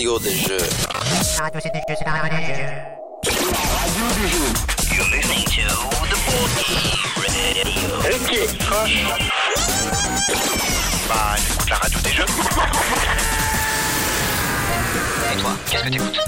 radio des jeux. Radio c'est des jeux, c'est la radio des jeux. Radio des jeux. You're listening to the Radio. Ok, proche. Bah, j'écoute la radio des jeux. Et toi, qu'est-ce que t'écoutes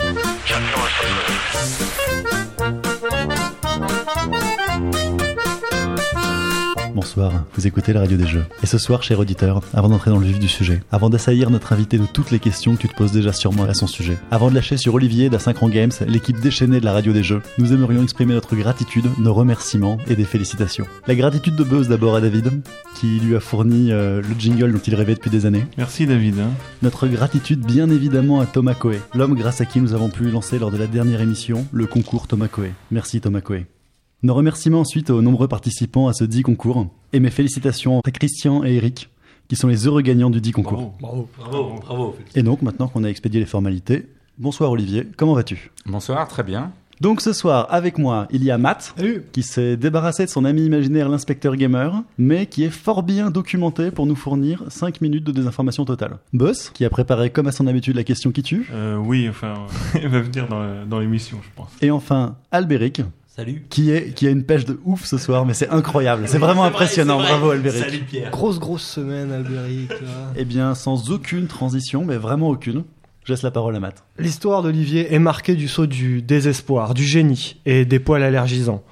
Bonsoir, vous écoutez la radio des jeux. Et ce soir, cher auditeur, avant d'entrer dans le vif du sujet, avant d'assaillir notre invité de toutes les questions que tu te poses déjà sûrement à son sujet, avant de lâcher sur Olivier d'Asynchron Games, l'équipe déchaînée de la radio des jeux, nous aimerions exprimer notre gratitude, nos remerciements et des félicitations. La gratitude de Buzz d'abord à David, qui lui a fourni euh, le jingle dont il rêvait depuis des années. Merci David. hein. Notre gratitude bien évidemment à Thomas Coe, l'homme grâce à qui nous avons pu lancer lors de la dernière émission le concours Thomas Coe. Merci Thomas Coe. Nos remerciements ensuite aux nombreux participants à ce dit concours et mes félicitations à Christian et Eric qui sont les heureux gagnants du dit concours. Bravo, bravo, bravo. Et donc maintenant qu'on a expédié les formalités, bonsoir Olivier, comment vas-tu? Bonsoir, très bien. Donc ce soir avec moi il y a Matt qui s'est débarrassé de son ami imaginaire l'inspecteur gamer mais qui est fort bien documenté pour nous fournir 5 minutes de désinformation totale. Boss qui a préparé comme à son habitude la question qui tue. Euh, oui, enfin, il va venir dans l'émission, je pense. Et enfin Albéric Salut. qui est qui a une pêche de ouf ce soir, mais c'est incroyable, c'est vraiment impressionnant. Bravo Albéric. Salut Pierre. Grosse grosse semaine Albéric. Eh bien, sans aucune transition, mais vraiment aucune. Je laisse la parole à Matt. L'histoire d'Olivier est marquée du saut du désespoir, du génie et des poils allergisants.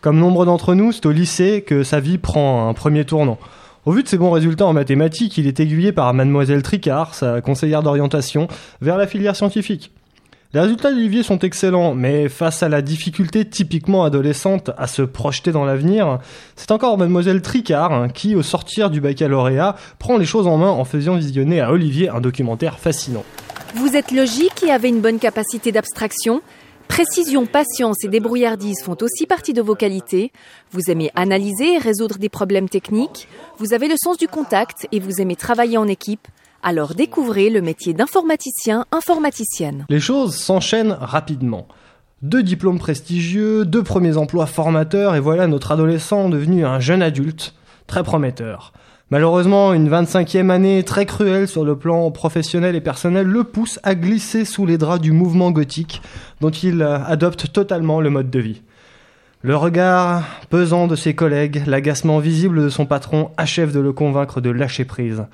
Comme nombre d'entre nous, c'est au lycée que sa vie prend un premier tournant. Au vu de ses bons résultats en mathématiques, il est aiguillé par mademoiselle Tricard, sa conseillère d'orientation, vers la filière scientifique. Les résultats d'Olivier sont excellents, mais face à la difficulté typiquement adolescente à se projeter dans l'avenir, c'est encore mademoiselle Tricard hein, qui, au sortir du baccalauréat, prend les choses en main en faisant visionner à Olivier un documentaire fascinant. Vous êtes logique et avez une bonne capacité d'abstraction. Précision, patience et débrouillardise font aussi partie de vos qualités. Vous aimez analyser et résoudre des problèmes techniques. Vous avez le sens du contact et vous aimez travailler en équipe. Alors découvrez le métier d'informaticien, informaticienne. Les choses s'enchaînent rapidement. Deux diplômes prestigieux, deux premiers emplois formateurs, et voilà notre adolescent devenu un jeune adulte, très prometteur. Malheureusement, une 25e année très cruelle sur le plan professionnel et personnel le pousse à glisser sous les draps du mouvement gothique, dont il adopte totalement le mode de vie. Le regard pesant de ses collègues, l'agacement visible de son patron achève de le convaincre de lâcher prise.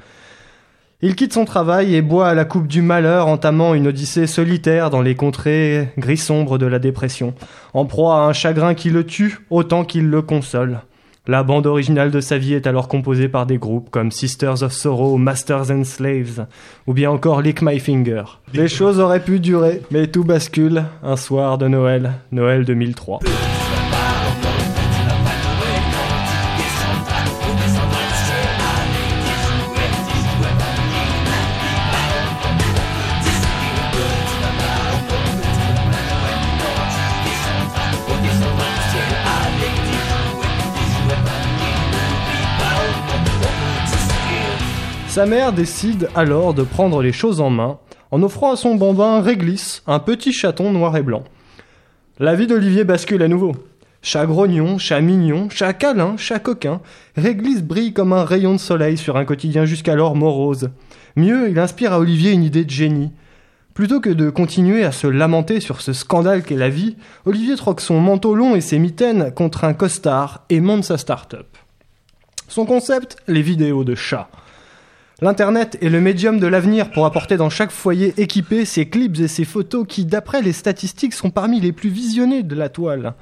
Il quitte son travail et boit à la coupe du malheur, entamant une odyssée solitaire dans les contrées gris sombres de la dépression, en proie à un chagrin qui le tue autant qu'il le console. La bande originale de sa vie est alors composée par des groupes comme Sisters of Sorrow, Masters and Slaves, ou bien encore Lick My Finger. Les choses auraient pu durer, mais tout bascule un soir de Noël, Noël 2003. Sa mère décide alors de prendre les choses en main en offrant à son bambin Réglisse, un petit chaton noir et blanc. La vie d'Olivier bascule à nouveau. Chat grognon, chat mignon, chat câlin, chat coquin, Réglisse brille comme un rayon de soleil sur un quotidien jusqu'alors morose. Mieux, il inspire à Olivier une idée de génie. Plutôt que de continuer à se lamenter sur ce scandale qu'est la vie, Olivier troque son manteau long et ses mitaines contre un costard et monte sa start-up. Son concept, les vidéos de chats. L'Internet est le médium de l'avenir pour apporter dans chaque foyer équipé ces clips et ces photos qui, d'après les statistiques, sont parmi les plus visionnés de la toile.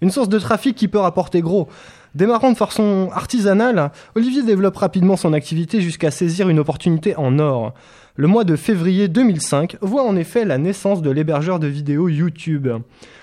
Une source de trafic qui peut rapporter gros. Démarrant de façon artisanale, Olivier développe rapidement son activité jusqu'à saisir une opportunité en or. Le mois de février 2005 voit en effet la naissance de l'hébergeur de vidéos YouTube.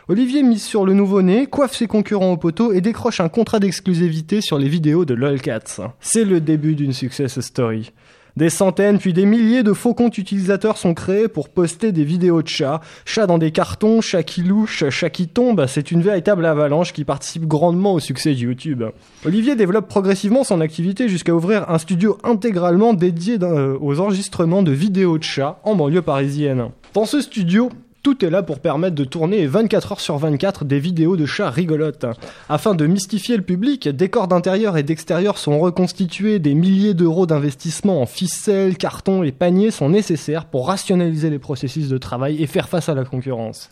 Olivier mise sur le nouveau-né, coiffe ses concurrents au poteau et décroche un contrat d'exclusivité sur les vidéos de LOLcats. C'est le début d'une success story. Des centaines puis des milliers de faux comptes utilisateurs sont créés pour poster des vidéos de chats, chats dans des cartons, chats qui louchent, chats qui tombent, c'est une véritable avalanche qui participe grandement au succès de YouTube. Olivier développe progressivement son activité jusqu'à ouvrir un studio intégralement dédié euh, aux enregistrements de vidéos de chats en banlieue parisienne. Dans ce studio, Tout est là pour permettre de tourner 24 heures sur 24 des vidéos de chats rigolotes. Afin de mystifier le public, décors d'intérieur et d'extérieur sont reconstitués, des milliers d'euros d'investissement en ficelles, cartons et paniers sont nécessaires pour rationaliser les processus de travail et faire face à la concurrence.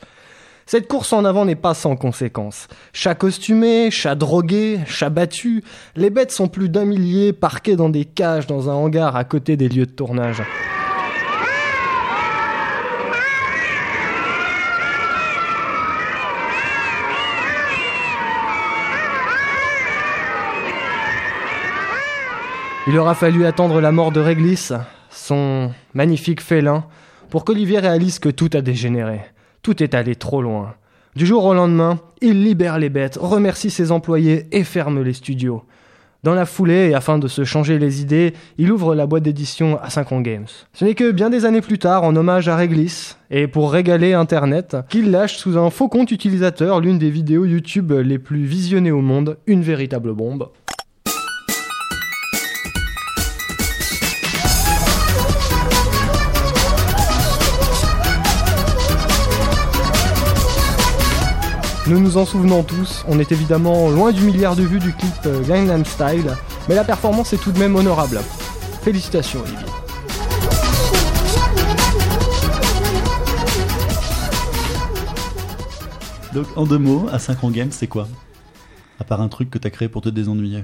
Cette course en avant n'est pas sans conséquences. Chats costumés, chats drogués, chats battus, les bêtes sont plus d'un millier parquées dans des cages dans un hangar à côté des lieux de tournage. Il aura fallu attendre la mort de Réglisse, son magnifique félin, pour qu'Olivier réalise que tout a dégénéré. Tout est allé trop loin. Du jour au lendemain, il libère les bêtes, remercie ses employés et ferme les studios. Dans la foulée, et afin de se changer les idées, il ouvre la boîte d'édition à Synchron Games. Ce n'est que bien des années plus tard, en hommage à Réglisse, et pour régaler Internet, qu'il lâche sous un faux compte utilisateur l'une des vidéos YouTube les plus visionnées au monde, une véritable bombe. Nous nous en souvenons tous, on est évidemment loin du milliard de vues du clip euh, Gangnam Style, mais la performance est tout de même honorable. Félicitations Olivier. Donc, en deux mots, Asynchron Games, c'est quoi? À part un truc que t'as créé pour te désennuyer.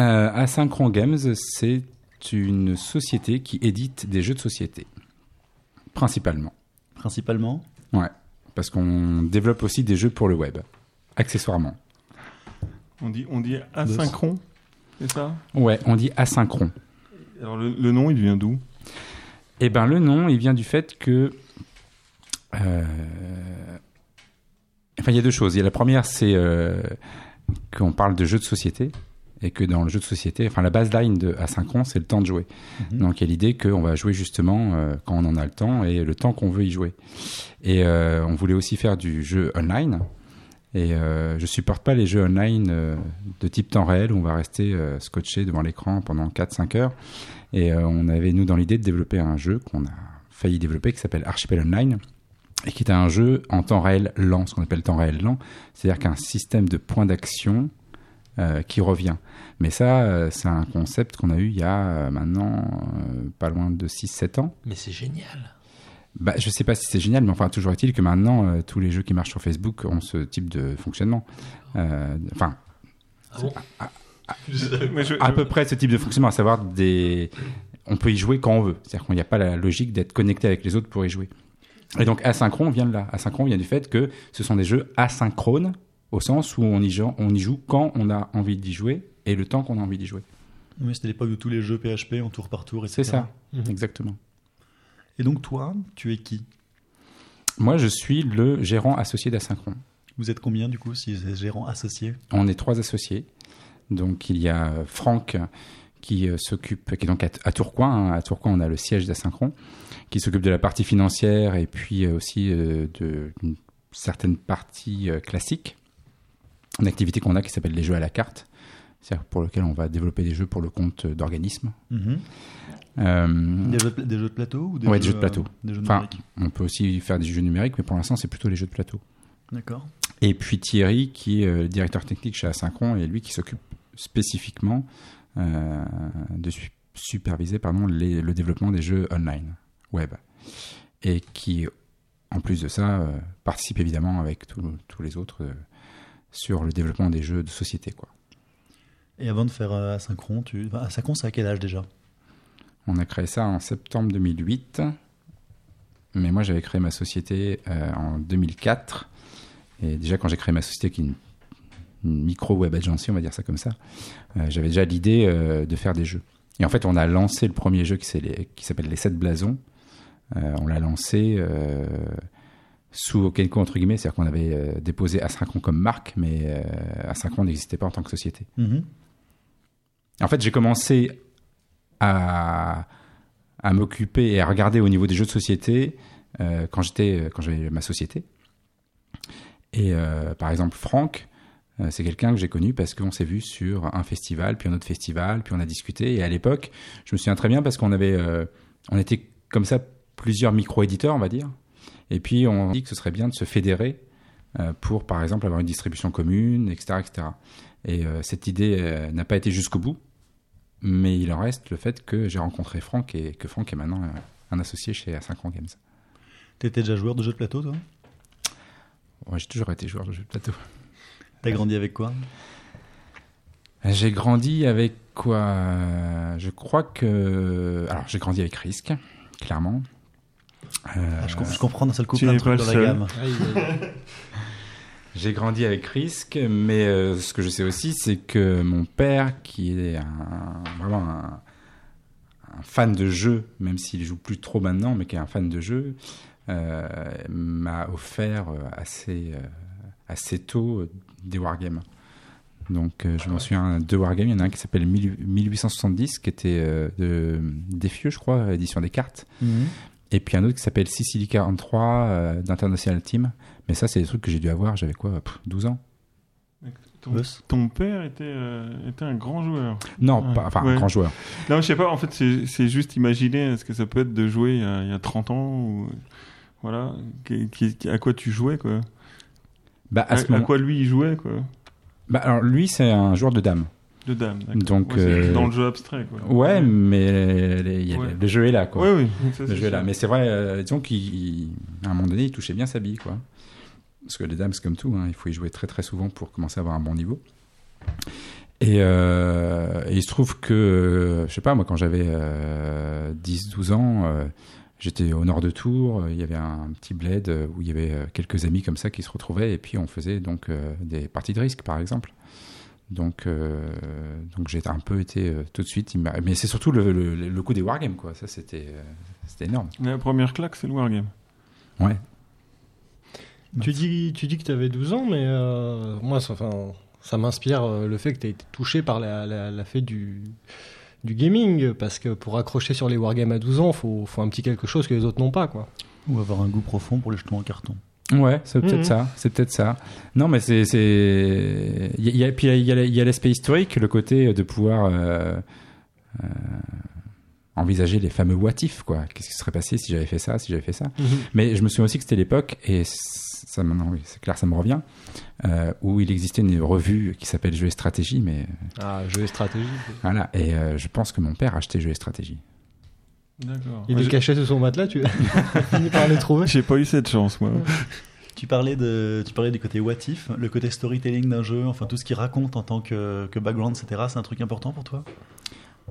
Euh, Asynchron Games, c'est une société qui édite des jeux de société. Principalement. Principalement? Ouais. Parce qu'on développe aussi des jeux pour le web. Accessoirement. On dit, on dit asynchrone, c'est ça? Ouais, on dit asynchron. Alors le, le nom, il vient d'où? Eh ben, le nom, il vient du fait que. euh, Enfin, il y a deux choses. Il y a la première, c'est euh, qu'on parle de jeux de société. Et que dans le jeu de société, enfin, la baseline de Asynchron, c'est le temps de jouer. Mhm. Donc, il y a l'idée qu'on va jouer justement euh, quand on en a le temps et le temps qu'on veut y jouer. Et euh, on voulait aussi faire du jeu online. Et euh, je supporte pas les jeux online euh, de type temps réel où on va rester scotché devant l'écran pendant 4-5 heures. Et on avait, nous, dans l'idée de développer un jeu qu'on a failli développer qui s'appelle Archipel Online et qui est un jeu en temps réel lent, ce qu'on appelle temps réel lent, c'est-à-dire qu'un système de points d'action euh, qui revient. Mais ça, euh, c'est un concept qu'on a eu il y a euh, maintenant euh, pas loin de 6-7 ans. Mais c'est génial. Bah, je sais pas si c'est génial, mais enfin, toujours est-il que maintenant, euh, tous les jeux qui marchent sur Facebook ont ce type de fonctionnement. Euh, Enfin, Ah bon Mais je- à je- peu près ce type de fonctionnement, à savoir des. On peut y jouer quand on veut. C'est-à-dire qu'il n'y a pas la logique d'être connecté avec les autres pour y jouer. Et donc, asynchrone vient de là. Asynchrone vient du fait que ce sont des jeux asynchrones, au sens où on y joue, on y joue quand on a envie d'y jouer et le temps qu'on a envie d'y jouer. Oui, c'était l'époque de tous les jeux PHP en tour par tour, etc. C'est ça, Mhm. exactement. Et donc, toi, tu es qui? Moi, je suis le gérant associé d'Asynchrone. Vous êtes combien, du coup, si c'est gérant associé? On est trois associés. Donc il y a euh, Franck qui euh, s'occupe, qui est donc à, à Tourcoing. hein. À Tourcoing, on a le siège d'Asynchron, qui s'occupe de la partie financière et puis euh, aussi euh, de- d'une certaine partie euh, classique. Une activité qu'on a qui s'appelle les jeux à la carte, c'est-à-dire pour lequel on va développer des jeux pour le compte d'organismes. Mhm. Euh, des, jeux de, des jeux de plateau ou des Ouais, jeux, des jeux de plateau. euh, Des jeux Enfin, on peut aussi faire des jeux numériques, mais pour l'instant, c'est plutôt les jeux de plateau. D'accord. Et puis Thierry, qui est euh, directeur technique chez Asynchron, et lui qui s'occupe spécifiquement euh, de su- superviser pardon, les- le développement des jeux online, web. Et qui, en plus de ça, participe évidemment avec tous les autres sur le développement des jeux de société. Quoi. Et avant de faire euh, Asynchron, tu... enfin, Asynchron, c'est à quel âge déjà? On a créé ça en septembre 2008, mais moi j'avais créé ma société euh, en 2004. Et déjà quand j'ai créé ma société, qui est une, une micro web agency, on va dire ça comme ça, euh, j'avais déjà l'idée de faire des jeux. Et en fait, on a lancé le premier jeu qui, s'appelle Les 7 Blasons. On l'a lancé sous Okenko, entre guillemets, c'est-à-dire qu'on avait euh, déposé Asynchron comme marque, mais euh, Asynchron n'existait pas en tant que société. Mhm. En fait, j'ai commencé à, à m'occuper et à regarder au niveau des jeux de société euh, quand j'étais quand j'avais ma société. Et euh, par exemple, Franck, euh, c'est quelqu'un que j'ai connu parce qu'on s'est vu sur un festival, puis un autre festival, puis on a discuté. Et à l'époque, je me souviens très bien parce qu'on avait, euh, on était comme ça plusieurs micro-éditeurs, on va dire. Et puis on dit que ce serait bien de se fédérer euh, pour, par exemple, avoir une distribution commune, etc., etc. Et euh, cette idée euh, n'a pas été jusqu'au bout, mais il en reste le fait que j'ai rencontré Franck et que Franck est maintenant un associé chez A5 Games. T'étais déjà joueur de jeux de plateau, toi? Ouais, j'ai toujours été joueur de jeux de plateau. T'as grandi avec quoi? J'ai grandi avec quoi? Je crois que. Alors, j'ai grandi avec Risk, clairement. Euh, Ah, je, com- je comprends d'un seul coup Tu plein de n'es pas trucs dans la seul. gamme. J'ai grandi avec Risk, mais euh, ce que je sais aussi, c'est que mon père, qui est un, vraiment un, un fan de jeux, même s'il joue plus trop maintenant, mais qui est un fan de jeux, euh, m'a offert assez, euh, assez tôt des wargames. Donc euh, je m'en souviens de deux wargames. Il y en a un qui s'appelle 1000 1870, qui était euh, de Defieux, je crois, édition des cartes. Mhm. Et puis un autre qui s'appelle Sicily 43 euh, d'International Team. Mais ça, c'est des trucs que j'ai dû avoir, j'avais quoi, pff, 12 ans Ton, père était, euh, était un grand joueur. Non, Ouais. pas, enfin, Ouais. un grand joueur. Non, je sais pas, en fait, c'est c'est juste imaginer ce que ça peut être de jouer il y a, il y a 30 ans ou. Voilà, qui- qui- à quoi tu jouais, quoi. Bah, à À, ce à moment... quoi lui il jouait, quoi. bah, alors, lui, c'est un joueur de dames. De. Donc, Ouais, euh, dans le jeu abstrait, quoi. Ouais, mais les- Ouais. le jeu est là, quoi. Ouais, oui. ça, le jeu est là. Mais c'est vrai, euh, disons qu'à un moment donné, il touchait bien sa bille, quoi. Parce que les dames, c'est comme tout, hein, il faut y jouer très très souvent pour commencer à avoir un bon niveau. Et, euh, et il se trouve que, euh, je sais pas, moi, quand j'avais euh, 10-12 ans, euh, j'étais au nord de Tours, euh, il y avait un petit bled euh, où il y avait euh, quelques amis comme ça qui se retrouvaient, et puis on faisait donc euh, des parties de risque, par exemple. Donc, euh, donc j'ai un peu été euh, tout de suite. il m'a- Mais c'est surtout le, le, le coup des wargames, quoi. Ça, c'était euh, c'était énorme. La première claque, c'est le wargame. Ouais. Tu dis, tu dis que tu avais 12 ans, mais euh, moi, ça, enfin, ça m'inspire euh, le fait que tu as été touché par la, la, la fête du, du gaming, parce que pour accrocher sur les wargames à 12 ans, faut, faut un petit quelque chose que les autres n'ont pas, quoi. Ou avoir un goût profond pour les jetons en carton. Ouais, c'est peut-être Mhm. ça. C'est peut-être ça. Non, mais c'est, c'est, il y a- puis il y a, l'aspect historique, le côté de pouvoir euh, euh, envisager les fameux what if, quoi. Qu'est-ce qui serait passé si j'avais fait ça, si j'avais fait ça? Mais je me souviens aussi que c'était l'époque, et ça, maintenant, oui, c'est clair, ça me revient, euh, où il existait une revue qui s'appelle Jeux et Stratégie, mais Ah, jeu et stratégie. voilà. Et je pense que mon père achetait Jeux et Stratégie. D'accord. Il Ouais, est j'ai- caché sous son matelas, tu as fini par les trouver. J'ai pas eu cette chance, moi. Tu parlais, de, tu parlais du côté what if, le côté storytelling d'un jeu, enfin tout ce qu'il raconte en tant que, que background, etc. C'est un truc important pour toi?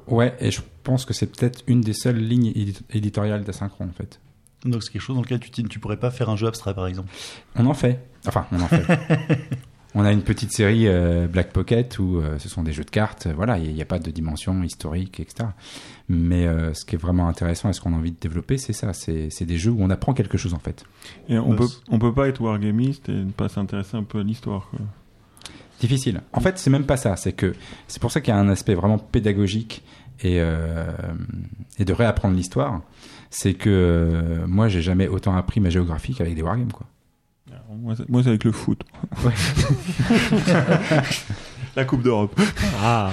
Ouais, et je pense que c'est peut-être une des seules lignes édit- éditoriales d'Asynchrone, en fait. Donc c'est quelque chose dans lequel tu, tu pourrais pas faire un jeu abstrait par exemple? On en fait. Enfin, on en fait. on a une petite série euh, Black Pocket où euh, ce sont des jeux de cartes. euh, Voilà, il n'y a, pas de dimension historique, etc. Mais euh, ce qui est vraiment intéressant et ce qu'on a envie de développer, c'est ça. C'est des jeux où on apprend quelque chose, en fait. Et on peut, on peut pas être wargamiste et ne pas s'intéresser un peu à l'histoire. Difficile. En fait, c'est même pas ça. C'est que c'est pour ça qu'il y a un aspect vraiment pédagogique et, et de réapprendre l'histoire. C'est que moi, j'ai jamais autant appris ma géographie qu'avec des wargames, quoi. Moi, c'est- moi, c'est avec le foot. La Coupe d'Europe. Ah,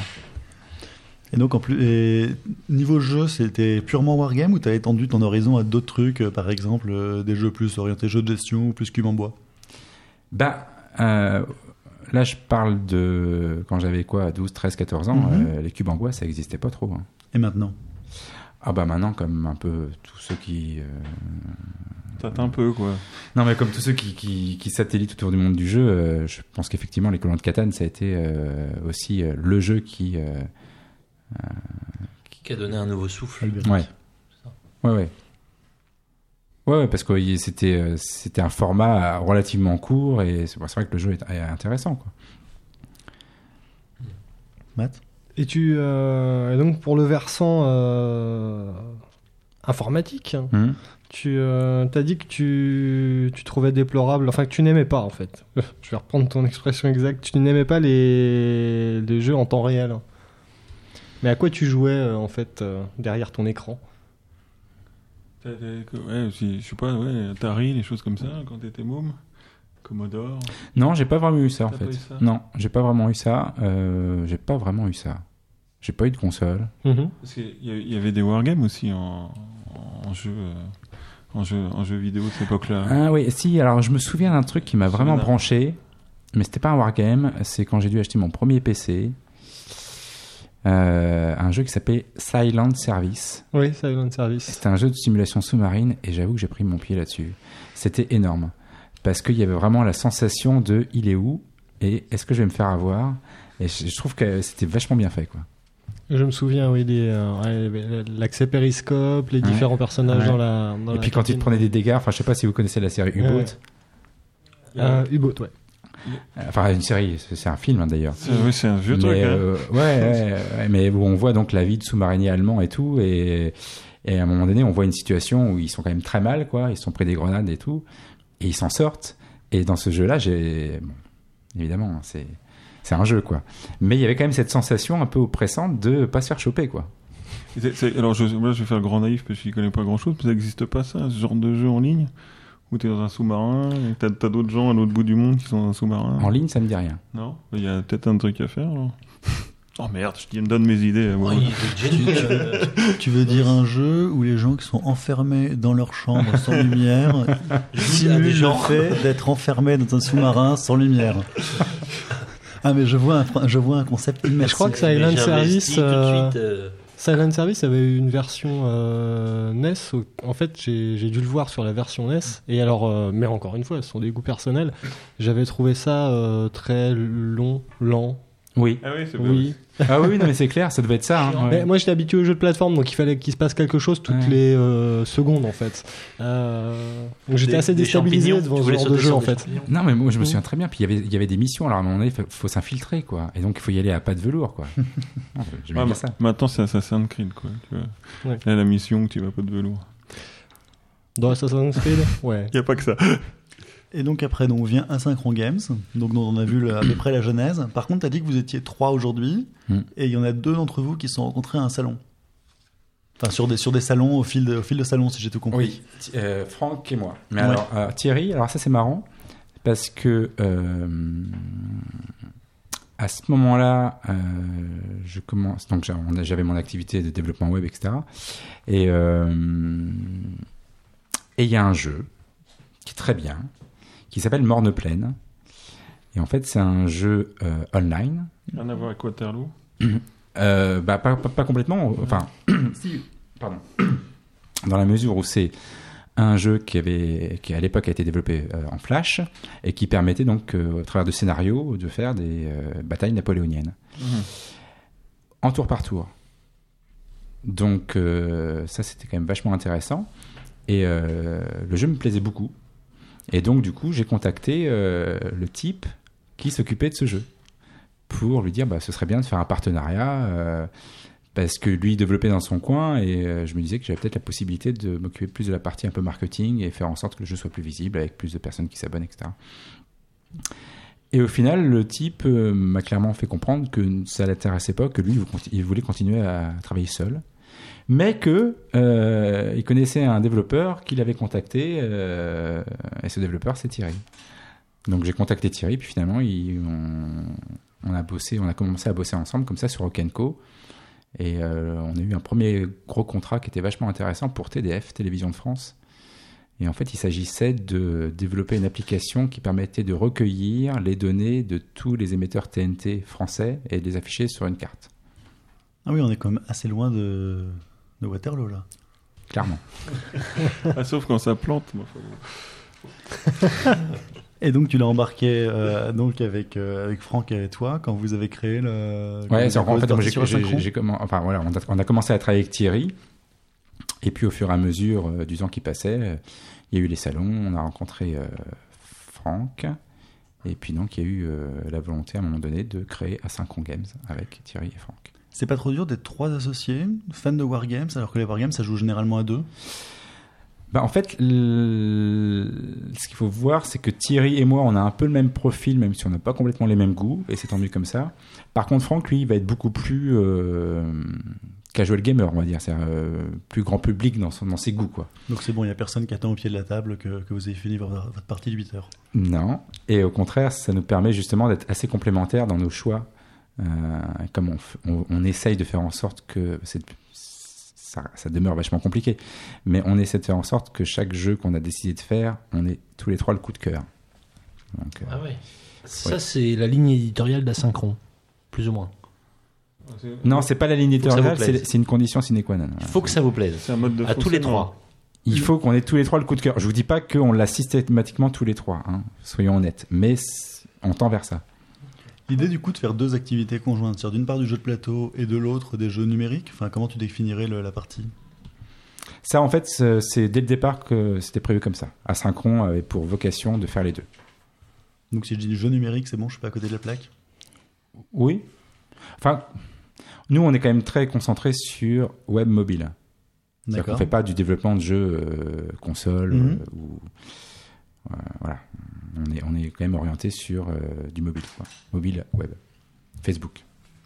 Et donc en plus, et niveau jeu, c'était purement wargame ou t'as étendu ton horizon à d'autres trucs, euh, par exemple euh, des jeux plus orientés jeux de gestion ou plus cube en bois? Bah, euh, là, je parle de quand j'avais quoi, 12, 13, 14 ans, Mhm. euh, les cubes en bois, ça n'existait pas trop. hein. Et maintenant? Ah bah maintenant, comme un peu tous ceux qui... euh, Tâte un peu, quoi. Non, mais comme tous ceux qui, qui, qui satellitent autour du monde du jeu, euh, je pense qu'effectivement, les colons de Catane, ça a été euh, aussi euh, le jeu qui... euh, Qui a donné un nouveau souffle. Ouais. Ouais, ouais. Ouais, ouais, parce que c'était euh, c'était un format relativement court et c'est c'est vrai que le jeu est, est intéressant. Quoi. Matt? Et tu euh, et donc pour le versant euh, informatique, hein, Mhm. tu euh, t'as dit que tu, tu trouvais déplorable, enfin que tu n'aimais pas en fait. Je vais reprendre ton expression exacte. Tu n'aimais pas les, les jeux en temps réel. Mais à quoi tu jouais euh, en fait euh, derrière ton écran? Ouais, si- je sais pas, ouais, Atari, les choses comme ça, quand t'étais môme. Commodore. Non, j'ai pas vraiment eu ça en fait. pas eu ça Non, j'ai pas vraiment eu ça. Euh, j'ai pas vraiment eu ça. J'ai pas eu de console. Mhm. Parce qu'il y a- il y avait des wargames aussi en, en jeu, euh, en jeu, en jeu vidéo de cette époque-là Ah oui, si, alors je me souviens d'un truc qui m'a vraiment branché, mais c'était pas un wargame, c'est quand j'ai dû acheter mon premier PC. Euh, un jeu qui s'appelait Silent Service. Oui, Silent Service. C'était un jeu de simulation sous-marine et j'avoue que j'ai pris mon pied là-dessus. C'était énorme. Parce qu'il y avait vraiment la sensation de il est où et est-ce que je vais me faire avoir? Et je, je trouve que c'était vachement bien fait. quoi. Je me souviens, oui, des, euh, l'accès périscope, les Ouais. différents personnages Ouais. dans la. Dans et la puis quand il cabine. te prenait des dégâts, enfin je sais pas si vous connaissez la série U-Boat. Ouais. Euh, U-Boat, ouais. Enfin une série, c'est un film hein, d'ailleurs. Oui, c'est un vieux truc. mais, hein. euh, ouais, ouais, ouais, mais où on voit donc la vie de sous-mariniers allemands et tout, et, et à un moment donné, on voit une situation où ils sont quand même très mal, quoi. Ils sont pris des grenades et tout, et ils s'en sortent. Et dans ce jeu-là, j'ai, bon, évidemment, c'est c'est un jeu, quoi. Mais il y avait quand même cette sensation un peu oppressante de pas se faire choper, quoi. Alors, je, moi, je vais faire le grand naïf parce que je connais pas grand chose. Ça n'existe pas, ça, ce genre de jeu en ligne? Où tu es dans un sous-marin et t'as as, d'autres gens à l'autre bout du monde qui sont dans un sous-marin? En ligne, ça me dit rien. Non? Il y a peut-être un truc à faire. alors. Oh merde, je me donne mes idées. Tu veux dire un jeu où les gens qui sont enfermés dans leur chambre sans lumière simulent le fait d'être enfermés dans un sous-marin sans lumière Ah mais je vois un, je vois un concept immersif. Je crois que Silent Service, euh, euh, Silent Service avait eu une version euh, NES. où- En fait, j'ai dû le voir sur la version NES. Et alors, euh, mais encore une fois, ce sont des goûts personnels. J'avais trouvé ça euh, très long, lent. Oui. Ah oui, c'est Oui. ah oui, non, mais c'est clair, ça devait être ça. hein, ouais. Mais moi, j'étais habitué aux jeux de plateforme, donc il fallait qu'il se passe quelque chose toutes Ouais. les euh, secondes, en fait. Euh, donc j'étais assez déstabilisé devant ce genre de jeu, en fait. Non, mais moi je me Mhm. souviens très bien. Puis il y avait, il y avait des missions. Alors à un moment donné, il faut, s'infiltrer, quoi. Et donc il faut y aller à pas de velours, quoi. Ah, bien ça. Maintenant, c'est Assassin's Creed, quoi. Tu vois. Ouais. Là, la mission où tu vas pas de velours. Dans Assassin's Creed? Ouais. Il n'y a pas que ça. Et donc après, donc vient Asynchron Games, donc dont on a vu le- à peu près la genèse. Par contre, tu as dit que vous étiez trois aujourd'hui, Hmm. et il y en a deux d'entre vous qui se sont rencontrés à un salon. Enfin, sur des, sur des salons, au fil de, au fil de salon, si j'ai tout compris. Oui, euh, Franck et moi. Mais Ouais. alors, euh, Thierry, alors ça c'est marrant, parce que euh, à ce moment-là, euh, je commence, donc on j'avais mon activité de développement web, etc. Et euh, et il y a un jeu qui est très bien, qui s'appelle Morne Plaine. Et en fait, c'est un jeu euh, online. Rien à voir avec Waterloo. Euh, bah, pas, pas, pas complètement. Enfin, si, pardon. Dans la mesure où c'est un jeu qui avait, qui à l'époque a été développé euh, en Flash et qui permettait donc, euh, au travers de scénarios, de faire des euh, batailles napoléoniennes en tour par tour. Donc euh, ça c'était quand même vachement intéressant et euh, le jeu me plaisait beaucoup et donc du coup j'ai contacté euh, le type qui s'occupait de ce jeu pour lui dire bah ce serait bien de faire un partenariat euh, parce que lui développait dans son coin et euh, je me disais que j'avais peut-être la possibilité de m'occuper plus de la partie un peu marketing et faire en sorte que le jeu soit plus visible avec plus de personnes qui s'abonnent etc. Et au final, le type m'a clairement fait comprendre que ça l'intéressait pas, que lui, il voulait continuer à travailler seul, mais que euh, il connaissait un développeur qu'il avait contacté, euh, et ce développeur, c'est Thierry. Donc j'ai contacté Thierry, puis finalement, on a bossé, on a commencé à bosser ensemble comme ça sur Rock'n'Co, et euh, on a eu un premier gros contrat qui était vachement intéressant pour TDF, Télévision de France. Et en fait, il s'agissait de développer une application qui permettait de recueillir les données de tous les émetteurs TNT français et de les afficher sur une carte. Ah oui, on est quand même assez loin de, de Waterloo là. Clairement. Ah, sauf quand ça plante. moi, Et donc tu l'as embarqué euh, donc avec euh, avec Franck et toi quand vous avez créé le. Ouais, c'est- en fait, j'ai, enfin, voilà, on, a, on a commencé à travailler avec Thierry. Et puis, au fur et à mesure euh, du temps qui passait, euh, il y a eu les salons, on a rencontré euh, Franck. Et puis, donc, il y a eu euh, la volonté à un moment donné de créer Asynchron Games avec Thierry et Franck. C'est pas trop dur d'être trois associés, fans de Wargames, alors que les Wargames ça joue généralement à deux. Bah, en fait, le- ce qu'il faut voir, c'est que Thierry et moi, on a un peu le même profil, même si on n'a pas complètement les mêmes goûts, et c'est tendu comme ça. Par contre, Franck, lui, il va être beaucoup plus euh, casual gamer, on va dire, c'est plus grand public dans, son, dans ses goûts, quoi. Donc c'est bon, il y a personne qui attend au pied de la table que, que vous ayez fini votre, votre partie de 8 heures. Non, et au contraire, ça nous permet justement d'être assez complémentaires dans nos choix. Euh, comme on, f- on, on essaye de faire en sorte que ça, ça demeure vachement compliqué. Mais on essaie de faire en sorte que chaque jeu qu'on a décidé de faire, on ait tous les trois le coup de cœur. Donc, euh, Ah ouais. Ça, Ouais. c'est la ligne éditoriale d'Asynchron, plus ou moins. non, c'est pas la ligne éditoriale, c'est une condition sine qua non. Il faut que ça vous plaise. C'est un mode de À tous les trois. Il faut qu'on ait tous les trois le coup de cœur. Je vous dis pas qu'on l'a systématiquement tous les trois, hein, soyons honnêtes, mais on tend vers ça. L'idée du coup de faire deux activités conjointes, c'est-à-dire d'une part du jeu de plateau et de l'autre des jeux numériques, enfin comment tu définirais le- la partie? Ça, en fait, c'est dès le départ que c'était prévu comme ça. Asynchron avait pour vocation de faire les deux. Donc si je dis jeu numérique, c'est bon, je suis pas à côté de la plaque? Oui. Enfin, nous, on est quand même très concentré sur web mobile. C'est-à-dire qu'on D'accord. fait pas du développement de jeux euh, console Mhm. euh, ou euh, voilà. On est on est quand même orienté sur euh, du mobile, quoi. mobile web, Facebook.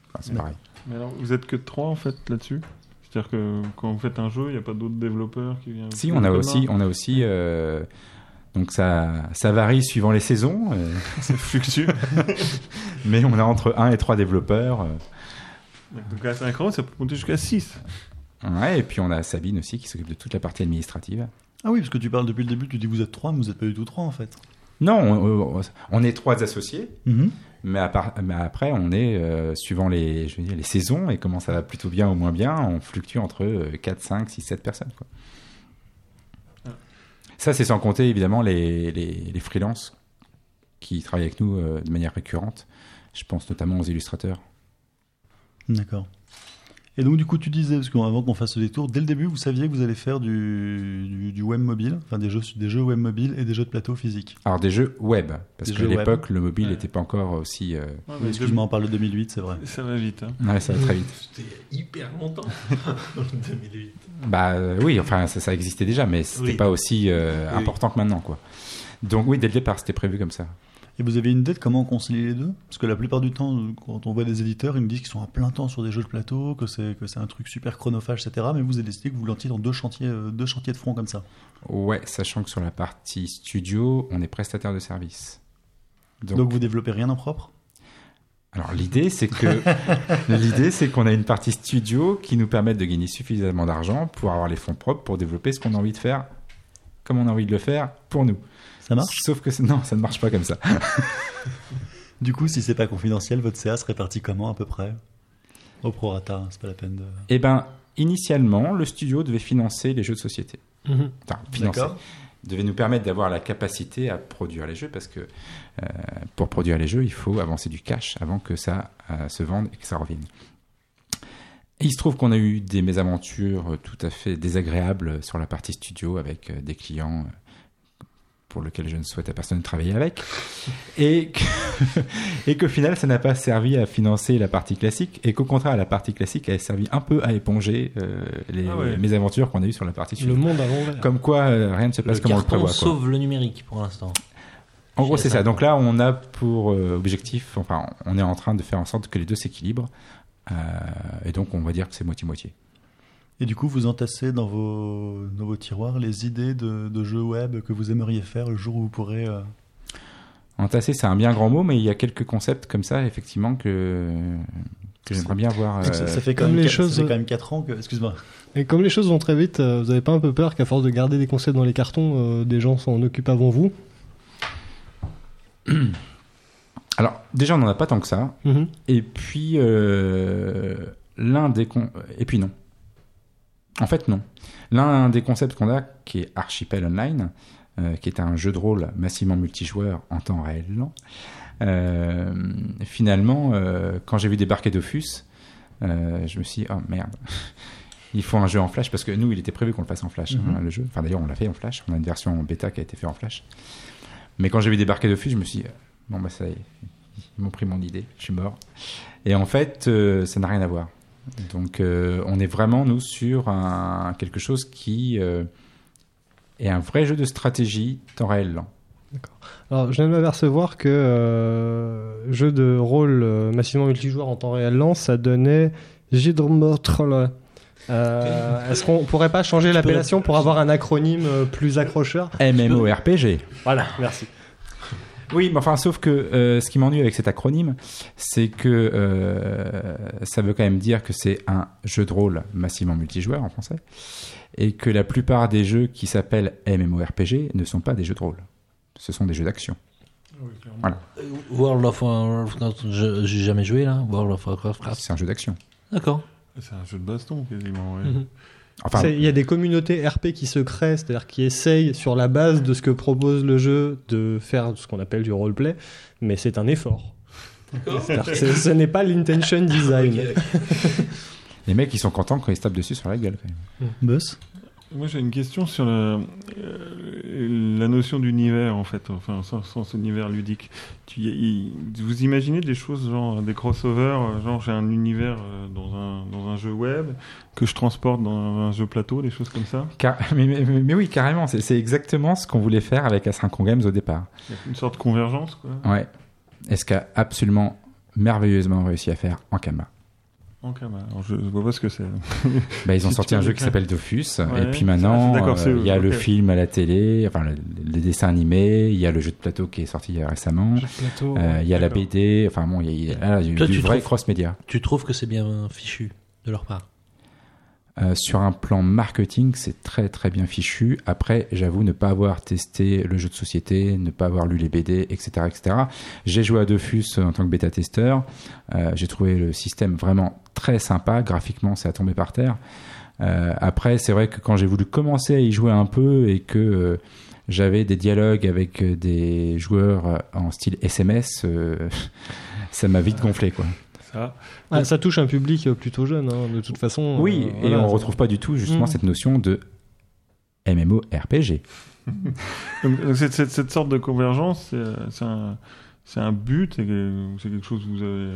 Enfin, c'est pareil. Mais alors, vous êtes que trois en fait là-dessus? C'est-à-dire que quand vous faites un jeu, il n'y a pas d'autres développeurs qui viennent Si, on a aussi, on a aussi. euh, donc ça, ça varie suivant les saisons, euh, Ça fluctue. mais on a entre 1 et 3 développeurs. Donc à 5 ans, ça peut monter jusqu'à 6. ouais, et puis on a Sabine aussi qui s'occupe de toute la partie administrative. Ah oui, parce que tu parles depuis le début, tu dis que vous êtes trois, mais vous n'êtes pas du tout trois en fait. Non, on, on- est trois associés, Mhm. mais, à part- mais après on est euh, suivant les, je veux dire, les saisons et comment ça va plutôt bien ou moins bien, on fluctue entre euh, 4, 5, 6, 7 personnes. Quoi. Ça, c'est sans compter évidemment les, les, les freelances qui travaillent avec nous euh, de manière récurrente. Je pense notamment aux illustrateurs. D'accord. Et donc du coup tu disais, parce qu'avant qu'on fasse ce détour, dès le début vous saviez que vous allez faire du, du, du web mobile, enfin des jeux, des jeux web mobile et des jeux de plateau physiques. Alors des jeux web, parce qu'à l'époque le mobile Ouais. n'était pas encore aussi. euh, Ouais, Oui, mais Excuse-moi, on parle de 2008, c'est vrai. Ça va vite. Hein. Ouais, ça va très vite. C'était hyper longtemps. 2008. Bah euh, oui, enfin ça, ça existait déjà, mais c'était Oui. pas aussi euh, Oui. important que maintenant, quoi. Donc oui, dès le départ, c'était prévu comme ça. Et vous avez une idée de comment concilier les deux? Parce que la plupart du temps, quand on voit des éditeurs, ils nous disent qu'ils sont à plein temps sur des jeux de plateau, que c'est que c'est un truc super chronophage, etc. Mais vous avez décidé que vous lantiez dans deux chantiers, euh, deux chantiers de front comme ça. Ouais, sachant que sur la partie studio, on est prestataire de service. Donc, Donc, vous développez rien en propre? Alors l'idée c'est que l'idée c'est qu'on a une partie studio qui nous permet de gagner suffisamment d'argent pour avoir les fonds propres pour développer ce qu'on a envie de faire, comme on a envie de le faire pour nous. Ça marche? Sauf que non, ça ne marche pas comme ça. Du coup, si c'est pas confidentiel, votre CA se répartit comment à peu près? Au prorata, c'est pas la peine de. Eh ben, initialement, le studio devait financer les jeux de société. Mhm. Enfin, financer. Devait nous permettre d'avoir la capacité à produire les jeux parce que euh, pour produire les jeux, il faut avancer du cash avant que ça euh, se vende et que ça revienne. Et il se trouve qu'on a eu des mésaventures tout à fait désagréables sur la partie studio avec euh, des clients euh, pour lesquels je ne souhaite à personne de travailler avec et que- et qu'au final ça n'a pas servi à financer la partie classique et qu'au contraire la partie classique a servi un peu à éponger euh, les Ah ouais. mésaventures qu'on a eues sur la partie Le studio. monde l'envers. Comme quoi euh, rien ne se passe le comme on le prévoit. quoi. sauve le numérique pour l'instant. En gros, c'est ça. Donc là, on a pour euh, objectif, enfin, on est en train de faire en sorte que les deux s'équilibrent. Euh, et donc, on va dire que c'est moitié-moitié. Et du coup, vous entassez dans vos, dans vos tiroirs les idées de, de jeux web que vous aimeriez faire le jour où vous pourrez. euh, Entassé, c'est un bien grand mot, mais il y a quelques concepts comme ça, effectivement, que, que j'aimerais bien voir. ça, euh, ça fait quand comme même les quatre- choses- ça fait quand même 4 ans que. Excuse-moi. Et comme les choses vont très vite, euh, vous avez pas un peu peur qu'à force de garder des concepts dans les cartons, euh, des gens s'en occupent avant vous? Alors, déjà, on n'en a pas tant que ça. Mhm. Et puis, euh, l'un des con- et puis non. En fait, non. L'un des concepts qu'on a, qui est Archipel Online, euh, qui est un jeu de rôle massivement multijoueur en temps réel, Euh, finalement, euh, quand j'ai vu débarquer Dofus, euh, je me suis dit, oh merde, il faut un jeu en flash, parce que nous, il était prévu qu'on le fasse en flash, Mhm. hein, le jeu. Enfin, d'ailleurs, on l'a fait en flash. On a une version bêta qui a été faite en flash. Mais quand j'ai vu débarquer Dofus, je me suis dit, bon, bah ça y est, ils m'ont pris mon idée, je suis mort. Et en fait, euh, ça n'a rien à voir. Donc, euh, on est vraiment, nous, sur un, quelque chose qui euh, est un vrai jeu de stratégie temps réel lent. Alors, je viens de m'apercevoir que euh, jeu de rôle euh, massivement multijoueur en temps réel lent, ça donnait Gidrmotrol. Euh, Est-ce qu'on pourrait pas changer l'appellation pour avoir un acronyme plus accrocheur? MMORPG. Voilà, merci. Oui, mais enfin, sauf que euh, ce qui m'ennuie avec cet acronyme, c'est que euh, ça veut quand même dire que c'est un jeu de rôle massivement multijoueur en français, et que la plupart des jeux qui s'appellent MMORPG ne sont pas des jeux de rôle. Ce sont des jeux d'action. World of Warcraft, j'ai jamais joué là. World of Warcraft. C'est un jeu d'action. D'accord. C'est un jeu de baston quasiment. ouais. Mhm. Enfin, Il y a des communautés RP qui se créent, c'est-à-dire qui essayent, sur la base de ce que propose le jeu, de faire ce qu'on appelle du roleplay, mais c'est un effort. C'est-à-dire que c'est- ce n'est pas l'intention design. les mecs, ils sont contents quand ils se tapent dessus sur la gueule. Quand même. Boss? Moi j'ai une question sur la, euh, la notion d'univers en fait, enfin sans, sans univers ludique. Tu, y- vous imaginez des choses genre des crossovers, euh, genre j'ai un univers euh, dans un, dans un jeu web que je transporte dans un jeu plateau, des choses comme ça? Car- mais, mais- mais- mais oui, carrément, c'est exactement ce qu'on voulait faire avec Asynchron Games au départ. Une sorte de convergence quoi. Ouais. Et ce qu'a absolument merveilleusement réussi à faire en Kama. Kama. Alors je vois pas ce que c'est. Bah, ils ont sorti un jeu qui s'appelle Dofus. Ouais. Et puis maintenant, Ah, euh, il y a le film à la télé, enfin le, le dessin animé, il y a le jeu de plateau qui est sorti récemment, euh, il y a la. BD, enfin bon, il y a, il y a- là, du, Toi, du tu vrai trouves- cross-média. Tu trouves que c'est bien fichu de leur part? Euh, sur un plan marketing, c'est très très bien fichu. Après, j'avoue ne pas avoir testé le jeu de société, ne pas avoir lu les BD, etc. etc. J'ai joué à Dofus en tant que bêta-testeur. Euh, J'ai trouvé le système vraiment très sympa. Graphiquement, c'est à tomber par terre. Euh, après, c'est vrai que quand j'ai voulu commencer à y jouer un peu et que j'avais des dialogues avec des joueurs en style SMS, ça m'a vite gonflé quoi. Ça. Ah, ça touche un public euh, plutôt jeune, hein, de toute façon. Oui, euh, et voilà. on retrouve pas du tout justement Mm. cette notion de MMORPG. Donc, cette, cette, cette sorte de convergence, c'est c'est un, but, c'est que- c'est quelque chose que vous avez.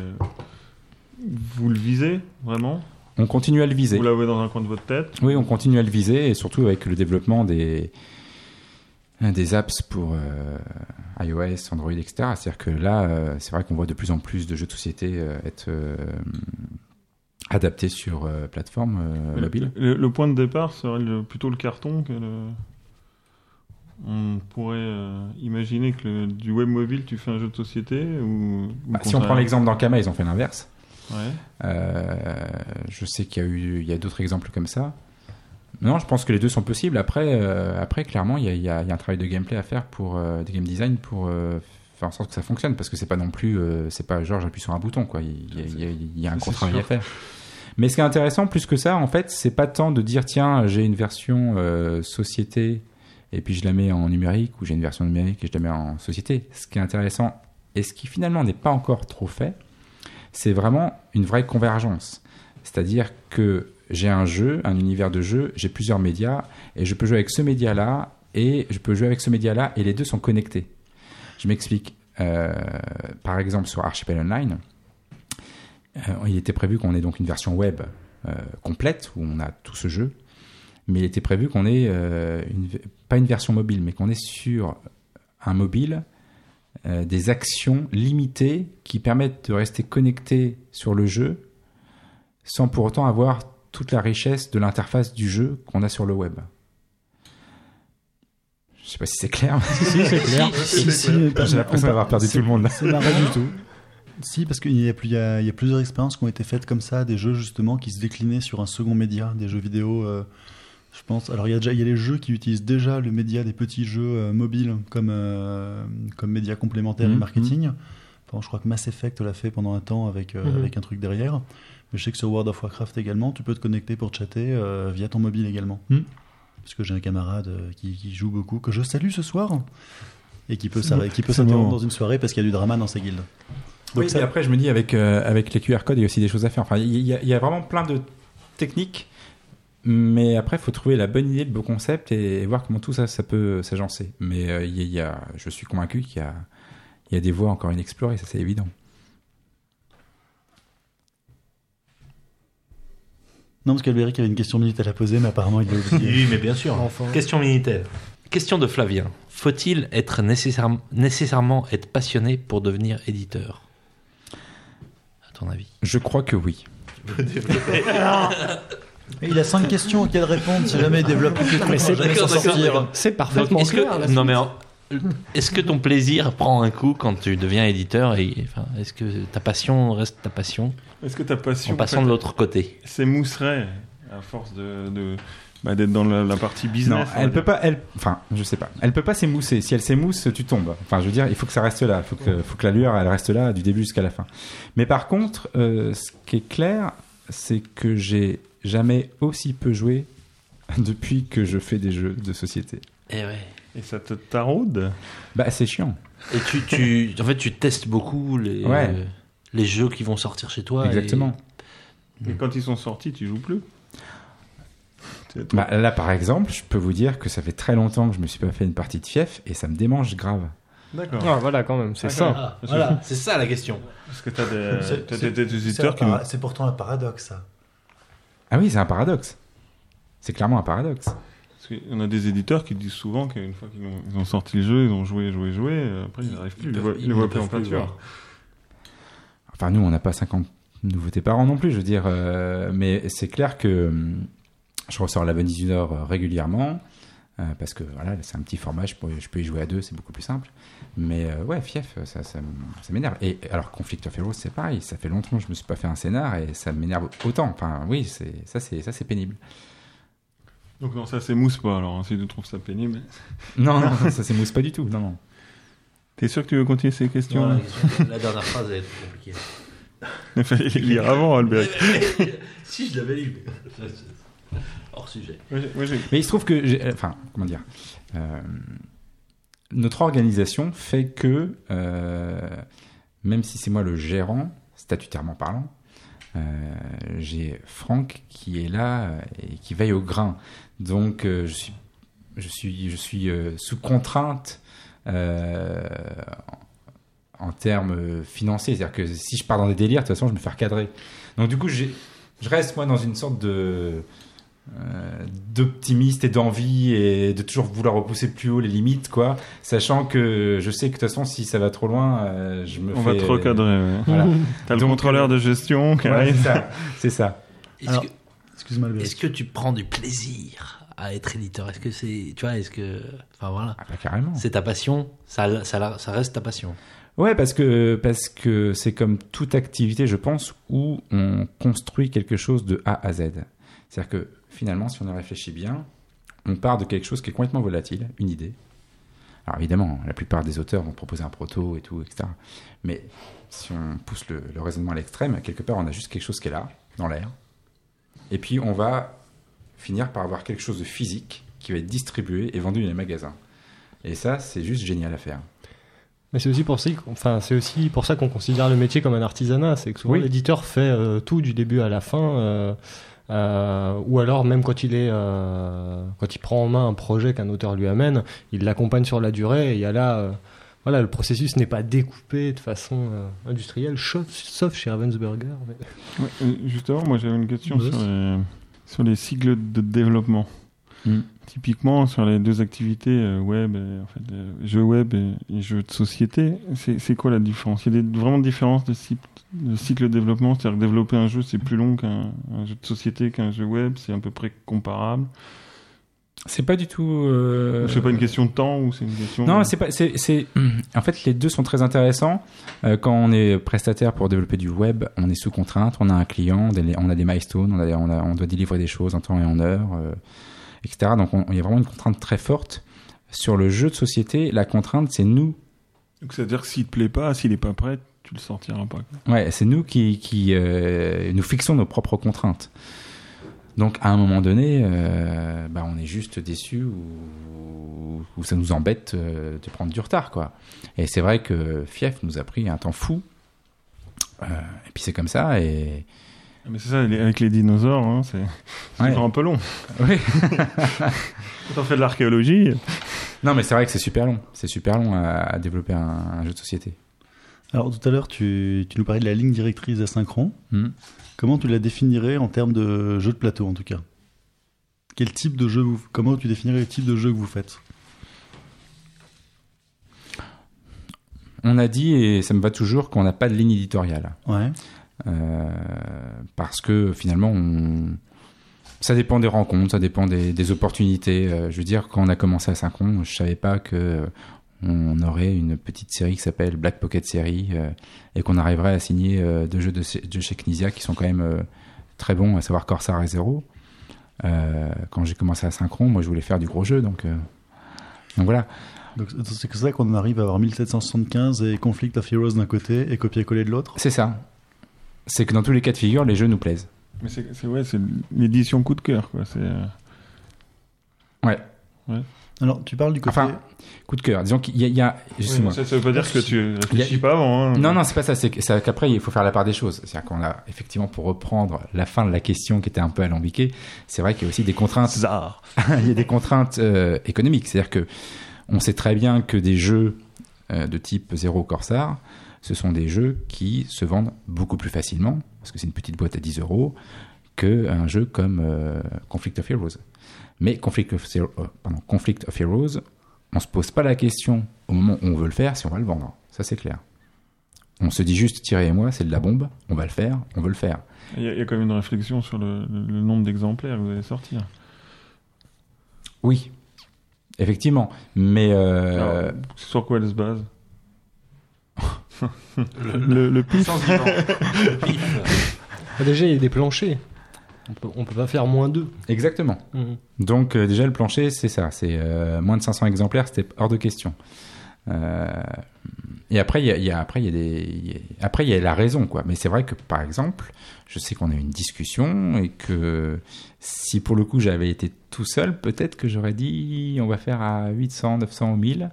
Vous le visez vraiment? On continue à le viser. Vous l'avez dans un coin de votre tête? Oui, on continue à le viser et surtout avec le développement des des apps pour euh, iOS, Android, etc. C'est-à-dire que là, euh, c'est vrai qu'on voit de plus en plus de jeux de société euh, être euh, adaptés sur plateforme le, mobile. le- le point de départ serait le- plutôt le carton que le. On pourrait imaginer que le- du web mobile, tu fais un jeu de société ou. ou Bah, si on prend l'exemple d'Ankama, ils ont fait l'inverse. Ouais. Je sais qu'il y a eu, il y a d'autres exemples comme ça. Non, je pense que les deux sont possibles. Après, euh, après clairement, il y, a, y y un travail de gameplay à faire pour euh, de game design pour euh, faire en sorte que ça fonctionne, parce que c'est pas non plus, c'est pas genre j'appuie sur un bouton, quoi. Il y a, y un gros travail à faire. Mais ce qui est intéressant, plus que ça, en fait, c'est pas tant de dire tiens, j'ai une version euh, société et puis je la mets en numérique, ou j'ai une version numérique et je la mets en société. Ce qui est intéressant et ce qui finalement n'est pas encore trop fait, c'est vraiment une vraie convergence. C'est-à-dire que j'ai un jeu, un univers de jeu, j'ai plusieurs médias, et je peux jouer avec ce média-là, et je peux jouer avec ce média-là, et les deux sont connectés. Je m'explique. Euh, par exemple, sur Archipel Online, euh, il était prévu qu'on ait donc une version web euh, complète, où on a tout ce jeu, mais il était prévu qu'on ait, pas une version mobile, mais qu'on ait sur un mobile des actions limitées qui permettent de rester connecté sur le jeu sans pour autant avoir toute la richesse de l'interface du jeu qu'on a sur le web. Je sais pas si c'est clair. Si, c'est clair. Si, si, J'ai l'impression d'avoir perdu tout le monde là. C'est marrant du tout. Si, parce qu'il y, a y plusieurs expériences qui ont été faites comme ça, des jeux justement qui se déclinaient sur un second média, des jeux vidéo. euh, je pense. Alors il y a déjà, il y a les jeux qui utilisent déjà le média des petits jeux euh, mobiles comme euh, comme média complémentaire et Mhm, marketing. Enfin, je crois que Mass Effect l'a fait pendant un temps avec euh, Mhm. avec un truc derrière. Mais je sais que sur World of Warcraft également, tu peux te connecter pour chatter euh, via ton mobile également. Mhm. Parce que j'ai un camarade euh, qui, qui joue beaucoup, que je salue ce soir, et qui peut s'interrompre moment. dans une soirée parce qu'il y a du drama dans sa guilde. Donc Donc ça- après, je me dis avec euh, avec les QR codes, il y a aussi des choses à faire. Enfin, il y, a- il y a vraiment plein de techniques, mais après, il faut trouver la bonne idée, le bon concept et, et voir comment tout ça, ça peut s'agencer. Mais euh, y a- il y a, je suis convaincu qu'il y a y a des voies encore inexplorées, ça c'est évident. Non, parce qu'Albéric avait une question minute à la poser, mais apparemment il l'a oublié. Oui, mais bien sûr. Enfin. Question militaire. Question de Flavien. Faut-il être nécessaire- nécessairement être passionné pour devenir éditeur? À ton avis? Je crois que oui. Il a cinq questions auxquelles répondre si jamais il développe plus de c'est parfaitement Donc, clair. que non mais en- Est-ce que ton plaisir prend un coup quand tu deviens éditeur et enfin, est-ce que ta passion reste ta passion? Est-ce que ta passion en passant en de l'autre côté s'émousserait à force de, de- bah, d'être dans la, la partie Non, business on va elle peut pas. Elle, enfin, je sais pas. Elle peut pas s'émousser. Si elle s'émousse, tu tombes. Enfin, je veux dire, il faut que ça reste là. Il faut que, faut que la lueur, elle reste là du début jusqu'à la fin. Mais par contre, euh, ce qui est clair, c'est que j'ai jamais aussi peu joué depuis que je fais des jeux de société. Eh ouais. Et ça te taraude Bah, c'est chiant. Et tu, tu, en fait, tu testes beaucoup les, Ouais. euh, les jeux qui vont sortir chez toi. Exactement. Et quand ils sont sortis, tu joues plus Bah, là, par exemple, je peux vous dire que ça fait très longtemps que je me suis pas fait une partie de fief et ça me démange grave. D'accord. Ah, voilà, quand même, c'est ça. Ah, voilà, c'est ça la question. Parce que t'as des, C'est- t'as c'est- des, des C'est éditeurs qui... c'est pourtant un paradoxe, ça. Ah oui, c'est un paradoxe. C'est clairement un paradoxe. Parce qu'il y en a des éditeurs qui disent souvent qu'une fois qu'ils ont, ils ont sorti le jeu, ils ont joué, joué, joué, euh, après ils n'arrivent plus, ils, peuvent- voient, ils ils ne voient plus en peinture. Enfin, nous, on n'a pas 50 nouveautés par an non plus, je veux dire. euh, mais c'est clair que hum, je ressors la Venise du Nord euh, régulièrement. euh, parce que voilà, c'est un petit format, je peux, je peux y jouer à deux, c'est beaucoup plus simple. Mais euh, ouais, Fief, ça, ça, ça m'énerve. Et alors, Conflict of Heroes, c'est pareil, ça fait longtemps que je me suis pas fait un scénar et ça m'énerve autant. Enfin, oui, c'est, ça, c'est, ça, c'est pénible. Donc non, ça s'émousse pas alors, hein, si tu trouves ça pénible. Non, non, ça s'émousse pas du tout, non, non. T'es sûr que tu veux continuer ces questions Non, la, dernière phrase elle est trop compliquée. Il fallait les lire avant, Albert. si je l'avais lu. Hors sujet. Mais il se trouve que, j'ai- enfin, comment dire, euh, notre organisation fait que, euh, même si c'est moi le gérant, statutairement parlant, euh, j'ai Franck qui est là euh, et qui veille au grain. Donc, euh, je suis, je suis, je suis euh, sous contrainte. euh, en termes financiers, c'est-à-dire que si je pars dans des délires, de toute façon, je me fais recadrer. Donc du coup, je reste moi dans une sorte de euh, d'optimiste et d'envie et de toujours vouloir repousser plus haut les limites, quoi. Sachant que je sais que de toute façon, si ça va trop loin, euh, je me On fais. va te recadrer. ouais. Voilà. T'as le contrôleur euh, de gestion qui Ouais, arrive. c'est ça. C'est ça. Est-ce Alors, que, Est-ce que tu prends du plaisir à être éditeur? Est-ce que c'est, tu vois, est-ce que, enfin voilà, Ah, bah, carrément. c'est ta passion, ça, ça, ça reste ta passion. Ouais, parce que parce que c'est comme toute activité, je pense, où on construit quelque chose de A à Z. C'est-à-dire que finalement, si on y réfléchit bien, on part de quelque chose qui est complètement volatile, une idée. Alors évidemment, la plupart des auteurs vont proposer un proto et tout, etc. Mais si on pousse le, le raisonnement à l'extrême, quelque part, on a juste quelque chose qui est là, dans l'air. Et puis on va finir par avoir quelque chose de physique qui va être distribué et vendu dans les magasins. Et ça, c'est juste génial à faire. Mais c'est aussi pour ça, qu'on- enfin, c'est aussi pour ça qu'on considère le métier comme un artisanat. C'est que souvent Oui. l'éditeur fait euh, tout du début à la fin, euh, euh, ou alors même quand il est, quand il prend en main un projet qu'un auteur lui amène, il l'accompagne sur la durée. Et il y a là, voilà, le processus n'est pas découpé de façon euh, industrielle, sauf, sauf chez Ravensburger. mais- Ouais, euh, justement, moi j'avais une question sur les, sur les cycles de développement. Mm. Typiquement, sur les deux activités euh, web, et, en fait, euh, jeux web et, et jeux de société, c'est c'est quoi la différence? Il y a des, vraiment différences de, cycle- de cycle de développement? C'est-à-dire que développer un jeu, c'est plus long qu'un un jeu de société, qu'un jeu web, c'est à peu près comparable. C'est pas du tout. euh, C'est pas une question de temps ou c'est une question. Non, c'est pas. C'est, c'est- En fait, les deux sont très intéressants. Euh, quand on est prestataire pour développer du web, on est sous contrainte, on a un client, on a des milestones, on, a, on, a- on doit délivrer des choses en temps et en heure, euh, etc. Donc, on- il y a vraiment une contrainte très forte. Sur le jeu de société, la contrainte, c'est nous. Donc, C'est-à-dire que s'il te plaît pas, s'il est pas prêt, tu le sortiras pas. quoi. Ouais, c'est nous qui, qui nous fixons nos propres contraintes. Donc, à un moment donné, euh, bah, on est juste déçu ou, ou ça nous embête euh, de prendre du retard, quoi. Et c'est vrai que Fief nous a pris un temps fou. Euh, et puis c'est comme ça. Et Mais c'est ça, avec les dinosaures, hein, c'est Ouais. toujours un peu long. Oui. Quand on fait de l'archéologie, non, mais c'est vrai que c'est super long. C'est super long à, à développer un, un jeu de société. Alors tout à l'heure, tu, tu nous parlais de la ligne directrice asynchron. Hmm. Comment tu la définirais en termes de jeu de plateau en tout cas? Quel type de jeu vous, Comment tu définirais le type de jeu que vous faites? On a dit, et ça me va toujours, qu'on n'a pas de ligne éditoriale. Ouais. Euh, parce que finalement, on... ça dépend des rencontres, ça dépend des, des opportunités. Euh, je veux dire, quand on a commencé à Synchron, je savais pas que on aurait une petite série qui s'appelle Black Pocket Series euh, et qu'on arriverait à signer euh, deux jeux de, de chez Knizia qui sont quand même euh, très bons, à savoir Corsair et Zero. Euh, quand j'ai commencé à Synchron, moi je voulais faire du gros jeu, donc, euh, donc voilà. Donc c'est que ça qu'on arrive à avoir 1775 et Conflict of Heroes d'un côté et copier-coller de l'autre? C'est ça. C'est que dans tous les cas de figure, les jeux nous plaisent. Mais c'est c'est- ouais, c'est l'édition coup de cœur, quoi. C'est euh, Ouais. Alors tu parles du côté. Enfin, coup de cœur. Disons qu'il y a. il y a- excuse-moi. ça, ça veut pas dire que tu réfléchis a- pas avant. hein. Non, non, c'est pas ça. C'est qu'après, il faut faire la part des choses. C'est-à-dire qu'on a, effectivement, pour reprendre la fin de la question qui était un peu alambiquée, c'est vrai qu'il y a aussi des contraintes. Il y a des contraintes euh, économiques. C'est-à-dire que on sait très bien que des jeux euh, de type Zero Corsair, ce sont des jeux qui se vendent beaucoup plus facilement, parce que c'est une petite boîte à 10 euros, qu'un jeu comme euh, Conflict of Heroes. Mais Conflict of, Zero- euh, pardon, Conflict of Heroes, on se pose pas la question au moment où on veut le faire si on va le vendre. Ça, c'est clair. On se dit juste, Thierry et moi, c'est de la bombe, on va le faire, on veut le faire. Il y, a- il y a quand même une réflexion sur le, le nombre d'exemplaires que vous allez sortir. Oui, effectivement. Mais euh, Alors, sur quoi elle se base? Le, le. Le pif. Ah, Déjà, il y a des planchers. On peut, on peut pas faire moins d'eux. exactement. Mhm. Donc euh, déjà le plancher c'est ça, c'est euh, moins de 500 exemplaires, c'était hors de question. Euh, et après il y a, il y a- après il y a des il y a- après il y a la raison quoi. Mais c'est vrai que par exemple, je sais qu'on a eu une discussion et que si pour le coup j'avais été tout seul, peut-être que j'aurais dit on va faire à 800, 900 ou 1000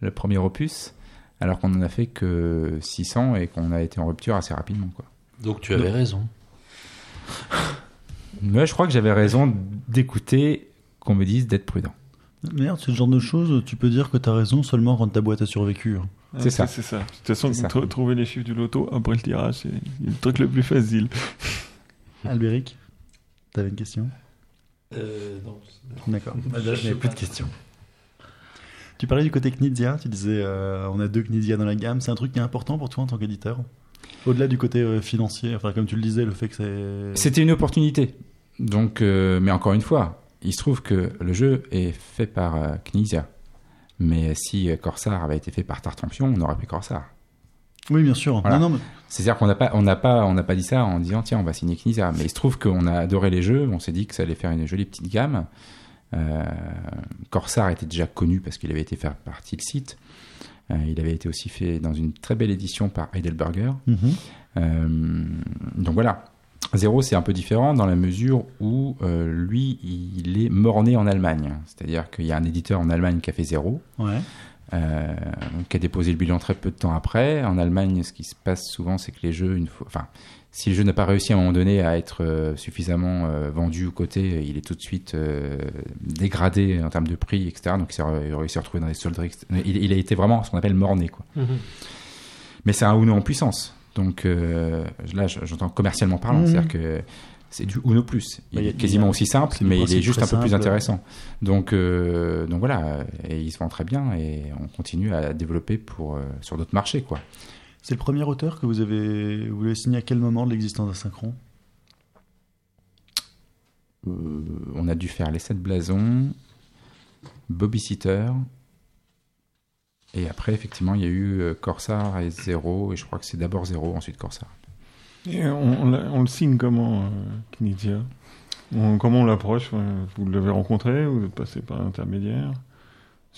le premier opus, alors qu'on en a fait que 600 et qu'on a été en rupture assez rapidement quoi. Donc tu avais raison. Mais je crois que j'avais raison d'écouter qu'on me dise d'être prudent. Merde, c'est le genre de choses, tu peux dire que t'as raison seulement quand ta boîte a survécu. hein. C'est ça. C'est ça. De toute façon, C'est ça. tr- trouver les chiffres du loto après le tirage, c'est le truc le plus facile. Albéric, t'avais une question? Euh, non. D'accord. Je n'avais plus de questions. Tu parlais du côté Knizia, tu disais euh, on a deux Knizia dans la gamme, c'est un truc qui est important pour toi en tant qu'éditeur? Au-delà du côté euh, financier, enfin comme tu le disais, le fait que c'est... C'était une opportunité. Donc, euh, mais encore une fois, il se trouve que le jeu est fait par euh, Knizia. Mais si euh, Corsair avait été fait par Tartampion, on aurait pris Corsair. Oui, bien sûr. Voilà. Non, non, mais- C'est-à-dire qu'on n'a pas, on n'a pas, on n'a pas dit ça en disant tiens on va signer Knizia. Mais il se trouve qu'on a adoré les jeux, on s'est dit que ça allait faire une jolie petite gamme. Corsair était déjà connu parce qu'il avait été fait par Tilsit. Euh, il avait été aussi fait dans une très belle édition par Heidelberger. Mhm. Euh, donc voilà. Zéro, c'est un peu différent dans la mesure où euh, lui, il est mort-né en Allemagne. C'est-à-dire qu'il y a un éditeur en Allemagne qui a fait zéro, Ouais. euh, qui a déposé le bilan très peu de temps après. En Allemagne, ce qui se passe souvent, c'est que les jeux, une fois, enfin, si le jeu n'a pas réussi à un moment donné à être euh, suffisamment euh, vendu ou coté, il est tout de suite euh, dégradé en termes de prix, etc. Donc il s'est retrouvé dans les solderies. Il, il a été vraiment ce qu'on appelle mort-né, quoi. Mais c'est un Uno en puissance. Donc euh, là, je- j'entends commercialement parlant, Mhm. c'est-à-dire que c'est du Uno plus. Il Bah, est quasiment a- aussi simple, mais il est juste un peu plus intéressant. Donc, euh, donc voilà, et il se vend très bien et on continue à développer pour, euh, sur d'autres marchés. quoi. C'est le premier auteur que vous avez, vous l'avez signé à quel moment de l'existence d'Asynchron Euh, on a dû faire Les 7 blasons, Bobby Sitter, et après, effectivement, il y a eu euh, Corsair et Zero, et je crois que c'est d'abord Zero, ensuite Corsair. Et on, on l'a- on le signe comment, euh, On- Comment on l'approche? Vous l'avez rencontré? Ou vous êtes passé par l'intermédiaire? euh,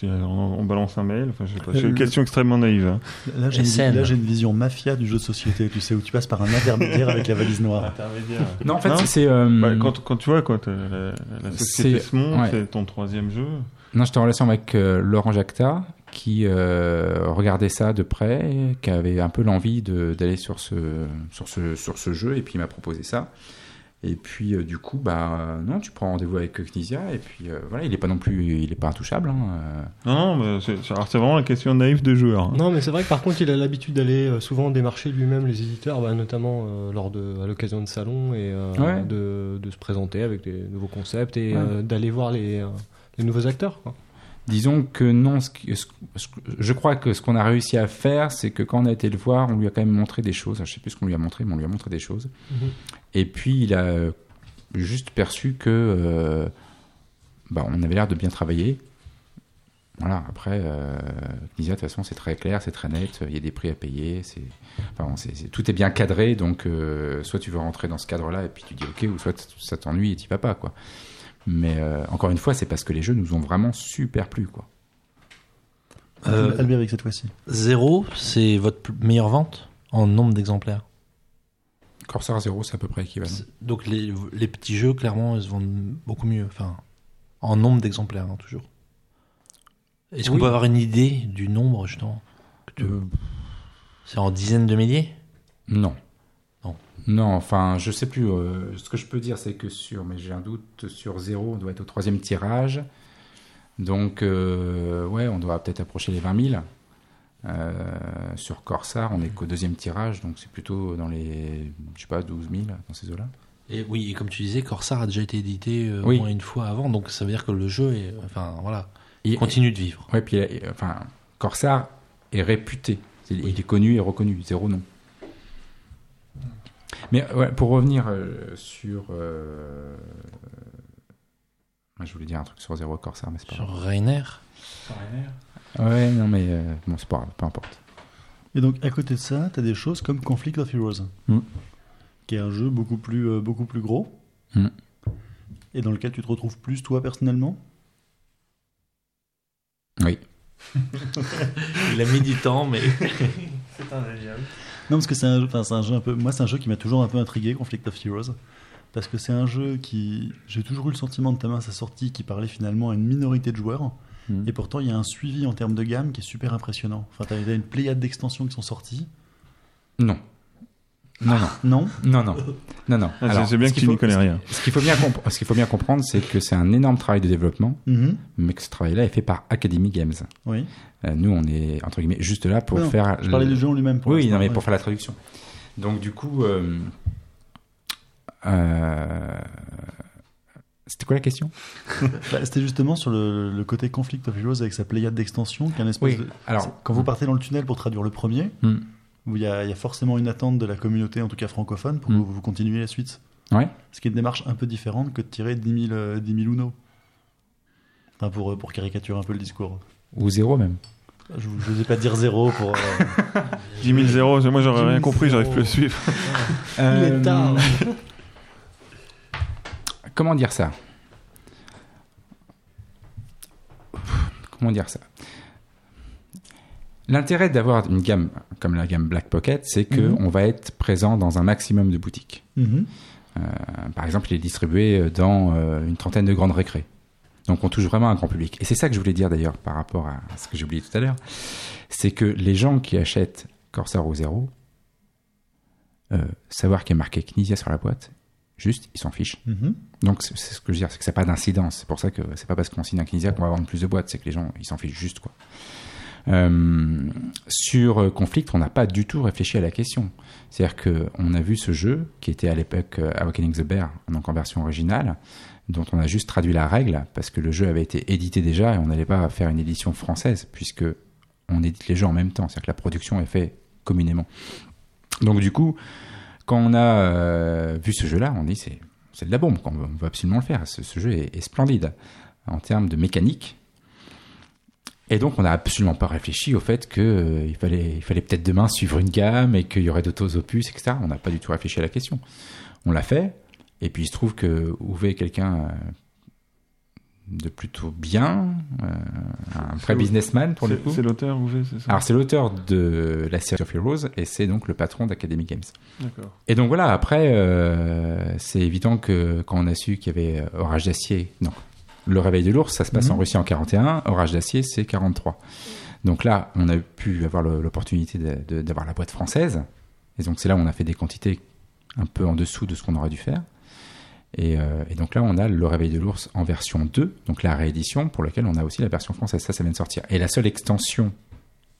on, on balance un mail Enfin, je sais pas. C'est Euh, une question extrêmement naïve. hein. Là, j'ai une, là, j'ai une vision mafia du jeu de société, tu sais, où tu passes par un intermédiaire avec la valise noire. Intermédiaire. Non, en fait, Non c'est... euh, Bah, quand, quand tu vois, euh, la, la société C'est- se monte, ouais. c'est ton troisième jeu. Non, j'étais en relation avec euh, Laurent Jacta, qui euh, regardait ça de près, qui avait un peu l'envie de- d'aller sur ce, sur, ce, sur ce jeu, et puis il m'a proposé ça. Et puis, euh, du coup, bah, euh, non, tu prends rendez-vous avec Knizia, et puis euh, voilà, il n'est pas non plus, il est pas intouchable. hein, euh. Non, mais c'est c'est- alors, c'est vraiment la question naïve de joueur. hein. Non, mais c'est vrai que par contre, il a l'habitude d'aller euh, souvent démarcher lui-même les éditeurs, bah, notamment euh, lors de, à l'occasion de salons et euh, Ouais. de, de se présenter avec des nouveaux concepts et Ouais. euh, d'aller voir les, euh, les nouveaux acteurs. quoi. Disons que non, ce qui- ce- ce- je crois que ce qu'on a réussi à faire, c'est que quand on a été le voir, on lui a quand même montré des choses. Je sais plus ce qu'on lui a montré, mais on lui a montré des choses. Mhm. Et puis il a juste perçu que euh, bah, on avait l'air de bien travailler. Voilà, après, euh, Knizia, de toute façon, c'est très clair, c'est très net, il y a des prix à payer, c'est, enfin, tout est bien cadré, donc euh, soit tu veux rentrer dans ce cadre-là et puis tu dis ok, ou soit ça t'ennuie et tu vas pas, quoi. Mais euh, encore une fois, c'est parce que les jeux nous ont vraiment super plu, quoi. Euh, Albéric cette fois-ci. Zéro, c'est votre meilleure vente en nombre d'exemplaires? Corsair 0, c'est à peu près équivalent. Donc les, les petits jeux, clairement, ils se vendent beaucoup mieux. Enfin, en nombre d'exemplaires, hein, toujours. Est-ce qu'on peut avoir une idée du nombre, justement que tu- Euh, C'est en dizaines de milliers? Non. Non. Enfin, je sais plus. euh, ce que je peux dire, c'est que sur, mais j'ai un doute, sur 0, on doit être au troisième tirage. Donc, euh, ouais, on doit peut-être approcher les 20 000. Euh, sur Corsair, on est qu'au deuxième tirage, donc c'est plutôt dans les, je sais pas, 12 000, dans ces eaux-là. Et oui, et comme tu disais, Corsair a déjà été édité Oui. au moins une fois avant, donc ça veut dire que le jeu est, enfin voilà, Et- continue de vivre. Ouais, puis, enfin, Corsair est réputé. Il, Oui. il est connu et reconnu. Zéro, non. Mais ouais, pour revenir euh, sur. euh, Je voulais dire un truc sur Zéro Corsair, mais c'est pas Sur grave. Rainer, Ouais, non, mais euh, bon, c'est pas grave, peu importe. Et donc à côté de ça, t'as des choses comme Conflict of Heroes, Mm. qui est un jeu beaucoup plus, euh, beaucoup plus gros, Mm. et dans lequel tu te retrouves plus toi personnellement? Oui. il a mis du temps, mais Non, parce que c'est un, jeu- un jeu un peu. Moi, c'est un jeu qui m'a toujours un peu intrigué, Conflict of Heroes. Parce que c'est un jeu qui. J'ai toujours eu le sentiment de ta main à sa sortie qui parlait finalement à une minorité de joueurs. Mhm. Et pourtant, il y a un suivi en termes de gamme qui est super impressionnant. Enfin, t'as t'as une pléiade d'extensions qui sont sorties. Non. Non, non. Non Non, non. Non. Ah, c'est- Alors, c'est bien ce que qu'il tu n'y connais rien. Ce qu'il faut, bien compre- ce qu'il faut bien comprendre, c'est que c'est un énorme travail de développement, Mhm. mais que ce travail-là est fait par Academy Games. Oui. Euh, nous, on est, entre guillemets, juste là pour non, faire. Je parlais le- du jeu en lui-même. pour Oui, non, mais ouais. pour faire la traduction. Donc, du coup. euh, euh, C'était quoi la question? Bah, C'était justement sur le, le côté Conflict of Heroes avec sa pléiade d'extensions, qui est un espèce Oui, de- alors- Quand vous partez dans le tunnel pour traduire le premier, Hmm. Où il y, a, il y a forcément une attente de la communauté, en tout cas francophone, pour que vous, vous continuiez la suite. Ouais. Ce qui est une démarche un peu différente que de tirer 10 000, euh, 10 000 Uno. Enfin, pour, euh, pour caricaturer un peu le discours. Ou zéro même. Je n'osais pas dire zéro pour. euh, 10 000 zéros, moi j'aurais 10 000 rien compris, j'arrive plus à suivre. Il est tard. Comment dire ça? Comment dire ça? L'intérêt d'avoir une gamme comme la gamme Black Pocket, c'est que Mhm. on va être présent dans un maximum de boutiques. Mhm. Euh, par exemple, il est distribué dans euh, une trentaine de grandes récré. Donc on touche vraiment un grand public. Et c'est ça que je voulais dire d'ailleurs par rapport à ce que j'ai oublié tout à l'heure. C'est que les gens qui achètent Corsair au zéro, euh, savoir qu'il y a marqué Knizia sur la boîte, juste, ils s'en fichent. Mhm. Donc c'est c'est ce que je veux dire, c'est que ça n'a pas d'incidence. C'est pour ça que c'est pas parce qu'on signe un Knizia qu'on va vendre plus de boîtes, c'est que les gens ils s'en fichent juste quoi. Euh, sur euh, Conflict, on n'a pas du tout réfléchi à la question. C'est-à-dire que on a vu ce jeu qui était à l'époque euh, Awakening the Bear, donc en version originale, dont on a juste traduit la règle parce que le jeu avait été édité déjà et on n'allait pas faire une édition française puisque on édite les jeux en même temps, c'est-à-dire que la production est faite communément. Donc du coup, quand on a vu ce jeu-là, on dit c'est de la bombe, on veut, absolument le faire. Ce, jeu est splendide en termes de mécanique. Et donc on n'a absolument pas réfléchi au fait qu'il il fallait, il fallait peut-être demain suivre une gamme et qu'il y aurait d'autres opus, etc. On n'a pas du tout réfléchi à la question. On l'a fait, et puis il se trouve que Uwe est quelqu'un euh, de plutôt bien, euh, un vrai businessman pour le C'est coup. c'est l'auteur, Uwe, c'est ça? Alors c'est l'auteur de la série of Heroes et c'est donc le patron d'Academy Games. D'accord. Et donc voilà, après, euh, c'est évident que quand on a su qu'il y avait euh, Orage d'acier, donc le réveil de l'ours, ça se passe Mhm. en Russie en 41, Orage d'acier, c'est 43. Donc là, on a pu avoir l'opportunité d'avoir la boîte française. Et donc c'est là où on a fait des quantités un peu en dessous de ce qu'on aurait dû faire. Et, euh, et donc là, on a le réveil de l'ours en version 2, donc la réédition, pour laquelle on a aussi la version française. Ça, ça vient de sortir. Et la seule extension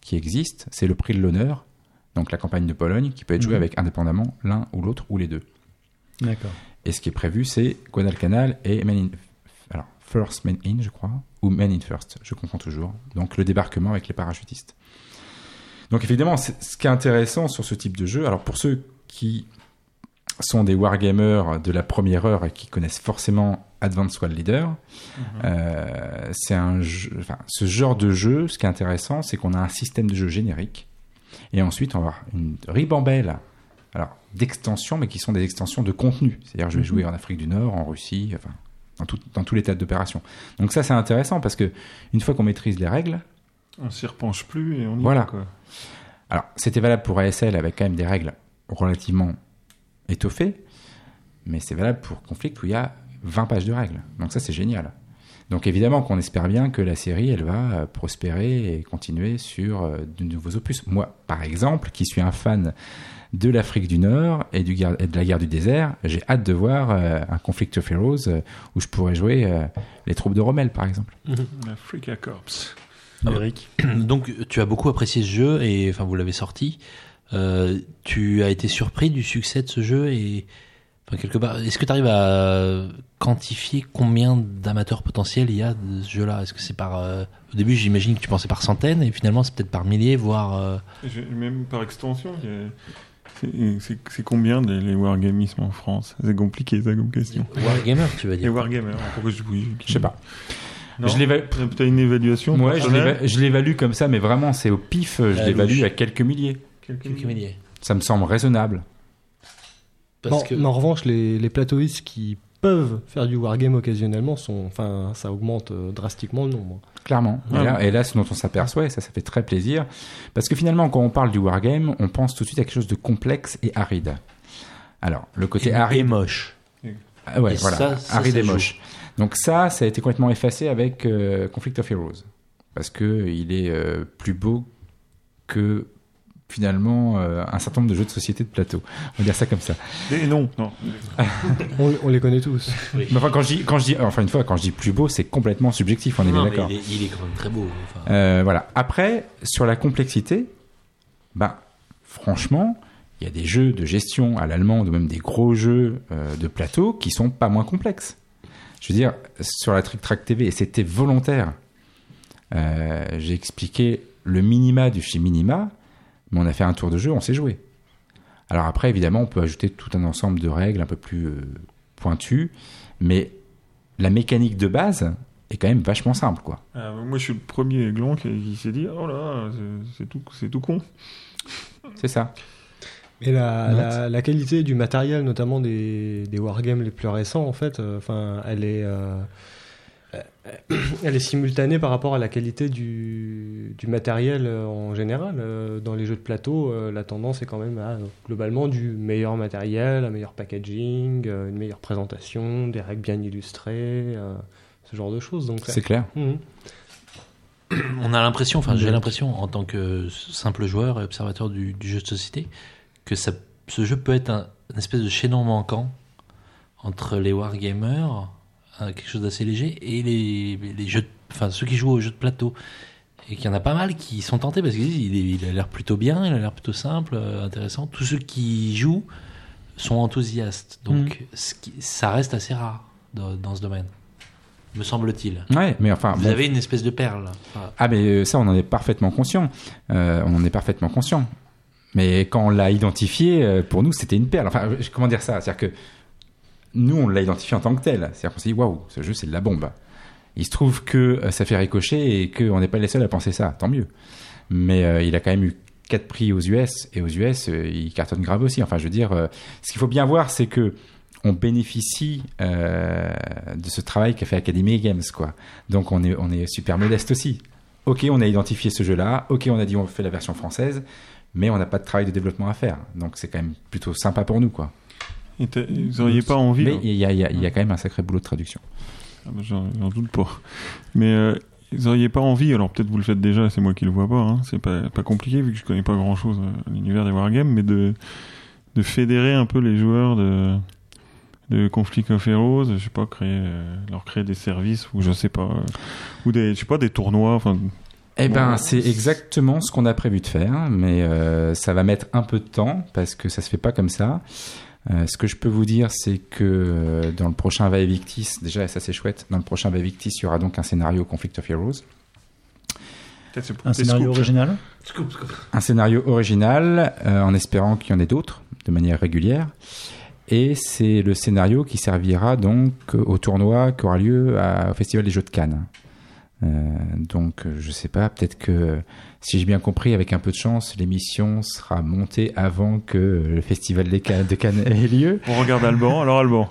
qui existe, c'est le prix de l'honneur, donc la campagne de Pologne, qui peut être jouée Mhm. avec indépendamment l'un ou l'autre ou les deux. D'accord. Et ce qui est prévu, c'est Guadalcanal et First Men In, je crois, ou Men in First, je comprends toujours. Donc le débarquement avec les parachutistes. Donc évidemment, ce qui est intéressant sur ce type de jeu, alors pour ceux qui sont des wargamers de la première heure et qui connaissent forcément Advanced World Leader. Euh, c'est un jeu, enfin, ce genre de jeu, ce qui est intéressant, c'est qu'on a un système de jeu générique et ensuite on va avoir une ribambelle alors d'extensions, mais qui sont des extensions de contenu. C'est-à-dire, je vais jouer en Afrique du Nord, en Russie, enfin, dans, tout- dans tous les tas d'opérations. Donc ça, c'est intéressant parce que une fois qu'on maîtrise les règles, On s'y repenche plus et on y Voilà. va, quoi. alors c'était valable pour ASL avec quand même des règles relativement étoffées, mais c'est valable pour Conflict où il y a 20 pages de règles. Donc ça, c'est génial. Donc évidemment qu'on espère bien que la série, elle va euh, prospérer et continuer sur euh, de nouveaux opus. Moi, par exemple, qui suis un fan de l'Afrique du Nord et, du guerre- et de la guerre du désert, j'ai hâte de voir euh, un Conflict of Heroes euh, où je pourrais jouer euh, les troupes de Rommel, par exemple. Africa Corps. Eric. Donc, tu as beaucoup apprécié ce jeu et enfin, vous l'avez sorti. Euh, tu as été surpris du succès de ce jeu et enfin, quelque part, est-ce que tu arrives à quantifier combien d'amateurs potentiels il y a de ce jeu-là? Est-ce que c'est par euh, au début, j'imagine que tu pensais par centaines et finalement c'est peut-être par milliers, voire euh, Même par extension, il y a- c'est- combien des- les wargamismes en France? C'est compliqué ça comme question. wargamer, tu vas Les dire. wargamers, pourquoi je oui, Je sais pas. Non. Je T'as une évaluation Moi, je l'évalue comme ça, mais vraiment, c'est au pif, je l'évalue à quelques milliers. Quelques milliers. Ça me semble raisonnable. Parce Non, que mais en revanche, les, les plateauistes qui peuvent faire du wargame occasionnellement, sont, enfin, ça augmente euh, drastiquement le nombre. Clairement. Ouais. Et, là, et là, ce dont on s'aperçoit, et ça, ça fait très plaisir, parce que finalement, quand on parle du wargame, on pense tout de suite à quelque chose de complexe et aride. Alors, le côté et, et aride, moche. ah ouais, et voilà, ça, ça, aride ça et joue. moche. Donc ça, ça a été complètement effacé avec euh, Conflict of Heroes, parce que il est euh, plus beau que finalement euh, un certain nombre de jeux de société de plateau. On va dire ça comme ça. Et non, non. On, on les connaît tous. Oui. Mais enfin, quand je dis, quand je dis, enfin une fois, quand je dis plus beau, c'est complètement subjectif. On est bien d'accord. il, est, il est quand même très beau. enfin. Euh, voilà. Après, sur la complexité, ben, franchement, il y a des jeux de gestion à l'allemande ou même des gros jeux euh, de plateau qui sont pas moins complexes. Je veux dire, sur la Trick Track TV, et c'était volontaire, euh, j'ai expliqué le minima du chez minima, mais on a fait un tour de jeu, on s'est joué. Alors après, évidemment, on peut ajouter tout un ensemble de règles un peu plus euh, pointues, mais la mécanique de base est quand même vachement simple, quoi. Ah, moi, je suis le premier gland qui, qui s'est dit Oh là, c'est- c'est tout, c'est tout con. C'est ça. Et la, Note. la, la qualité du matériel, notamment des, des wargames les plus récents, en fait, euh, enfin, elle est, euh, euh, elle est simultanée par rapport à la qualité du, du matériel euh, en général. Euh, Dans les jeux de plateau, euh, la tendance est quand même à globalement du meilleur matériel, un meilleur packaging, une meilleure présentation, des règles bien illustrées, ce genre de choses. Donc, C'est clair. Mhm. On a l'impression, enfin j'ai l'impression en tant que simple joueur et observateur du, du jeu de société, que ça, ce jeu peut être un, une espèce de chaînon manquant entre les wargamers, quelque chose d'assez léger, et les, les jeux, de- enfin ceux qui jouent aux jeux de plateau. Et qu'il y en a pas mal qui sont tentés parce qu'ils disent il, a l'air plutôt bien, il a l'air plutôt simple, euh, intéressant. Tous ceux qui jouent sont enthousiastes. Donc ce qui- ça reste assez rare dans, dans ce domaine, me semble-t-il. Ouais, mais enfin, Vous bon. avez une espèce de perle. Enfin, ah mais euh, ça, on en est parfaitement conscient. Euh, on en est parfaitement conscient. Mais quand on l'a identifié, pour nous, c'était une perle. Enfin, comment dire ça? C'est-à-dire que nous, on l'a identifié en tant que tel. C'est-à-dire qu'on s'est dit, waouh, ce jeu, c'est de la bombe. Il se trouve que euh, ça fait ricocher et qu'on n'est pas les seuls à penser ça. Tant mieux. Mais euh, il a quand même eu quatre prix aux US et aux US, euh, il cartonne grave aussi. Enfin, je veux dire, ce qu'il faut bien voir, c'est que on bénéficie de ce travail qu'a fait Academy Games, quoi. Donc on est, on est super modeste aussi. Ok, on a identifié ce jeu-là. Ok, on a dit on fait la version française, mais on n'a pas de travail de développement à faire. Donc c'est quand même plutôt sympa pour nous, quoi. Et vous auriez pas envie. Mais hein. il y a, il y a- il y a quand même un sacré boulot de traduction. Ah J'en doute pas. Mais euh, vous auriez pas envie, alors peut-être vous le faites déjà, c'est moi qui le vois pas, hein, c'est pas, pas compliqué vu que je connais pas grand chose à l'univers des wargames, mais de, de fédérer un peu les joueurs de, de Conflict of Heroes, je sais pas, créer, euh, leur créer des services ou je sais pas, euh, ou des, je sais pas, des tournois, enfin, Eh ben, c'est exactement ce qu'on a prévu de faire, mais euh, ça va mettre un peu de temps parce que ça se fait pas comme ça. Euh, ce que je peux vous dire, c'est que euh, dans le prochain Va Victis, déjà ça c'est chouette, dans le prochain Va Victis, il y aura donc un scénario Conflict of Heroes. Un scénario scoops, original Un scénario original, euh, en espérant qu'il y en ait d'autres, de manière régulière. Et c'est le scénario qui servira donc au tournoi qui aura lieu à- au Festival des Jeux de Cannes. Euh, donc, je sais pas, peut-être que, si j'ai bien compris, avec un peu de chance, l'émission sera montée avant que le Festival des Cannes- de Cannes ait lieu. On regarde Alban, alors Alban.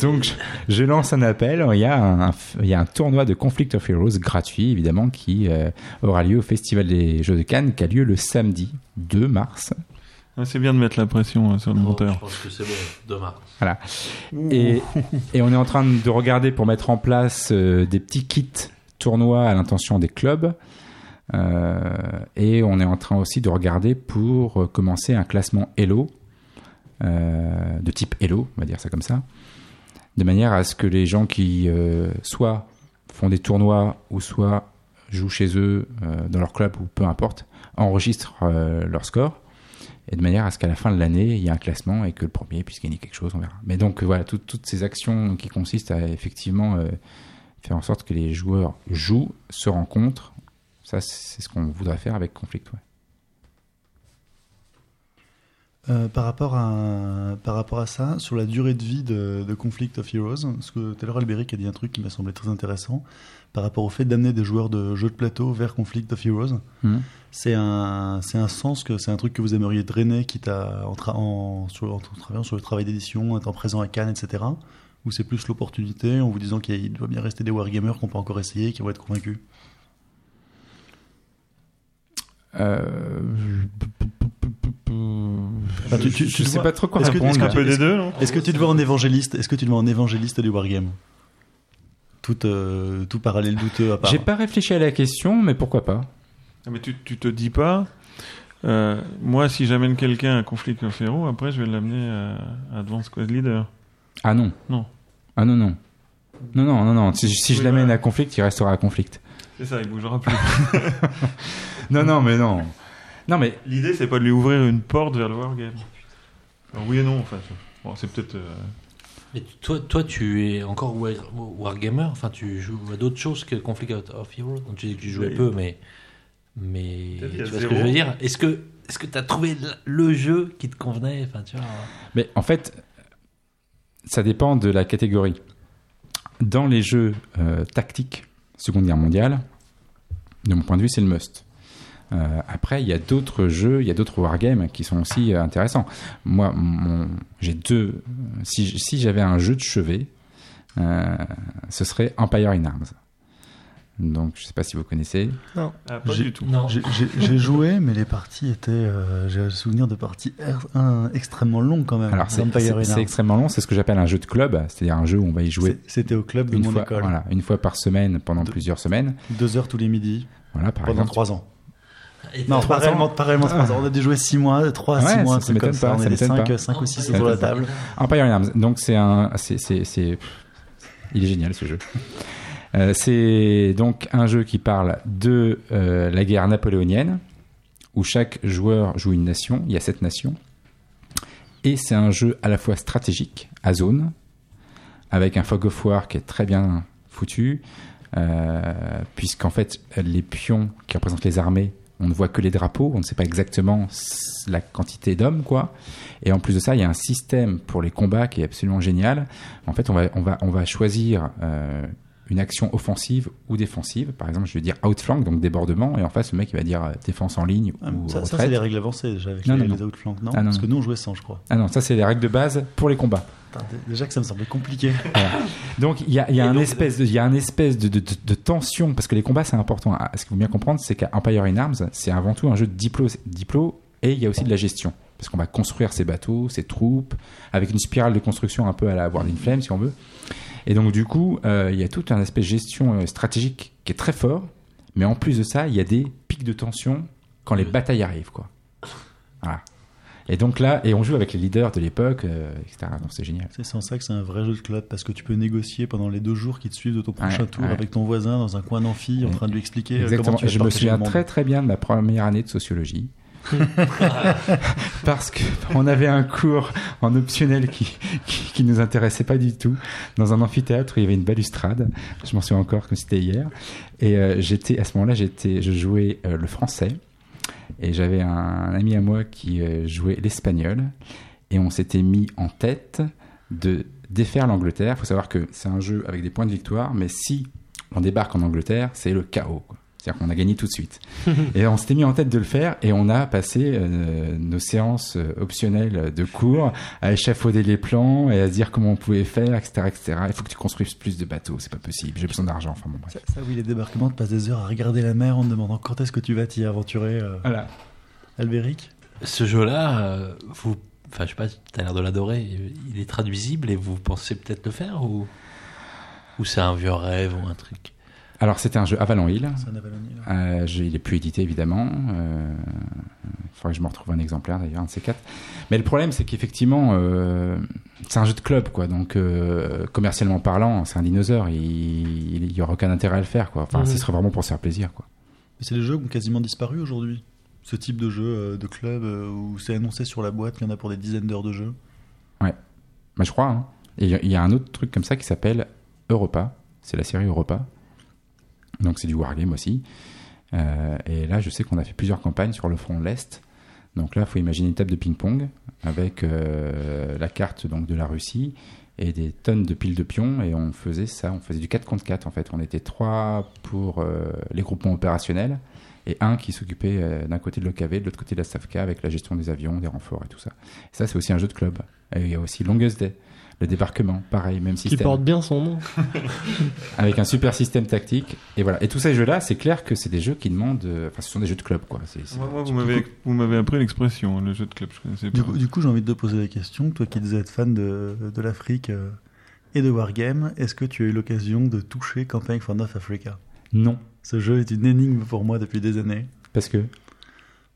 Donc, je, je lance un appel. Il y, a un, il y a un tournoi de Conflict of Heroes gratuit, évidemment, qui euh, aura lieu au Festival des Jeux de Cannes, qui a lieu le samedi 2 mars. Ouais, C'est bien de mettre la pression hein, sur le Bon, je monteur. pense que c'est bon, demain. Voilà. Et, et on est en train de regarder pour mettre en place euh, des petits kits tournois à l'intention des clubs. Euh, et on est en train aussi de regarder pour euh, commencer un classement Elo, euh, de type Elo, on va dire ça comme ça, de manière à ce que les gens qui euh, soit font des tournois ou soit jouent chez eux euh, dans leur club ou peu importe, enregistrent euh, leur score et de manière à ce qu'à la fin de l'année, il y ait un classement et que le premier puisse gagner quelque chose, on verra. Mais donc euh, voilà, tout- toutes ces actions qui consistent à effectivement euh, faire en sorte que les joueurs jouent, se rencontrent, ça c'est ce qu'on voudrait faire avec Conflict. Euh, par, rapport à, par rapport à ça, sur la durée de vie de, de Conflict of Heroes, parce que tout à l'heure Albéric a dit un truc qui m'a semblé très intéressant, par rapport au fait d'amener des joueurs de jeux de plateau vers Conflict of Heroes, Mhm. c'est un, c'est un sens que c'est un truc que vous aimeriez drainer, quitte à, en, tra- en, sur, en travaillant sur le travail d'édition, étant présent à Cannes, etc. Ou c'est plus l'opportunité en vous disant qu'il doit bien rester des wargamers qu'on peut encore essayer, qui vont être convaincus? Euh, Enfin, tu- tu- je tu sais vois- pas trop quoi est-ce que- répondre. est-ce que Un peu des deux, non Est-ce que tu te vois en évangéliste Est-ce que tu te vois en évangéliste du wargame tout, euh, tout parallèle douteux à part. J'ai pas réfléchi à la question, mais pourquoi pas Ah, Mais tu, tu te dis pas, euh, moi, si j'amène quelqu'un à Conflict Heroes, après, je vais l'amener à Advanced Squad Leader. Ah non. Non. Ah non, non. Non, non, non, non. Si, si je l'amène voilà. à conflict, il restera à conflict. C'est ça, il bougera plus. Non, non, mais non. Non, mais L'idée, c'est pas de lui ouvrir une porte vers le wargame. Alors, oui et non, en fait. Bon, c'est peut-être. euh, Mais toi, toi, tu es encore war- wargamer? Enfin, tu joues à d'autres choses que Conflict of Heroes? Donc, tu dis que tu jouais Oui. peu, mais mais tu vois ce que je veux dire? Est-ce que est-ce que tu as trouvé le jeu qui te convenait? Enfin, tu vois. Mais en fait, ça dépend de la catégorie. Dans les jeux euh, tactiques, Seconde Guerre mondiale, de mon point de vue, c'est le must. Euh, après, il y a d'autres jeux, il y a d'autres wargames qui sont aussi euh, intéressants. Moi, mon- j'ai deux. Si, j'avais un jeu de chevet, euh, ce serait Empire in Arms. Donc, je sais pas si vous connaissez. Ah, pas J'ai- du tout. Non. J'ai- joué, mais les parties étaient. euh, J'ai le souvenir de parties extrêmement longues quand même. Alors, c'est extrêmement long. C'est ce que j'appelle un jeu de club, c'est-à-dire un jeu où on va y jouer C'était au club de une mon fois, école. voilà, une fois par semaine pendant De- plusieurs semaines. Deux heures tous les midis, Voilà, par pendant exemple. trois ans. Et Non, pas réellement, pas réellement ans. On a dû jouer six mois, trois à Ouais, six mois, ça- ça comme ça. pas, On ça est m'étonne cinq, pas. cinq ou six Ça autour de la table. Empire Arms. Donc c'est un, il est génial ce jeu. Euh, c'est donc un jeu qui parle de euh, la guerre napoléonienne, où chaque joueur joue une nation. Il y a sept nations, et c'est un jeu à la fois stratégique à zone, avec un fog of war qui est très bien foutu, euh, puisqu'en fait les pions qui représentent les armées, on ne voit que les drapeaux, on ne sait pas exactement la quantité d'hommes, quoi. Et en plus de ça, il y a un système pour les combats qui est absolument génial. En fait, on va, on va, on va choisir euh, une action offensive ou défensive. Par exemple, je vais dire outflank, donc débordement, et en face, le mec il va dire euh, défense en ligne Ah, ou Ça, ça, c'est les règles avancées déjà avec Non, les, non, les non Ah, non, Parce que nous on jouait sans, je crois. Ah non, ça c'est les règles de base pour les combats. Déjà que ça me semblait compliqué. Donc il y a, y un espèce de, il y a un espèce de, de, de- de tension parce que les combats c'est important. Ah, Ce qu'il faut bien comprendre, c'est qu'Empire in Arms, c'est avant tout un jeu de diplo, diplo et il y a aussi de la gestion parce qu'on va construire ses bateaux, ses troupes avec une spirale de construction un peu à la War in Flame si on veut. Et donc du coup, euh, il y a tout un aspect gestion euh, stratégique qui est très fort, mais en plus de ça, il y a des pics de tension quand les batailles arrivent quoi. Voilà. Et donc là, et on joue avec les leaders de l'époque, euh, etc. Donc c'est génial. C'est sans ça que c'est un vrai jeu de club parce que tu peux négocier pendant les deux jours qui te suivent de ton prochain Ouais, tour ouais. avec ton voisin dans un coin d'amphi en train de lui expliquer euh, Exactement. comment tu Et vas je me souviens très très bien de ma première année de sociologie. Parce que on avait un cours en optionnel qui, qui, qui nous intéressait pas du tout. Dans un amphithéâtre, où il y avait une balustrade. Je m'en souviens encore comme c'était hier. Et euh, j'étais à ce moment-là, j'étais, je jouais euh, le français. Et j'avais un, ami à moi qui euh, jouait l'espagnol. et on s'était mis en tête de défaire l'Angleterre. Il faut savoir que c'est un jeu avec des points de victoire, mais si on débarque en Angleterre, c'est le chaos. C'est-à-dire qu'on a gagné tout de suite. et on s'était mis en tête de le faire et on a passé euh, nos séances euh, optionnelles de cours à échafauder les plans et à se dire comment on pouvait faire, etc. etc. Il faut que tu construises plus de bateaux, c'est pas possible, j'ai besoin d'argent. Enfin bon, bref. Ça, ça, oui, les débarquements, tu passes des heures à regarder la mer en te demandant quand est-ce que tu vas t'y aventurer, euh, Voilà. Albéric? Ce jeu-là, euh, vous, enfin, je sais pas, t'as l'air de l'adorer. Il est traduisible et vous pensez peut-être le faire ou, ou c'est un vieux rêve ou un truc? Alors c'était un jeu Avalon Hill. C'est un Avalon Hill. Euh, je- il est plus édité évidemment. Euh, il faudrait que je me retrouve un exemplaire d'ailleurs, un de ces quatre. Mais le problème, c'est qu'effectivement, euh, c'est un jeu de club, quoi. Donc euh, commercialement parlant, c'est un dinosaure. Il, il y aura aucun intérêt à le faire, quoi. Enfin, Mhm. ce serait vraiment pour se faire plaisir, quoi. Mais c'est des jeux qui ont quasiment disparu aujourd'hui. Ce type de jeu euh, de club euh, où c'est annoncé sur la boîte qu'il y en a pour des dizaines d'heures de jeu. Bah, je crois. Hein. Il y a un autre truc comme ça qui s'appelle Europa. C'est la série Europa. Donc c'est du wargame aussi. Euh, et là, je sais qu'on a fait plusieurs campagnes sur le front de l'Est. Donc là, il faut imaginer une table de ping-pong avec euh, la carte donc, de la Russie et des tonnes de piles de pions. Et on faisait ça, on faisait du 4 contre 4 en fait. On était trois pour euh, les groupements opérationnels et un qui s'occupait d'un côté de l'OKV, de l'autre côté de la SAFCA avec la gestion des avions, des renforts et tout ça. Et ça, c'est aussi un jeu de club. Et il y a aussi Longest Day, le débarquement, pareil, même Qui système porte bien son nom. avec un super système tactique. Et voilà. Et tous ces jeux-là, c'est clair que c'est des jeux qui demandent. euh, Enfin, ce sont des jeux de club, quoi. C'est- Moi, moi, vous m'avez vous m'avez appris l'expression, le jeu de club, je connaissais pas. Du coup, du coup, j'ai envie de te poser la question. Toi qui disais être fan de, de l'Afrique euh, et de Wargame, est-ce que tu as eu l'occasion de toucher Campaign for North Africa? Non, Ce jeu est une énigme pour moi depuis des années. parce que.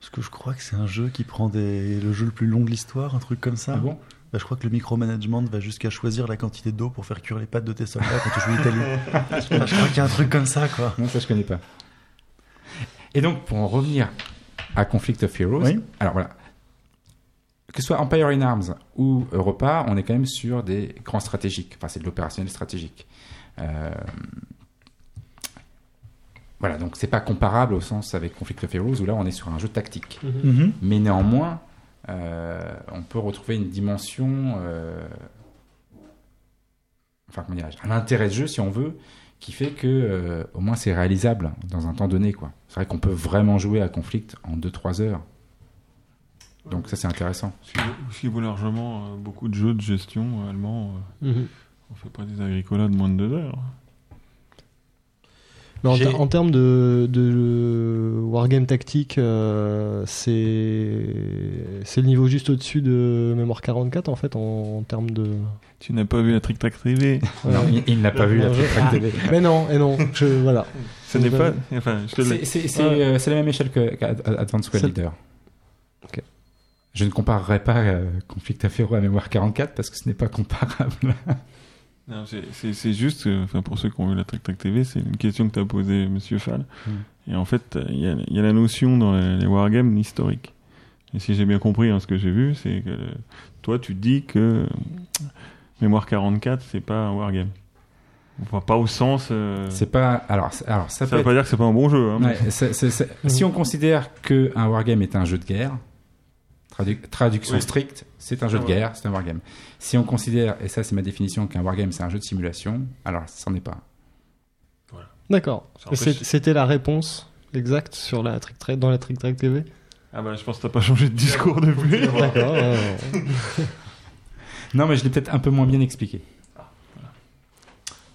Parce que je crois que c'est un jeu qui prend des... le jeu le plus long de l'histoire, un truc comme ça. Ah bon? Bah, je crois que le micromanagement va jusqu'à choisir la quantité d'eau pour faire cuire les pâtes de tes soldats quand tu joues l'Italie. je crois qu'il y a un truc comme ça, quoi. Non, ça je connais pas. Et donc, pour en revenir à Conflict of Heroes, Oui. alors voilà. Que ce soit Empire in Arms ou Europa, on est quand même sur des grands stratégiques. Enfin, c'est de l'opérationnel stratégique. Euh, Voilà, donc c'est pas comparable au sens avec Conflict of Heroes où là on est sur un jeu tactique. Mhm. Mais néanmoins, on peut retrouver une dimension, euh, enfin comment dirais-je, un intérêt de jeu si on veut, qui fait que euh, au moins c'est réalisable dans un temps donné. quoi. C'est vrai qu'on peut vraiment jouer à Conflict en 2-3 heures. Donc ça c'est intéressant. Ce qui vaut- largement euh, beaucoup de jeux de gestion euh, allemands. euh, Mhm. on fait pas des agricolas de moins de deux heures. Mais en, J'ai- ter- en termes de, de wargame tactique, euh, c'est c'est le niveau juste au-dessus de Mémoire 44 en fait en, en termes de. Tu n'as pas vu la Trick Track TV Non, il, il n'a pas vu la Trick Track TV. Mais non, et non, je, voilà. Ce n'est pas. Enfin, C'est- l'ai. C'est c'est, Ouais. euh, la même échelle que Advanced Squad Leader. Ok. Je ne comparerai pas euh, Conflict of Heroes à Mémoire 44 parce que ce n'est pas comparable. Non, c'est- c'est c'est juste, euh, enfin pour ceux qui ont vu la Track TV, c'est une question que t'as posée, Monsieur Fall. Hmm. Et en fait, euh, il y, y a la notion dans les, les wargames historiques. Et si j'ai bien compris hein, ce que j'ai vu, c'est que euh, toi, tu dis que euh, Mémoire 44, c'est pas un wargame. Enfin, pas au sens. euh, C'est pas. Alors, alors ça, ça peut veut être- pas dire que c'est pas un bon jeu. Hein, mais- Ouais, c'est- c'est- c'est- Si on considère que un wargame est un jeu de guerre, tradu- traduction Oui. stricte, c'est un jeu de Ah ouais. guerre, c'est un wargame. Si on considère, et ça c'est ma définition, qu'un wargame c'est un jeu de simulation, alors ça n'en est pas. D'accord. C'est- empêche- C'était la réponse exacte sur la trick track, dans la Trick Track TV Ah bah, je pense que t'as pas changé de discours depuis. D'accord. Non, mais je l'ai peut-être un peu moins bien expliqué.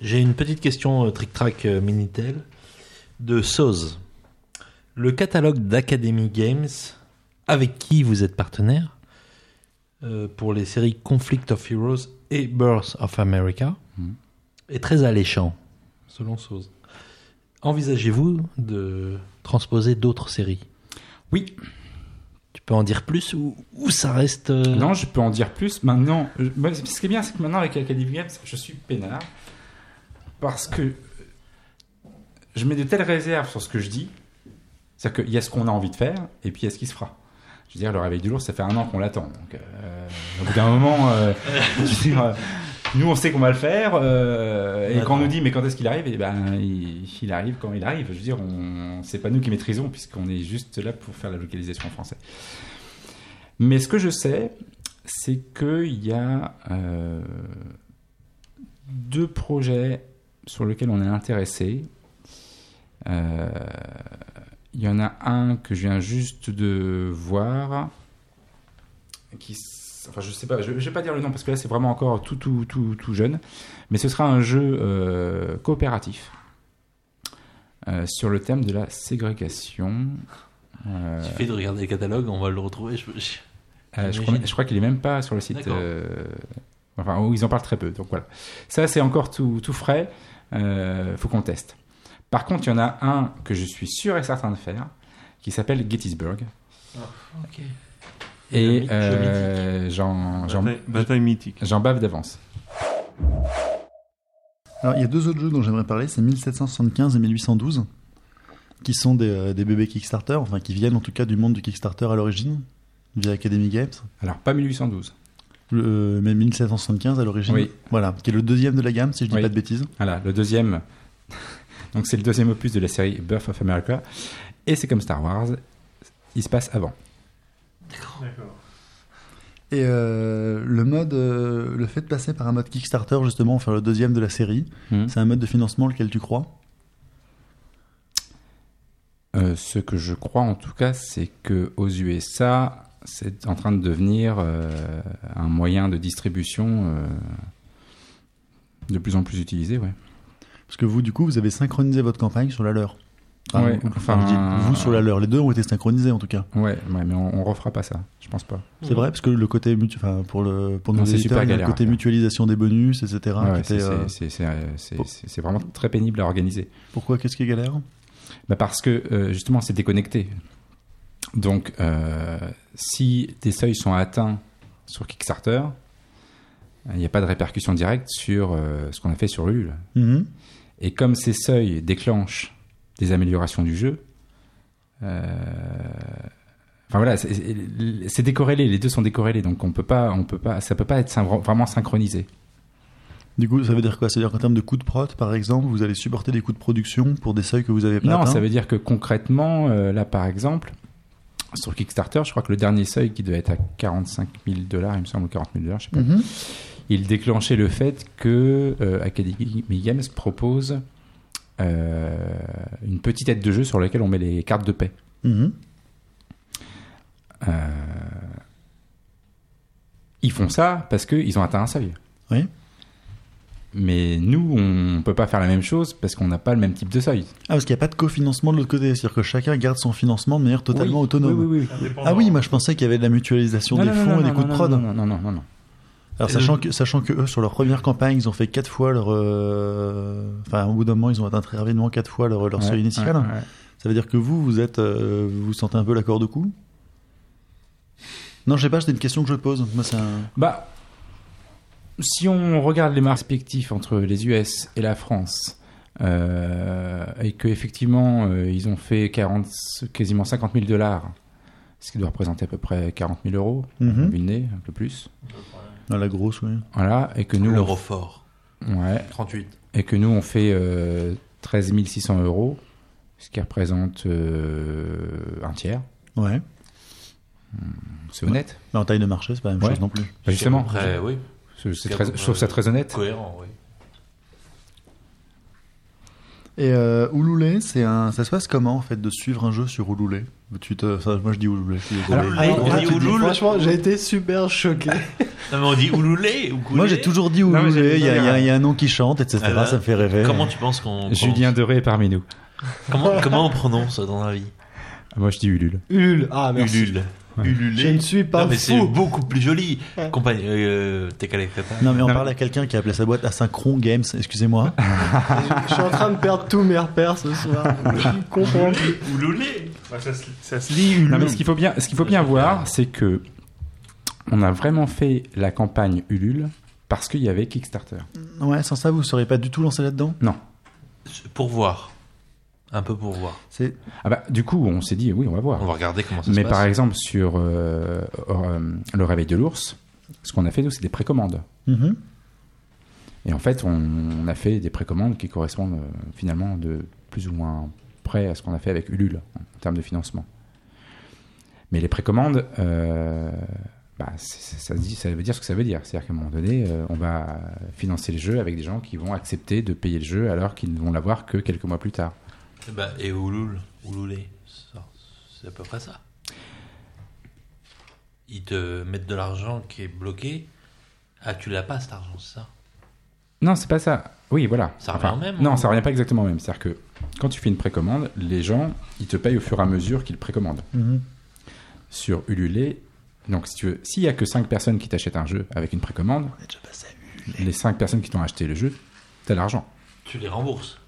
J'ai une petite question euh, trick-track euh, Minitel de Soz. Le catalogue d'Academy Games, avec qui vous êtes partenaire euh, pour les séries Conflict of Heroes et Birth of America, Mhm. est très alléchant, selon Soz. Envisagez-vous de transposer d'autres séries? Oui, Tu peux en dire plus ou, ou ça reste... euh, non, je peux en dire plus. Maintenant, je- moi, ce qui est bien, c'est que maintenant avec Academy Games, je suis peinard parce que je mets de telles réserves sur ce que je dis. C'est-à-dire qu'il y a ce qu'on a envie de faire et puis il y a ce qui se fera. Je veux dire, le réveil du jour, ça fait un an qu'on l'attend. Donc, euh, au bout d'un moment, euh, je veux dire, euh, nous, on sait qu'on va le faire. et quand on nous dit, mais quand est-ce qu'il arrive? Eh ben, il, il arrive quand il arrive. Je veux dire, on, c'est pas nous qui maîtrisons, puisqu'on est juste là pour faire la localisation en français. Mais ce que je sais, c'est qu'il y a euh, deux projets sur lesquels on est intéressé. Euh, Il y en a un que je viens juste de voir. Qui, enfin, je sais pas, je, je vais pas dire le nom parce que là c'est vraiment encore tout, tout, tout, tout jeune. Mais ce sera un jeu euh, coopératif euh, sur le thème de la ségrégation. Euh, Il suffit de regarder le catalogue, on va le retrouver. Je- je- euh, je, crois, qu'il est même pas sur le site. Enfin, où ils en parlent très peu. Donc voilà. Ça, c'est encore tout, tout frais. Faut qu'on teste. Par contre, il y en a un que je suis sûr et certain de faire, qui s'appelle Gettysburg. Ok. Et euh, j'en j'en- Bataille, bataille mythique. j'en bave d'avance. Alors, il y a deux autres jeux dont j'aimerais parler, c'est 1775 et 1812, qui sont des, euh, des bébés Kickstarter, enfin qui viennent en tout cas du monde du Kickstarter à l'origine, via Academy Games. Alors, pas 1812. Le, euh, mais 1775 à l'origine, Oui. voilà, qui est le deuxième de la gamme, si je dis Oui. pas de bêtises. Voilà, le deuxième. Donc, c'est le deuxième opus de la série Birth of America. Et c'est comme Star Wars. Il se passe avant. Et euh, le mode, euh, le fait de passer par un mode Kickstarter, justement, faire le deuxième de la série, Hmm. c'est un mode de financement lequel tu crois? Euh, ce que je crois en tout cas, c'est que aux USA, c'est en train de devenir euh, un moyen de distribution euh, de plus en plus utilisé. Ouais. Parce que vous, du coup, vous avez synchronisé votre campagne sur la leur. Ouais, enfin, je dis vous sur la leur. Les deux ont été synchronisés en tout cas. Ouais, ouais, mais on, on refera pas ça, je pense pas. C'est vrai parce que le côté mutu- enfin pour le pour nos éditeurs, le galère, côté mutualisation des bonus, etc. C'est, euh, c'est- vraiment très pénible à organiser. Pourquoi Qu'est-ce qui est galère? Bah parce que euh, justement c'est déconnecté. Donc euh, si des seuils sont atteints sur Kickstarter, il n'y a pas de répercussion directe sur ce qu'on a fait sur Ulule. Mhm. Et comme ces seuils déclenchent des améliorations du jeu, euh, enfin voilà, c'est- décorrélé, les deux sont décorrélés, donc on peut pas, on peut pas, ça peut pas être syn- vraiment synchronisé. Du coup, ça veut dire quoi? C'est-à-dire qu'en termes de coûts de prod, par exemple, vous allez supporter des coûts de production pour des seuils que vous avez pas Non, ça veut dire que concrètement, euh, là par exemple, sur Kickstarter, je crois que le dernier seuil qui devait être à 45 000 dollars, il me semble, ou 40 000 dollars, je sais pas, Mhm. Il déclenchait le fait que euh, Academy Games propose euh, une petite aide de jeu sur laquelle on met les cartes de paix. Mhm. Euh, ils font ça parce qu'ils ont atteint un seuil. Oui. Mais nous, on peut pas faire la même chose parce qu'on n'a pas le même type de seuil. Ah, parce qu'il n'y a pas de cofinancement de l'autre côté, c'est-à-dire que chacun garde son financement de manière totalement Oui, autonome. Oui, oui, oui. Ah oui, moi je pensais qu'il y avait de la mutualisation Non, des non, fonds non, et des coûts de non, prod. Non, non, non, non, non. Alors sachant que, sachant que eux, sur leur première campagne, ils ont fait quatre fois leur... euh, Enfin, au bout d'un moment, ils ont atteint très rapidement quatre fois leur, leur Ouais, seuil initial. ouais, ouais. Ça veut dire que vous, vous êtes... euh, vous vous sentez un peu la corde au cou? Non, je sais pas, c'était une question que je pose. Moi, c'est un... Bah, si on regarde les marques respectifs entre les US et la France, euh, et que effectivement euh, ils ont fait 40, quasiment 50 000 dollars, ce qui doit représenter à peu près 40 000 euros, Mhm. vu le nez, un peu plus. Ah, la grosse, oui. Voilà, et que nous, on, L'Eurofort, ouais, 38. et que nous on fait euh, 13 600 euros, ce qui représente euh, un tiers. Ouais. C'est honnête. Mais en taille de marché, c'est pas la même Ouais. chose non plus. Bah, justement, Après, oui, très- je trouve ça près très honnête. cohérent, oui. Et euh, Ouloulé, c'est un... ça se passe comment en fait de suivre un jeu sur Ouloulé tu te... enfin, Moi je dis Ouloulé. Alors, Ah, on Ah, dit dis. Franchement, j'ai été super choqué. Non, mais on dit Ouloulé ou Coulé Moi j'ai toujours dit Ouloulé, il y, a- y un nom qui chante, etc. Ah là, ça me fait rêver. Comment tu penses qu'on. qu'on- Julien Doré est parmi nous. Comment, comment on prononce dans la vie? Moi je dis Ulule. Ulule. Ah, merci. Ulule. Ouais. Ululé. Je ne suis pas Non, mais c'est fou. beaucoup plus joli. Compagnie. Euh, T'es calé. Non mais on Non, parle à quelqu'un qui a appelé sa boîte Asynchron Games, excusez-moi. Je suis en train de perdre tous mes repères ce soir. Je suis content. Ouloulé. ça, se, ça se lit Non, mais ce qu'il faut bien, ce qu'il faut bien voir, c'est que on a vraiment fait la campagne Ulule parce qu'il y avait Kickstarter. ouais, sans ça vous ne seriez pas du tout lancé là-dedans? Pour voir. Un peu pour voir. C'est Ah bah, du coup, on s'est dit oui, on va voir. On va regarder comment ça Mais se par passe. exemple sur euh, euh, le réveil de l'ours, ce qu'on a fait nous, c'est des précommandes. Mhm. Et en fait, on, on a fait des précommandes qui correspondent euh, finalement de plus ou moins près à ce qu'on a fait avec Ulule en termes de financement. Mais les précommandes, euh, bah, ça, dit, ça veut dire ce que ça veut dire. C'est-à-dire qu'à un moment donné, euh, on va financer le jeu avec des gens qui vont accepter de payer le jeu alors qu'ils ne vont l'avoir que quelques mois plus tard. Eh ben, et Ouloul, Ouloulé, ça, c'est à peu près ça. Ils te mettent de l'argent qui est bloqué. Ah, tu l'as pas cet argent, c'est ça? Non, c'est pas ça. Oui, voilà. Ça revient même, Non, ou- ça revient pas exactement au même. C'est-à-dire que quand tu fais une précommande, les gens, ils te payent au fur et à mesure qu'ils précommandent. Mhm. Sur Ulule, donc si tu veux, s'il y a que 5 personnes qui t'achètent un jeu avec une précommande, les 5 personnes qui t'ont acheté le jeu, t'as l'argent. Tu les rembourses.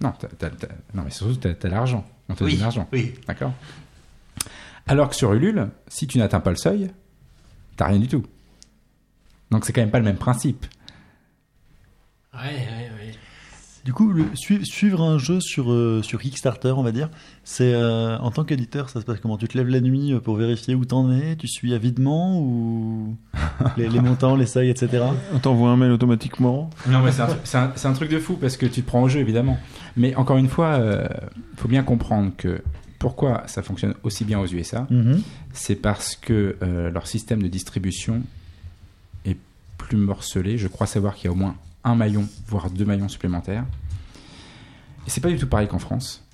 Non, t'as- non, mais surtout, t'as t'as l'argent. On te Oui, donne l'argent. oui. D'accord? Alors que sur Ulule, si tu n'atteins pas le seuil, t'as rien du tout. Donc c'est quand même pas le même principe. Ouais, ouais, ouais. Du coup, le- suivre un jeu sur, euh, sur Kickstarter, on va dire, c'est euh, en tant qu'éditeur, ça se passe comment? Tu te lèves la nuit euh, pour vérifier où t'en es? Tu suis avidement ou les, les montants, les seuils, etc. On t'envoie un mail automatiquement. Non, mais c'est un, un- truc de fou parce que tu te prends au jeu, évidemment. Mais encore une fois, il faut bien comprendre que pourquoi ça fonctionne aussi bien aux USA, Mhm. c'est parce que euh, leur système de distribution est plus morcelé. Je crois savoir qu'il y a au moins un maillon, voire deux maillons supplémentaires. Et c'est pas du tout pareil qu'en France.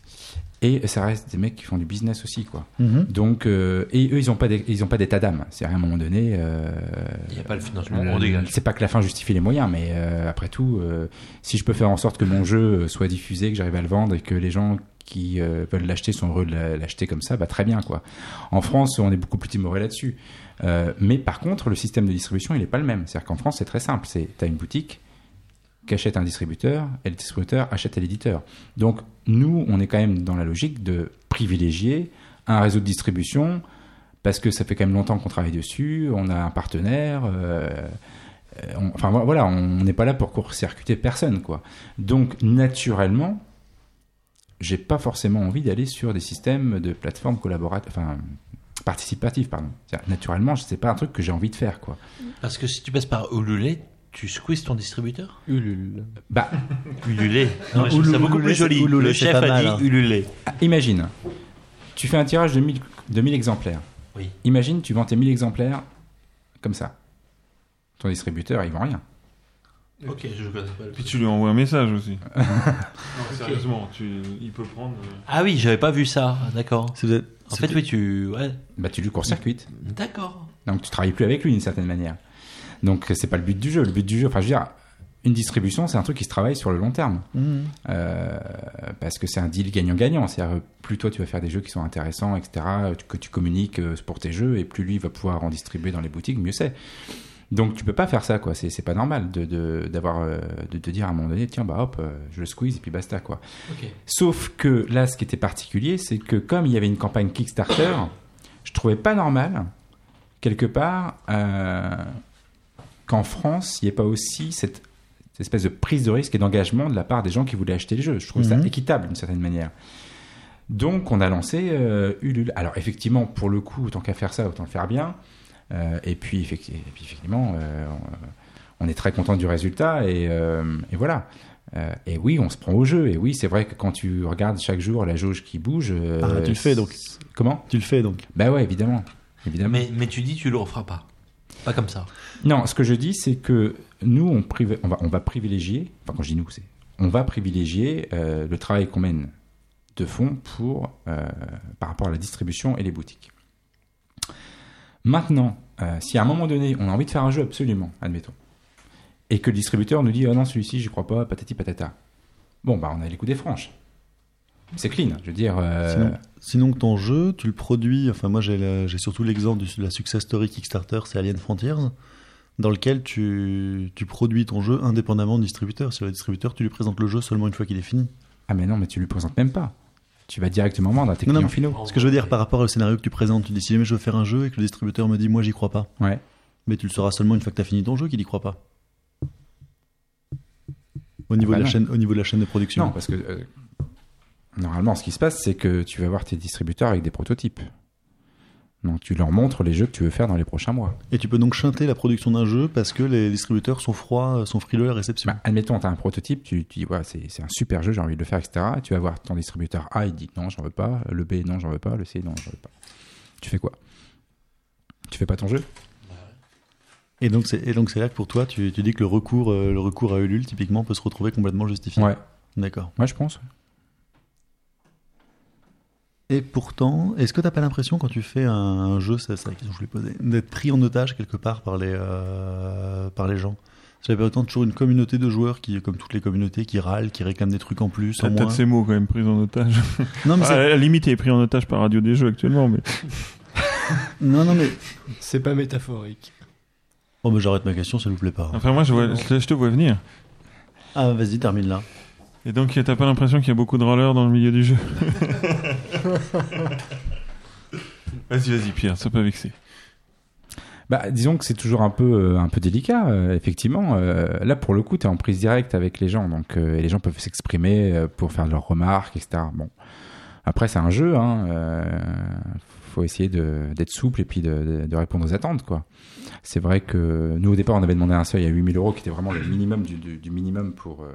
Et ça reste des mecs qui font du business aussi, quoi. Mhm. Donc, euh, et eux, ils n'ont pas, d'é- ils ont pas d'état d'âme. C'est à un moment donné. euh, Il n'y a pas le financement, on dégage. C'est pas que la fin justifie les moyens, mais euh, après tout, euh, si je peux faire en sorte que mon jeu euh, soit diffusé, que j'arrive à le vendre et que les gens qui euh, veulent l'acheter sont heureux de la- l'acheter comme ça, bah très bien quoi. En France, on est beaucoup plus timoré là-dessus. Euh, mais par contre, le système de distribution, il n'est pas le même. C'est-à-dire qu'en France, c'est très simple. C'est t'as une boutique qui achète un distributeur et le distributeur achète à l'éditeur. Donc nous, on est quand même dans la logique de privilégier un réseau de distribution parce que ça fait quand même longtemps qu'on travaille dessus, on a un partenaire. euh, euh, enfin voilà, on n'est pas là pour court-circuiter personne, quoi. Donc naturellement, j'ai pas forcément envie d'aller sur des systèmes de plateformes collaboratives, enfin participatives, pardon. Naturellement, c'est pas un truc que j'ai envie de faire, quoi. Parce que si tu passes par Ulule, tu squeezes ton distributeur Ulule. Bah, Ulule. Non, Non, mais je trouve ça Ulule, beaucoup plus c'est- joli. Ulule, Le c'est chef pas a dit hein. Ulule. imagine, tu fais un tirage de 1000, de 1000 exemplaires. Oui. Imagine, tu vends tes 1000 exemplaires comme ça. Ton distributeur, il vend rien. Ok, je connais pas le Puis tu lui envoies un message aussi. non, sérieusement, tu, il peut prendre. euh, Ah oui, j'avais pas vu ça. D'accord. Êtes- En fait, oui, tu. Ouais. Bah, tu lui court-circuites. D'accord. Donc tu travailles plus avec lui d'une certaine manière. Donc c'est pas le but du jeu. Le but du jeu, enfin je veux dire, une distribution, c'est un truc qui se travaille sur le long terme. Mhm. Euh, parce que c'est un deal gagnant-gagnant. C'est-à-dire, plus toi tu vas faire des jeux qui sont intéressants, etc., que tu communiques euh, pour tes jeux, et plus lui va pouvoir en distribuer dans les boutiques, mieux c'est. Donc tu peux pas faire ça, quoi. C'est pas normal de d'avoir euh, de te dire à un moment donné, tiens bah hop, euh, je le squeeze et puis basta, quoi. Sauf que là, ce qui était particulier, c'est que comme il y avait une campagne Kickstarter, je trouvais pas normal, quelque part, euh, qu'en France, il n'y ait pas aussi cette, cette espèce de prise de risque et d'engagement de la part des gens qui voulaient acheter le jeu. Je trouve ça Mhm. équitable d'une certaine manière. Donc, on a lancé euh, Ulule. Alors, effectivement, pour le coup, autant qu'à faire ça, autant le faire bien. Euh, et, puis, effecti- et puis, effectivement, euh, on, est très content du résultat. Et, euh, et voilà. Euh, et oui, on se prend au jeu. Et oui, c'est vrai que quand tu regardes chaque jour la jauge qui bouge. euh, Ah, tu le fais, donc. Comment? Tu le fais donc. Bah ouais, évidemment. évidemment. Mais, mais tu dis tu le referas pas. Comme ça. Non, ce que je dis, c'est que nous, on, va, privilégier, enfin quand je dis nous, c'est, on va privilégier euh, le travail qu'on mène de fond pour, euh, par rapport à la distribution et les boutiques. Maintenant, euh, si à un moment donné, on a envie de faire un jeu absolument, admettons, et que le distributeur nous dit, oh non, celui-ci, j'y crois pas, patati patata. Bon, bah, on a les coups des franches. C'est clean, je veux dire. euh, Sinon, sinon que ton jeu, tu le produis. Enfin, moi, j'ai surtout l'exemple de la success story Kickstarter, c'est Alien Frontiers, dans lequel tu, tu produis ton jeu indépendamment du distributeur. Sur le distributeur, tu lui présentes le jeu seulement une fois qu'il est fini. Ah, mais non, mais tu lui présentes même pas. Tu vas directement vendre à tes Non, non, clients finaux. Ce que je veux dire par rapport au scénario que tu présentes, tu dis si jamais je veux faire un jeu et que le distributeur me dit moi j'y crois pas. Ouais. Mais tu le sauras seulement une fois que tu as fini ton jeu qu'il y croit pas. Au niveau, Bah de la non. chaîne, au niveau de la chaîne de production. Non, parce que euh, normalement, ce qui se passe, c'est que tu vas voir tes distributeurs avec des prototypes. Donc, tu leur montres les jeux que tu veux faire dans les prochains mois. Et tu peux donc chanter la production d'un jeu parce que les distributeurs sont froids, sont frileux à la réception. Bah, admettons, tu as un prototype, tu, tu dis, voilà, c'est un super jeu, j'ai envie de le faire, etc. Tu vas voir ton distributeur A, il dit non, j'en veux pas. Le B, non, j'en veux pas. Le C, non, j'en veux pas. Tu fais quoi? Tu fais pas ton jeu? Et donc c'est et donc c'est là que pour toi, tu, tu dis que le recours, euh, le recours à Ulule, typiquement, peut se retrouver complètement justifié. Ouais, D'accord. moi je pense. Et pourtant, est-ce que t'as pas l'impression quand tu fais un, un jeu, c'est la question que je voulais poser, d'être pris en otage quelque part par les euh, par les gens? J'avais autant toujours une communauté de joueurs qui, comme toutes les communautés, qui râlent, qui réclament des trucs en plus, en moins. peut-être ces mots quand même pris en otage. Non mais À c'est- la limite, il est pris en otage par Radio des Jeux actuellement, mais non non mais C'est pas métaphorique. oh mais j'arrête ma question, s'il vous plaît pas. enfin moi je, vois- je te vois venir. Ah vas-y termine là. Et donc t'as pas l'impression qu'il y a beaucoup de rollers dans le milieu du jeu Vas-y, vas-y, Pierre, sois pas vexé. Bah, disons que c'est toujours un peu, euh, un peu délicat, euh, effectivement. Euh, là, pour le coup, tu es en prise directe avec les gens, donc euh, et les gens peuvent s'exprimer pour faire leurs remarques, etc. Bon, après, c'est un jeu, hein. euh, faut essayer d'être souple et puis de, de- de répondre aux attentes, quoi. C'est vrai que nous, au départ, on avait demandé un seuil à 8000 euros, qui était vraiment le minimum du, du- du minimum pour euh,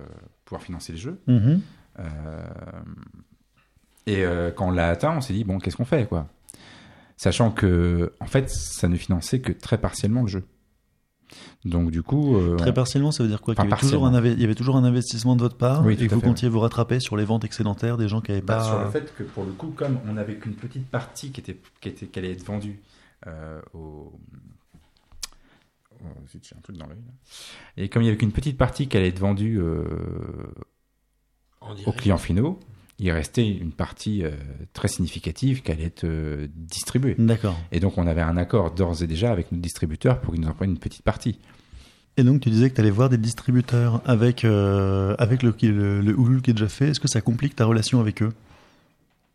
pouvoir financer le jeu. Mhm. Euh, et euh, quand on l'a atteint, on s'est dit bon, qu'est-ce qu'on fait quoi? Sachant que en fait, ça ne finançait que très partiellement le jeu. Donc du coup, euh, Très partiellement, ça veut dire quoi? Enfin, Qu'il y, avait toujours un il y avait toujours un investissement de votre part Oui, et que vous fait, comptiez vous rattraper sur les ventes excédentaires des gens qui n'avaient bah, pas. sur le fait que pour le coup, comme on n'avait qu'une petite partie qui était qui était qui allait être vendue euh, au Oh, zut, j'ai un truc dans l'œil. là. Et comme il y avait qu'une petite partie qui allait être vendue euh, aux clients finaux, il restait une partie euh, très significative qui allait être euh, distribuée. D'accord. Et donc, on avait un accord d'ores et déjà avec notre distributeur pour qu'ils nous en prennent une petite partie. Et donc tu disais que tu allais voir des distributeurs avec, euh, avec le, le, le Ulule qui est déjà fait. Est-ce que ça complique ta relation avec eux?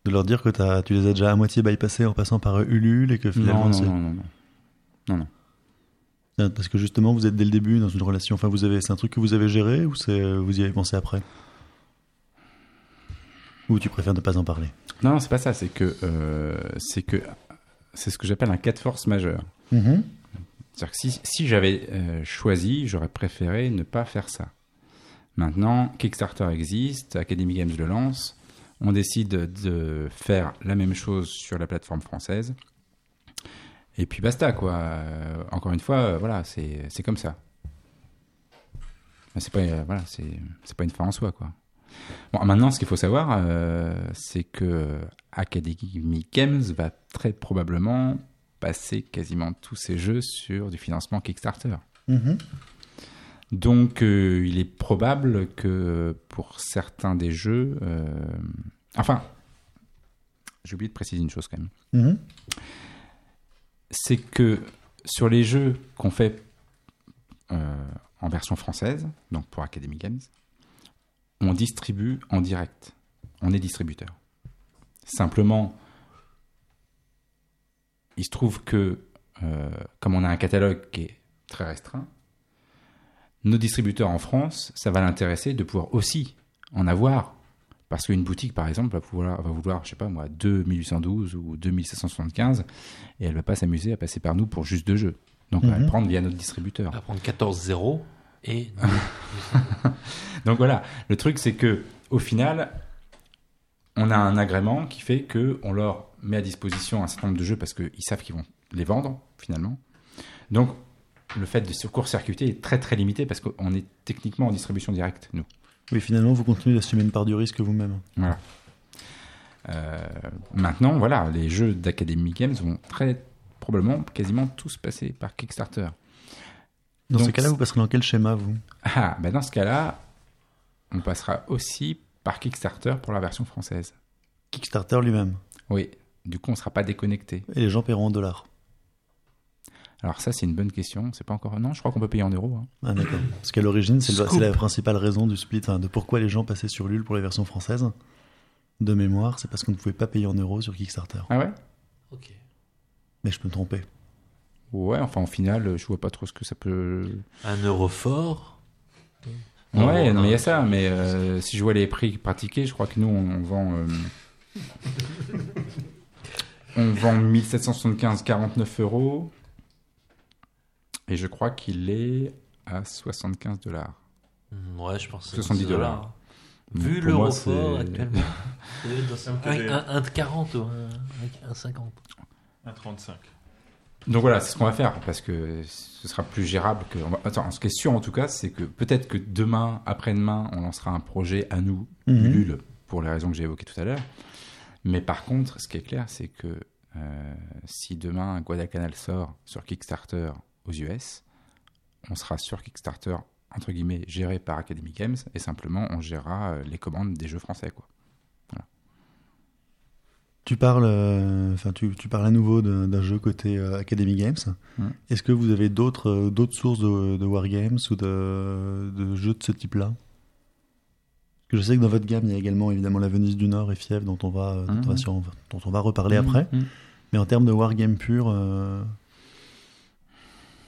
De leur dire que tu les as déjà à moitié bypassés en passant par Ulule et que finalement non, non, non, non, non. Parce que justement vous êtes dès le début dans une relation. Enfin, vous avez, c'est un truc que vous avez géré ou c'est, vous y avez pensé après? Ou tu préfères ne pas en parler? Non, non, c'est pas ça. C'est que euh, c'est que c'est ce que j'appelle un cas de force majeur. Mhm. C'est-à-dire que si, si j'avais euh, choisi, j'aurais préféré ne pas faire ça. Maintenant, Kickstarter existe, Academy Games le lance, on décide de faire la même chose sur la plateforme française. Et puis basta, quoi. Euh, encore une fois, euh, voilà, c'est comme ça. C'est pas, euh, voilà, c'est pas une fin en soi, quoi. Bon, maintenant, ce qu'il faut savoir, c'est que Academy Games va très probablement passer quasiment tous ses jeux sur du financement Kickstarter. Mhm. Donc, euh, il est probable que pour certains des jeux, euh, enfin, j'ai oublié de préciser une chose quand même, Mhm. C'est que sur les jeux qu'on fait euh, en version française, donc pour Academy Games, on distribue en direct. On est distributeur. Simplement, il se trouve que, euh, comme on a un catalogue qui est très restreint, nos distributeurs en France, ça va l'intéresser de pouvoir aussi en avoir. Parce qu'une boutique, par exemple, va, pouvoir, va vouloir, je sais pas moi, 2 1812 ou 2775, et elle va pas s'amuser à passer par nous pour juste deux jeux. Donc, elle va Mhm. le prendre via notre distributeur. On va prendre 14-0 et Donc voilà, le truc c'est que au final, on a un agrément qui fait que on leur met à disposition un certain nombre de jeux parce qu'ils savent qu'ils vont les vendre finalement. Donc le fait de se court-circuiter est très très limité parce qu'on est techniquement en distribution directe nous. Oui, finalement, vous continuez d'assumer une part du risque vous-même. Voilà. Euh, maintenant, voilà, les jeux d'Academy Games vont très probablement quasiment tous passer par Kickstarter. Dans ce cas-là, vous passerez dans quel schéma, vous? Ah, ben dans ce cas-là, on passera aussi par Kickstarter pour la version française. Kickstarter lui-même? Oui, du coup, on ne sera pas déconnecté. Et les gens paieront en dollars. Alors ça, c'est une bonne question. C'est pas encore. Non, je crois qu'on peut payer en euros. hein. Ah, d'accord. Parce qu'à l'origine, c'est le- la principale raison du split, enfin, de pourquoi les gens passaient sur Lul pour les versions françaises. De mémoire, c'est parce qu'on ne pouvait pas payer en euros sur Kickstarter. Ah ouais? Ok. Mais je peux me tromper. Ouais, enfin, en final, je vois pas trop ce que ça peut. Un euro fort? Non, ouais, non, mais il y a ça. Mais euh, si je vois les prix pratiqués, je crois que nous, on vend. euh, on vend 1775 49 euros. Et je crois qu'il est à 75 dollars. Hmm, Ouais, je pense. que c'est 70 ce dollars. dollar. Vu l'euro moi, fort actuellement. que des- un, un, un de 40 ou un, un 50. Un 35. Donc voilà, c'est ce qu'on va faire parce que ce sera plus gérable que. Attends, ce qui est sûr en tout cas, c'est que peut-être que demain, après-demain, on lancera un projet à nous. Ulule, pour les raisons que j'ai évoquées tout à l'heure. Mais par contre, ce qui est clair, c'est que euh, si demain Guadalcanal sort sur Kickstarter aux US, on sera sur Kickstarter entre guillemets géré par Academy Games et simplement on gérera euh, les commandes des jeux français quoi. Tu parles, euh, tu, tu parles à nouveau d'un jeu côté euh, Academy Games. Mm. Est-ce que vous avez d'autres euh, d'autres sources de, de wargames ou de, de jeux de ce type-là? Je sais que dans votre gamme, il y a également évidemment la Venise du Nord et Fief dont on va, euh, dont on va, sur- dont on va reparler après. Mhm. Mais en termes de wargame pur,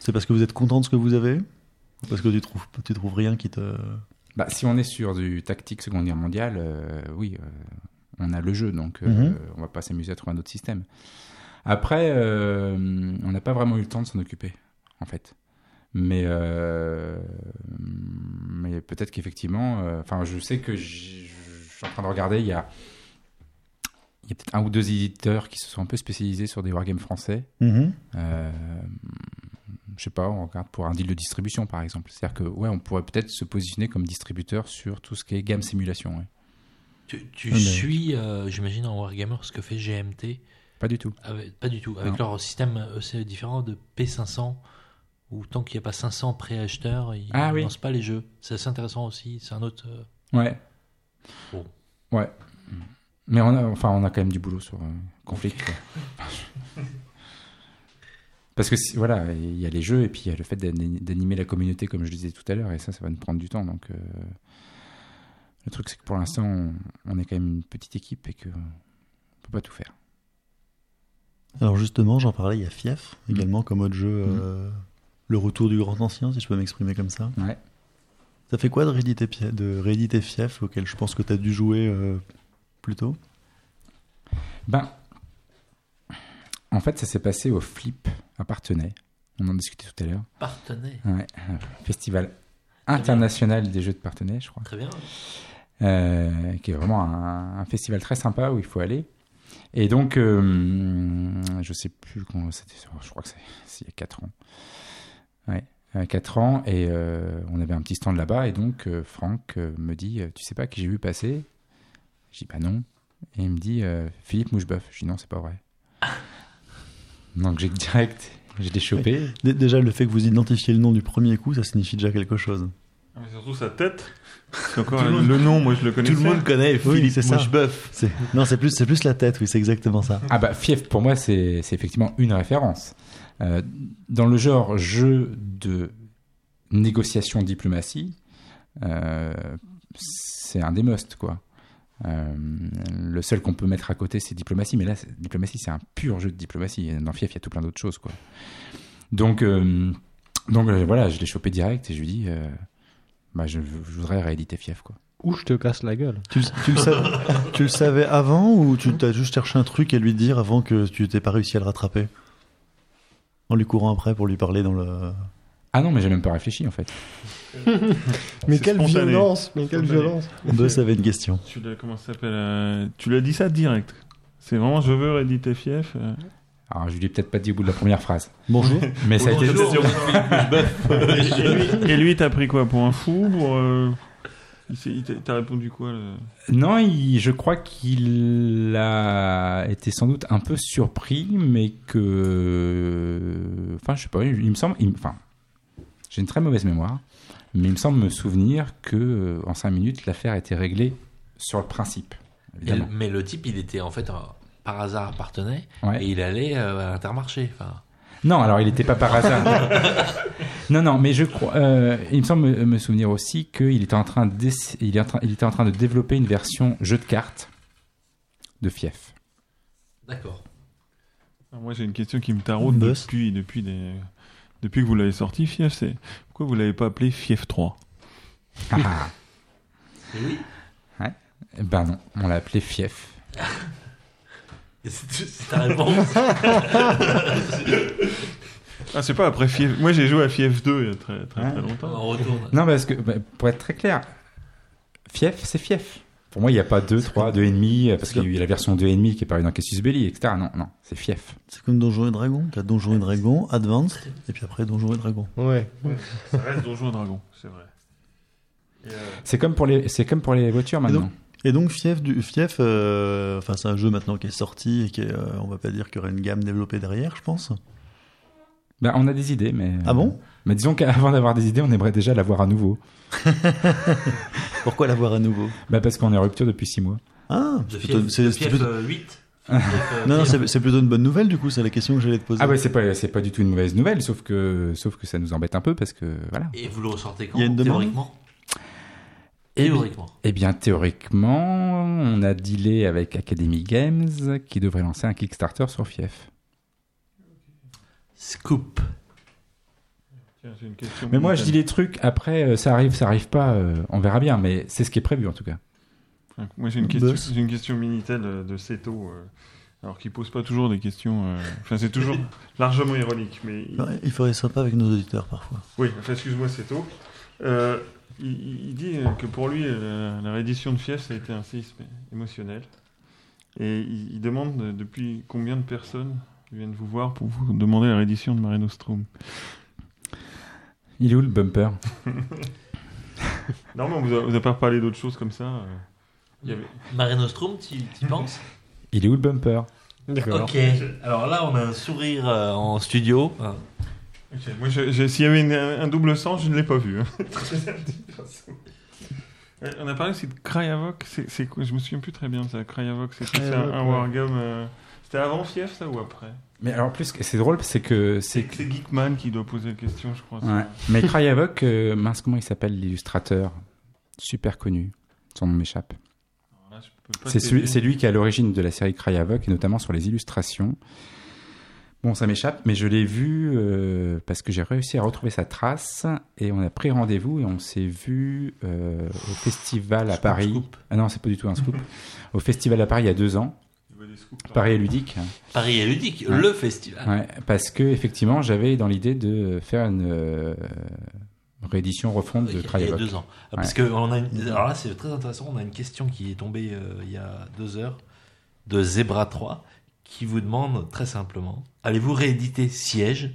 c'est parce que vous êtes content de ce que vous avez Ou parce que tu trouves, tu trouves rien qui te... Bah, si on est sur du tactique Seconde Guerre mondiale, euh, oui, euh, on a le jeu, donc euh, Mhm. on va pas s'amuser à trouver un autre système. Après, euh, on n'a pas vraiment eu le temps de s'en occuper, en fait. Mais, mais peut-être qu'effectivement, enfin, je sais que je suis en train de regarder, il y a, il y a peut-être un ou deux éditeurs qui se sont un peu spécialisés sur des wargames français. Mhm. Euh, je sais pas, on regarde pour un deal de distribution par exemple. C'est-à-dire que ouais, on pourrait peut-être se positionner comme distributeur sur tout ce qui est gamme simulation. ouais. Tu, tu mais- suis, euh, j'imagine, en Wargammer ce que fait GMT Pas du tout. avec- Pas du tout. Avec Non. leur système, euh, c'est différent de P500, où tant qu'il n'y a pas 500 pré-acheteurs, ils Ah ne oui. lancent pas les jeux. C'est assez intéressant aussi. C'est un autre. euh, Ouais. Bon. Ouais. Mais on a, enfin, on a quand même du boulot sur euh, Conflict. Parce que voilà, il y a les jeux et puis il y a le fait d'ani- d'animer la communauté, comme je disais tout à l'heure, et ça, ça va nous prendre du temps. Donc, euh, le truc, c'est que pour l'instant, on, on est quand même une petite équipe et que on peut pas tout faire. Alors justement, j'en parlais, il y a Fief Mm. également comme autre jeu, euh, le retour du grand ancien, si je peux m'exprimer comme ça. Ouais. Ça fait quoi de rééditer, de rééditer Fief, auquel je pense que tu as dû jouer euh, plus tôt? Ben, en fait, ça s'est passé au Flip à Partenay. On en discutait tout à l'heure. Partenay. Ouais, un festival international des jeux de Partenay, je crois. Très bien. Euh, qui est vraiment un, un festival très sympa où il faut aller. Et donc, euh, je sais plus quand c'était, je crois que c'est il y a 4 ans. Ouais, 4 ans, et euh, on avait un petit stand là-bas, et donc euh, Franck euh, me dit euh, Tu sais pas qui j'ai vu passer? Je dis Bah non. Et il me dit euh, Philippe Moucheboeuf. Je dis Non, c'est pas vrai. donc j'ai direct, je l'ai chopé. Dé- Déjà, le fait que vous identifiez le nom du premier coup, ça signifie déjà quelque chose. Ah, mais surtout sa tête. Encore le nom, moi je le connaissais. connaît Oui, c'est ça. Moucheboeuf. C'est- Non, c'est plus, c'est plus la tête, oui, c'est exactement ça. Ah bah Fief pour moi c'est c'est effectivement une référence. Euh, dans le genre jeu de négociation diplomatie, euh, c'est un des must quoi. Euh, le seul qu'on peut mettre à côté c'est diplomatie, mais là diplomatie c'est un pur jeu de diplomatie. Dans Fief il y a tout plein d'autres choses quoi. Donc euh, donc euh, voilà je l'ai chopé direct et je lui dis euh, bah je, je voudrais rééditer Fief quoi. Ou je te casse la gueule. Tu, le- tu le savais, tu le savais avant ou tu t'as juste cherché un truc à lui dire avant que tu t'aies pas réussi à le rattraper? En lui courant après pour lui parler dans le. Ah non mais j'ai même pas réfléchi en fait. Mais quelle spontané. violence Mais quelle Spontané. violence Boss avait une question. Tu l'as, comment ça s'appelle euh, Tu l'as dit ça direct. C'est vraiment je veux rééditer Fief. euh. Alors je lui ai peut-être pas dit au bout de la première phrase, Bonjour. mais ça a été et lui, et lui, t'as pris quoi Pour un fou pour, euh, T'as répondu quoi Non, il- je crois qu'il a été sans doute un peu surpris, mais que. Enfin, je sais pas, il, me semble. il Enfin, j'ai une très mauvaise mémoire, mais il me semble me souvenir que euh, en 5 minutes, l'affaire été réglée sur le principe. Et mais le type, il était en fait un- par hasard à Partenay Ouais. et il allait euh, à l'Intermarché. Enfin, Non, alors il n'était pas par hasard. non, non, mais je crois. euh, il me semble me, me souvenir aussi qu'il était en train d'essa- il est en train- il était en train de développer une version jeu de cartes de Fief. d'accord. Alors, Moi, j'ai une question qui me taraude depuis, depuis, des... depuis que vous l'avez sorti, Fief. C'est pourquoi vous l'avez pas appelé Fief 3 Ah, ah. Et oui. Eh Ben non, on l'a appelé Fief. C'est ta réponse. Ah, c'est pas après Fief. Moi, j'ai joué à Fief 2 il y a très, très, Hein très longtemps. On retourne. Non, parce que bah, pour être très clair, Fief, c'est Fief. Pour moi, il n'y a pas 2, 3, 2,5, euh, parce qu'il y a eu la version 2,5 qui est parue dans Cassius Belli, etc. Non, non, c'est fief. C'est comme Donjons et Dragons. T'as Donjons et Dragons, Advanced, et puis après Donjons et Dragons. Ouais. Ça reste Donjons et Dragons, c'est vrai. Euh, C'est comme pour les, c'est comme pour les voitures maintenant. Et donc Fief, du, Fief euh, enfin c'est un jeu maintenant qui est sorti et qui est, euh, on va pas dire qu'il y aurait une gamme développée derrière, je pense. Ben, on a des idées, mais. Ah bon? Mais disons qu'avant d'avoir des idées, on aimerait déjà l'avoir à nouveau. Pourquoi l'avoir à nouveau Bah parce qu'on est en rupture depuis 6 mois. Ah, c'est Fief, plutôt- c'est- de c'est Fief, plutôt- euh, 8. non, non, c'est plutôt une bonne nouvelle du coup, c'est la question que j'allais te poser. Ah ouais, c'est pas, c'est pas du tout une mauvaise nouvelle, sauf que, sauf que ça nous embête un peu parce que, voilà. Et vous le ressortez quand Il y a une demande Théoriquement? Eh bien- Théoriquement. Eh bien, théoriquement, on a dealé avec Academy Games qui devrait lancer un Kickstarter sur Fief. Scoop. Une question. Mais moi, je dis les trucs, après, euh, ça arrive, ça arrive pas, euh, on verra bien, mais c'est ce qui est prévu en tout cas. Moi, j'ai une question, Boss. j'ai une question Minitel euh, de Seto, euh, alors qui pose pas toujours des questions. euh, Enfin, c'est toujours largement ironique, mais il- Ouais, Il faudrait être sympa avec nos auditeurs parfois. oui. Enfin, excuse-moi, Seto. Euh, il, il dit euh, que pour lui, euh, la réédition de Fief, ça a été un séisme émotionnel, et il, il demande euh, depuis combien de personnes viennent vous voir pour vous demander la réédition de Mare Nostrum? Il est où le bumper Non, mais on vous a, vous a pas parlé d'autre chose comme ça. euh, il y avait- Mare Nostrum, tu y penses Il est où le bumper D'accord. Ok. Alors là, on a un sourire euh, en studio. Ok, Moi, je- je- s'il y avait une- un double sens, je ne l'ai pas vu. hein. Euh, On a parlé aussi de Cryavok. C'est c'est quoi? Je me souviens plus très bien de ça. Cryavok, c'est c'est un, un ouais. wargame. euh, C'était avant Fief, ça ou après? Mais alors, plus, c'est drôle, c'est que c'est C'est Geekman qui doit poser la question, je crois. Ouais. Mais Cryavok, euh, mince, comment il s'appelle l'illustrateur Super connu? Son nom m'échappe. C'est lui qui est à l'origine de la série Cryavok, et notamment sur les illustrations. Bon, ça m'échappe, mais je l'ai vu euh, parce que j'ai réussi à retrouver sa trace, et on a pris rendez-vous, et on s'est vu euh, au festival à Scoop, Paris. scoop. Ah non, c'est pas du tout un scoop. au festival à Paris il y a deux ans, scoops, là. Paris est ludique. Paris est ludique, Ouais. le festival. Ouais, parce que effectivement, j'avais dans l'idée de faire une euh, réédition refonte de a- il y a deux ans. Ah, Ouais. Parce que on a une- alors là, c'est très intéressant. On a une question qui est tombée euh, il y a deux heures de Zebra 3 qui vous demande très simplement allez-vous rééditer Siège?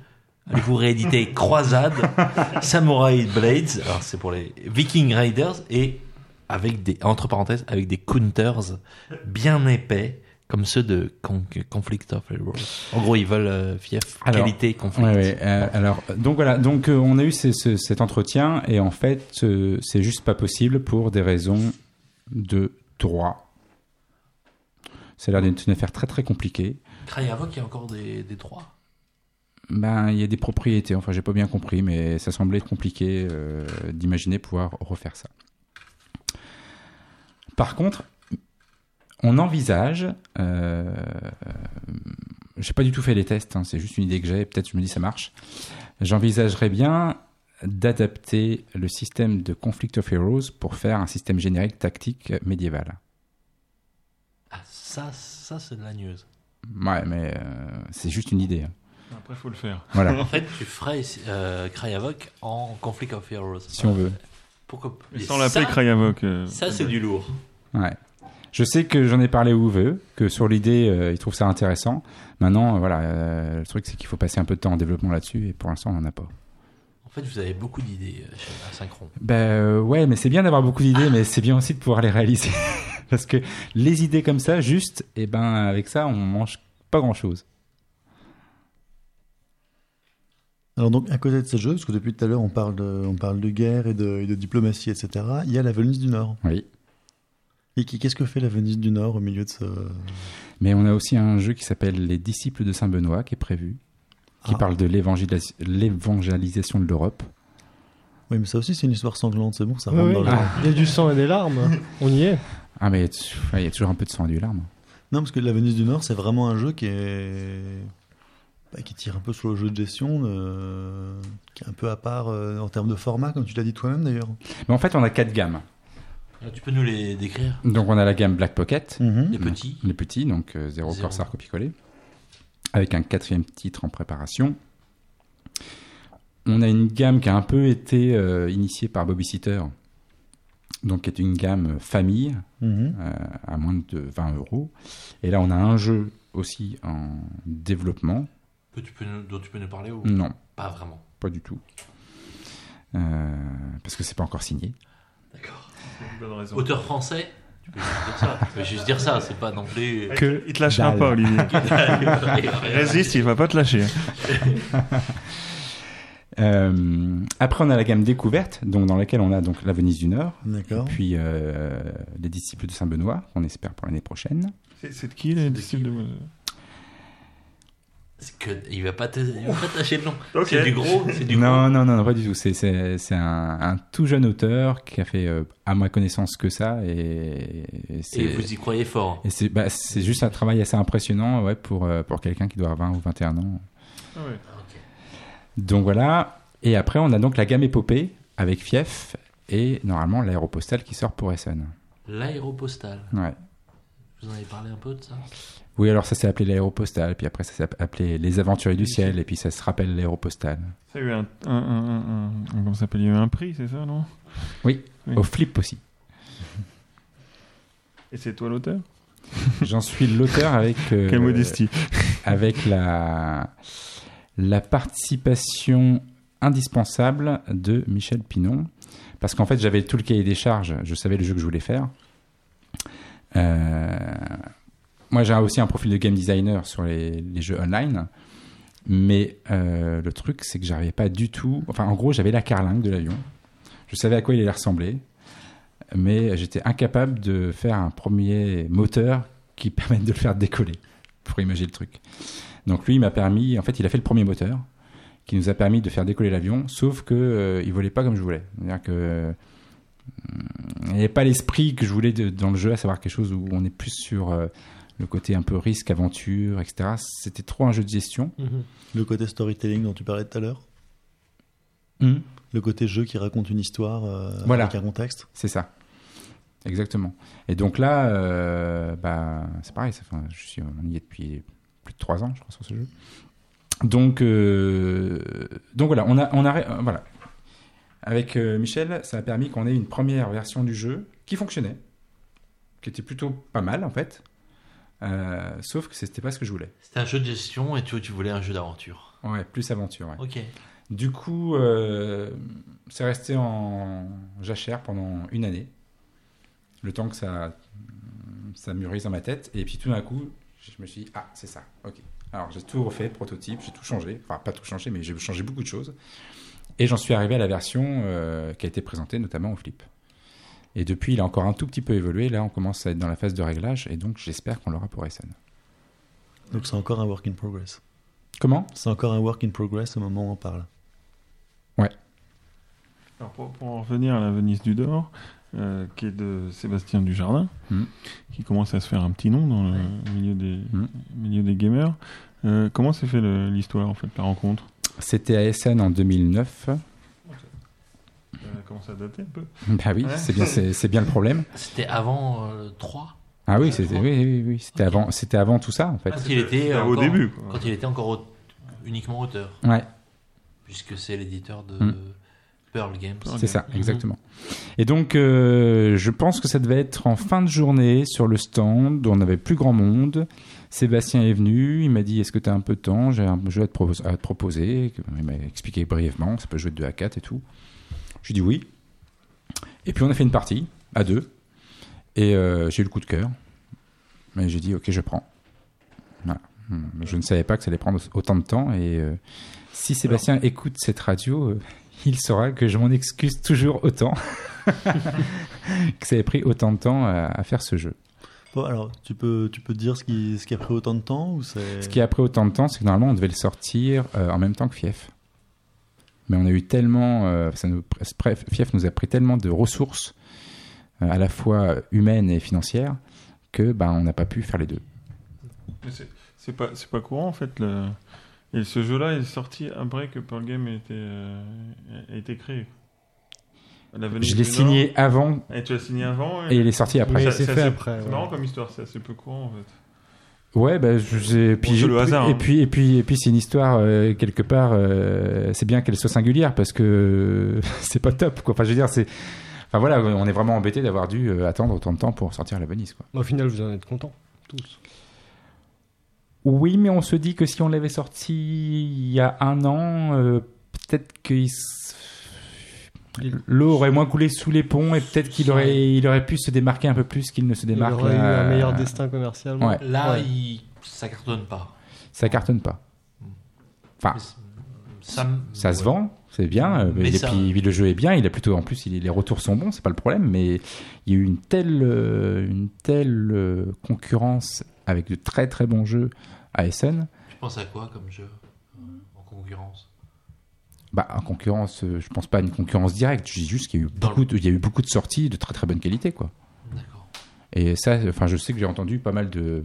Allez-vous rééditer Croisade Samurai Blades? Alors, c'est pour les Viking Raiders et avec des, entre parenthèses, avec des counters bien épais comme ceux de Con- Conflict of Heroes. En gros, ils veulent euh, fief, Alors, qualité, conflict. Ouais, ouais, euh, alors, donc voilà, donc euh, on a eu ce- ce- cet entretien et en fait, euh, c'est juste pas possible pour des raisons de droit. Ça a l'air d'être une affaire très très compliquée. Cryavok, il y a encore des, des droits? Ben, il y a des propriétés, enfin, j'ai pas bien compris, mais ça semblait compliqué euh, d'imaginer pouvoir refaire ça. Par contre, on envisage, euh, j'ai pas du tout fait les tests, hein, c'est juste une idée que j'ai, peut-être je me dis ça marche. J'envisagerais bien d'adapter le système de Conflict of Heroes pour faire un système générique tactique médiéval. Ah, ça, ça c'est de la news. Ouais, mais euh, c'est juste une idée. hein. Après, faut le faire. Voilà, En fait, tu ferais euh, Cryavok en Conflict of Heroes. si on veut. Pourquoi Et sans l'appeler ça, Cryavok. euh, Ça, c'est du lourd. Ouais. Je sais que j'en ai parlé où veut, que sur l'idée, euh, il trouve ça intéressant. Maintenant, euh, voilà, euh, le truc c'est qu'il faut passer un peu de temps en développement là-dessus, et pour l'instant, on n'en a pas. En fait, vous avez beaucoup d'idées euh, chez Asynchron. Ben euh, ouais, mais c'est bien d'avoir beaucoup d'idées, mais c'est bien aussi de pouvoir les réaliser. Parce que les idées comme ça, juste, et ben avec ça, on mange pas grand-chose. Alors donc à côté de ces jeux, parce que depuis tout à l'heure on parle de, on parle de guerre et de, et de diplomatie, etc. Il y a la Venise du Nord. Oui. Et qu'est-ce que fait la Venise du Nord au milieu de ce... Mais on a aussi un jeu qui s'appelle Les Disciples de Saint-Benoît, qui est prévu, qui Ah. parle de l'évangélis- l'évangélisation de l'Europe. Oui, mais ça aussi c'est une histoire sanglante, c'est bon, ça rentre dans le... Ah. Il y a du sang et des larmes. On y est. Ah, mais il y a toujours un peu de sang et du larme. Non, parce que la Venise du Nord, c'est vraiment un jeu qui est... bah, qui tire un peu sur le jeu de gestion, euh, qui est un peu à part euh, en termes de format, comme tu l'as dit toi-même d'ailleurs. Mais en fait, on a quatre gammes. Tu peux nous les décrire Donc, on a la gamme Black Pocket, Mhm. Les petits Les petits, donc euh, zéro Zéro. Corsair copier-coller. Avec un quatrième titre en préparation. On a une gamme qui a un peu été euh, initiée par Bobby Sitter, donc qui est une gamme famille Mhm. euh, à moins de 20 euros. Et là, on a un jeu aussi en développement. Que tu peux nous- dont tu peux nous parler ou Non, pas vraiment pas du tout. Euh, parce que c'est pas encore signé. D'accord. Bonne raison. Auteur français Tu peux juste dire ça. Tu peux juste dire ça, c'est pas non plus. Que Il te lâchera dalle. pas, Olivier. Résiste, il va pas te lâcher. Euh, après, on a la gamme découverte, donc dans laquelle on a donc la Venise du Nord, puis euh, les disciples de Saint-Benoît, qu'on espère pour l'année prochaine. C'est de qui les disciples de. C'est que il va pas te, il va pas te lâcher le nom. C'est du gros, c'est du Non, gros. non, non, non, pas du tout. C'est, c'est, c'est un, un tout jeune auteur qui a fait, euh, à ma connaissance, que ça. Et, et vous y croyez fort. et c'est, bah, c'est juste un travail assez impressionnant ouais, pour, euh, pour quelqu'un qui doit avoir 20 ou 21 ans. Ah ouais. Donc voilà. Et après, on a donc la gamme épopée avec Fief et normalement l'aéropostale qui sort pour Essen. L'aéropostale. Ouais. Vous en avez parlé un peu de ça? Oui, alors ça s'est appelé l'aéropostale, puis après ça s'est appelé les aventuriers du ciel, et puis ça se rappelle l'aéropostale. Ça a eu un. un, un, un, un- comment s'appelle Il y a eu un prix, c'est ça, non? Oui, Oui. au flip aussi. Et c'est toi l'auteur? J'en suis l'auteur avec, euh, Quelle modestie. avec la, la participation indispensable de Michel Pinon. Parce qu'en fait, j'avais tout le cahier des charges, je savais le jeu que je voulais faire. Euh, moi, j'ai aussi un profil de game designer sur les, jeux online. Mais euh, le truc, c'est que j'arrivais pas du tout. Enfin, en gros, j'avais la carlingue de l'avion. Je savais à quoi il allait ressembler. Mais j'étais incapable de faire un premier moteur qui permette de le faire décoller pour imaginer le truc. Donc lui, il m'a permis, en fait, il a fait le premier moteur qui nous a permis de faire décoller l'avion, sauf que euh, il volait pas comme je voulais. C'est-à-dire que euh, il n'y avait pas l'esprit que je voulais dans le jeu, à savoir quelque chose où on est plus sur euh, le côté un peu risque, aventure, etc. C'était trop un jeu de gestion. Le côté storytelling dont tu parlais tout à l'heure. Mhm. Le côté jeu qui raconte une histoire euh, Voilà. avec un contexte. C'est ça. Exactement. Et donc là, euh, bah, c'est pareil, ça, fait- je suis, on y est depuis plus de trois ans, je crois, sur ce jeu. Donc, euh, donc voilà, on a, on a, euh, voilà. Avec euh, Michel, ça a permis qu'on ait une première version du jeu qui fonctionnait, qui était plutôt pas mal en fait. Euh, sauf que c'était pas ce que je voulais. C'était un jeu de gestion et tu, tu voulais un jeu d'aventure. Ouais, plus aventure. ouais. Ok. Du coup, euh, c'est resté en jachère pendant une année, le temps que ça, ça mûrisse dans ma tête. Et puis tout d'un coup, je me suis dit, ah, c'est ça, ok. Alors j'ai tout refait, prototype, j'ai tout changé. Enfin, pas tout changé, mais j'ai changé beaucoup de choses. Et j'en suis arrivé à la version euh, qui a été présentée notamment au Flip. Et depuis, il a encore un tout petit peu évolué. Là, on commence à être dans la phase de réglage. Et donc, j'espère qu'on l'aura pour SN. Donc c'est encore un work in progress. Comment? C'est encore un work in progress au moment où on parle. Alors pour, pour en revenir à la Venise du Dor, euh, qui est de Sébastien Dujardin, Mhm. qui commence à se faire un petit nom dans le milieu, des, Mhm. milieu des gamers. Euh, comment s'est fait l'histoire, en fait, la rencontre? C'était à SN en 2009. Commence à dater un peu. Bah oui, Ouais. c'est bien, c'est c'est bien le problème. C'était avant euh, 3 Ah oui, c'était trois. oui, oui, oui, c'était Ok. avant, c'était avant tout ça en fait. Quand il était C'était au encore- début. quoi. Quand il était encore au- uniquement auteur, Ouais, puisque c'est l'éditeur de Mm. Pearl Games. c'est ça, exactement. Et donc, euh, je pense que ça devait être en fin de journée sur le stand, où on n'avait plus grand monde. Sébastien est venu, il m'a dit Est-ce que tu as un peu de temps? J'ai un jeu à te, à te proposer. Il m'a expliqué brièvement, ça peut jouer de 2 à 4 et tout. Je lui ai dit oui. Et puis on a fait une partie, à deux. Et euh, j'ai eu le coup de cœur. Mais j'ai dit Ok, je prends. Voilà. Hum, Je ne savais pas que ça allait prendre autant de temps. Et euh, si Sébastien écoute cette radio, euh, il saura que je m'en excuse toujours autant. que ça ait pris autant de temps à, à faire ce jeu. Bon, alors, tu peux, tu peux dire ce qui, ce qui a pris autant de temps ou c'est... Ce qui a pris autant de temps, c'est que normalement on devait le sortir euh, en même temps que Fief. Mais on a eu tellement, euh, ça nous, Fief nous a pris tellement de ressources, euh, à la fois humaines et financières, que ben on n'a pas pu faire les deux. C'est- pas, c'est pas courant, en fait. Le... Et ce jeu-là est sorti après que Pearl Game a été, euh, a été créé. Je l'ai signé avant Et tu l'as signé avant et il est sorti après. C'est c'est- après, C'est ouais. marrant comme histoire, c'est assez peu courant, en fait. Ouais, bah, je- puis Bon, le hasard, et hein. puis et puis et puis c'est une histoire euh, quelque part. euh, c'est bien qu'elle soit singulière parce que c'est pas top. Quoi. Enfin, je veux dire, c'est Enfin voilà, on est vraiment embêté d'avoir dû euh, attendre autant de temps pour sortir la Venise. Quoi. Au final, vous en êtes contents, tous. Oui, mais on se dit que si on l'avait sorti il y a un an, euh, peut-être que l'eau aurait moins coulé sous les ponts et peut-être qu'il aurait, il aurait pu se démarquer un peu plus qu'il ne se Il démarque. aurait eu un meilleur destin commercial. Ouais. Là, Ouais. il... ça cartonne pas. Ça cartonne pas. Enfin, Ça, se ouais. vend, c'est bien. euh, Mais et ça- puis le jeu est bien. Il a plutôt, en plus, il- les retours sont bons, c'est pas le problème. Mais il y a eu une telle, euh, une telle euh, concurrence avec de très très bons jeux à Essen. Tu penses à quoi comme jeu euh, en concurrence? Bah, en concurrence, euh, je pense pas à une concurrence directe. Je dis juste qu'il y a eu beaucoup, de, il y a eu beaucoup de sorties de très très bonne qualité, quoi. D'accord. Et ça, enfin, je sais que j'ai entendu pas mal de,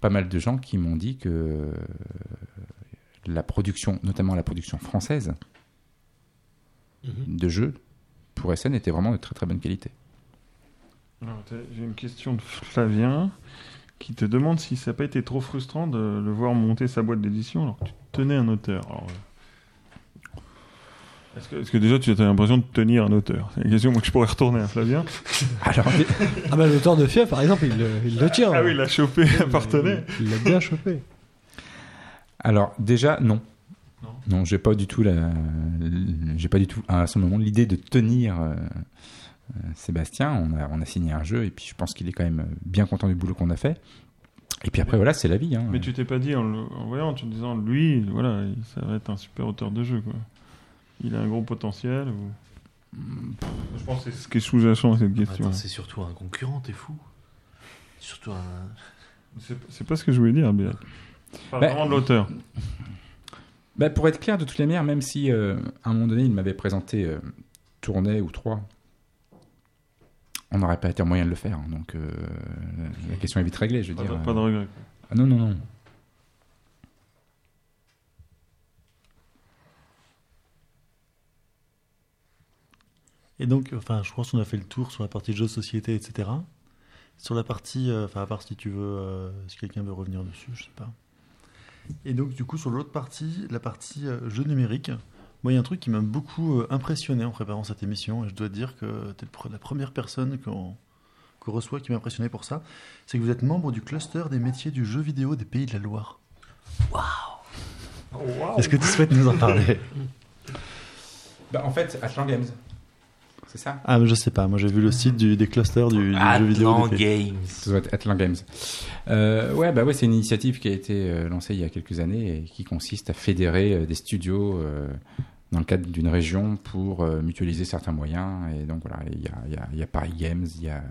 pas mal de gens qui m'ont dit que la production, notamment la production française de jeux pour SN était vraiment de très très bonne qualité. J'ai une question de Flavien qui te demande si ça n'a pas été trop frustrant de le voir monter sa boîte d'édition alors que tu tenais un auteur. Alors, euh, Est-ce que, est-ce que déjà tu as l'impression de tenir un auteur C'est une question moi, que je pourrais retourner à Flavien. Alors, Ah bah l'auteur de Fief, par exemple, il, le- il le tient. Ah oui, il l'a chopé, appartenait. Il l'a bien chopé. alors déjà non. Non. Non, j'ai pas du tout la, j'ai pas du tout à ce moment l'idée de tenir euh, euh, Sébastien. On a, on a signé un jeu et puis je pense qu'il est quand même bien content du boulot qu'on a fait. Et puis après voilà, c'est la vie. Hein. Mais tu t'es pas dit en, le- en voyant, en te disant, lui, voilà, il- ça va être un super auteur de jeu. Quoi. Il a un gros potentiel ou... Je pense que c'est ce qui est sous-jacent à cette question. Attends, c'est surtout un concurrent, t'es fou. Surtout un. C'est c'est pas ce que je voulais dire, Béat. Pas Bah, vraiment de l'auteur. Bah, pour être clair, de toutes les manières, même si euh, à un moment donné, il m'avait présenté euh, Tournai ou trois, on n'aurait pas été en moyen de le faire. hein. Donc euh, la question est vite réglée, je veux Pas, dire. de, euh. pas de regret. Ah, non, non, non. Et donc, enfin, je pense qu'on a fait le tour sur la partie jeux de société, etc. Sur la partie, euh, enfin, à part si tu veux, euh, si quelqu'un veut revenir dessus, je sais pas. Et donc, du coup, sur l'autre partie, la partie euh, jeux numériques, moi, il y a un truc qui m'a beaucoup euh, impressionné en préparant cette émission, et je dois dire que tu es la première personne qu'on qu'on reçoit qui m'a impressionné pour ça, c'est que vous êtes membre du cluster des métiers du jeu vidéo des Pays de la Loire. Waouh Est-ce que tu souhaites nous en parler? Bah, en fait, Atlan Games. C'est ça? Ah, mais je sais pas, moi j'ai vu le site du- des clusters du, du jeu vidéo Pays. Games. Ça doit être Atlan Games. Euh, ouais, bah ouais, c'est une initiative qui a été euh, lancée il y a quelques années et qui consiste à fédérer euh, des studios euh, dans le cadre d'une région pour euh, mutualiser certains moyens. Et donc voilà, il y a, il y a- il y a Paris Games, il y a.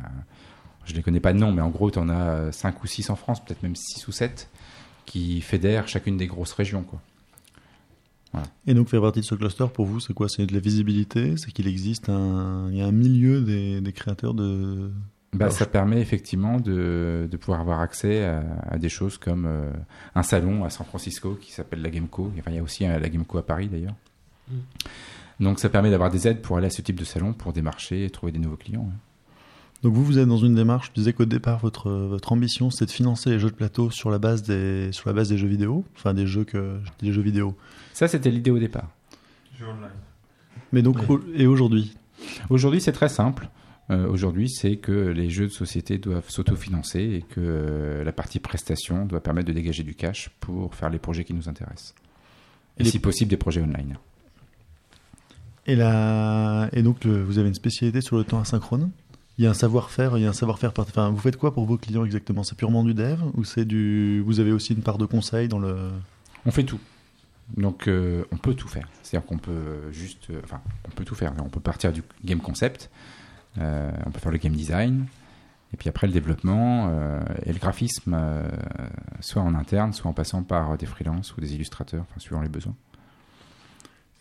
Je les connais pas de nom, mais en gros, tu en as 5 ou 6 en France, peut-être même 6 ou 7, qui fédèrent chacune des grosses régions. Quoi. Et donc faire partie de ce cluster pour vous, c'est quoi? C'est de la visibilité? C'est qu'il existe un, il y a un milieu des, des créateurs de. Bah, Alors, ça permet effectivement de, de pouvoir avoir accès à, à des choses comme euh, un salon à San Francisco qui s'appelle la Gameco. Enfin, il y a aussi euh, la Gameco à Paris d'ailleurs. Donc ça permet d'avoir des aides pour aller à ce type de salon, pour démarcher et trouver des nouveaux clients. Donc vous, vous êtes dans une démarche. Je disais qu'au départ, votre votre ambition, c'était de financer les jeux de plateau sur la base des sur la base des jeux vidéo, enfin des jeux que des jeux vidéo. Ça, c'était l'idée au départ. Mais donc et aujourd'hui, Aujourd'hui, c'est très simple. Euh, Aujourd'hui, c'est que les jeux de société doivent s'autofinancer et que euh, la partie prestation doit permettre de dégager du cash pour faire les projets qui nous intéressent. Et, si possible, des projets online. et la et donc le- vous avez une spécialité sur le temps asynchrone. Il y a un savoir-faire, il y a un savoir-faire. part- Enfin, vous faites quoi pour vos clients exactement? C'est purement du dev ou c'est du Vous avez aussi une part de conseil dans le. On fait tout. Donc euh, on peut tout faire. C'est-à-dire qu'on peut juste, euh, enfin, on peut tout faire. On peut partir du game concept, euh, on peut faire le game design, et puis après le développement et le graphisme, soit en interne, soit en passant par des freelances ou des illustrateurs, suivant les besoins.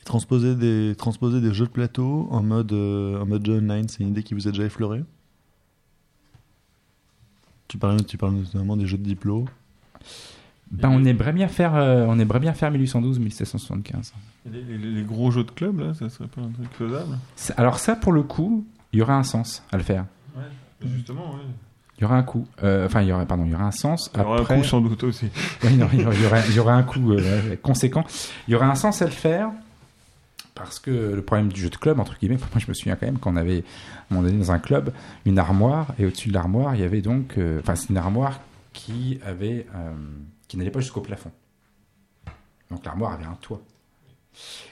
Et transposer des transposer des jeux de plateau en mode en mode jeu online, c'est une idée qui vous a déjà effleuré Tu parles tu parles notamment des jeux de diplo. Ben, on aimerait bien faire, euh, on aimerait bien faire 1812, 1775. Et Les, les- les gros jeux de club, là, ça serait pas un truc faisable? Alors ça, pour le coup, il y aurait un sens à le faire. Justement, oui. Il y aurait un coût. Euh, Enfin, il y aurait, pardon, il y aurait un sens. Il y aura Après, un coup sans doute aussi. Oui, non, il y aurait, il y aurait- aurait un coût euh, conséquent. Il y aurait un sens à le faire Parce que le problème du jeu de club, entre guillemets, moi je me souviens quand même qu'on avait, à un moment donné, dans un club, une armoire, et au-dessus de l'armoire, il y avait donc. euh, Enfin, c'est une armoire qui avait. Qui n'allait pas jusqu'au plafond. Donc l'armoire avait un toit.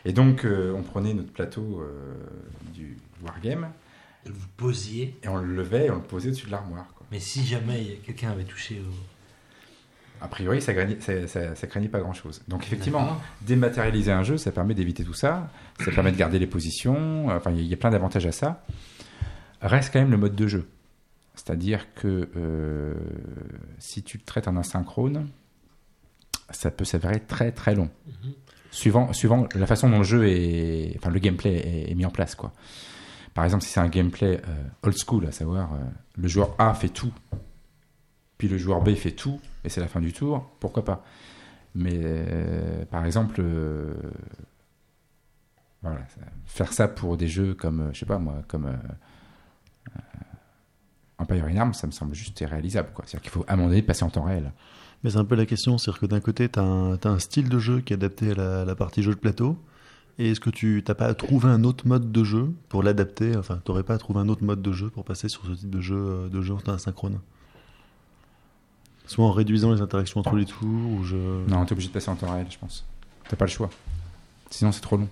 Et donc, euh, on prenait notre plateau euh, du Wargame, Vous posiez, et on le levait et on le posait au-dessus de l'armoire. mais si jamais quelqu'un avait touché au. A priori, ça, craignait- ça, ça- ça craignait pas grand-chose. Donc effectivement, dématérialiser un jeu, ça permet d'éviter tout ça. Ça permet de garder les positions. Enfin, il y a- il y a plein d'avantages à ça. Reste quand même le mode de jeu. C'est-à-dire que euh, si tu le traites en asynchrone, ça peut s'avérer très très long. Suivant, suivant la façon dont le jeu est, enfin le gameplay est, mis en place, quoi. Par exemple, si c'est un gameplay euh, old school, à savoir euh, le joueur A fait tout, puis le joueur B fait tout, et c'est la fin du tour, pourquoi pas Mais euh, par exemple, voilà, faire ça pour des jeux comme, je sais pas moi, comme Empire in Arms, ça me semble juste irréalisable. C'est-à-dire qu'il faut donné passer en temps réel. Mais c'est un peu la question, c'est-à-dire que d'un côté, tu as, un style de jeu qui est adapté à la, la partie jeu de plateau, et est-ce que tu n'as pas trouvé un autre mode de jeu pour l'adapter? Enfin, tu n'aurais pas trouvé un autre mode de jeu pour passer sur ce type de jeu, euh, de jeu en asynchrone? Soit en réduisant les interactions entre les tours, ou je... Non, t'es obligé de passer en temps réel, je pense. T'as pas le choix. Sinon, c'est trop long.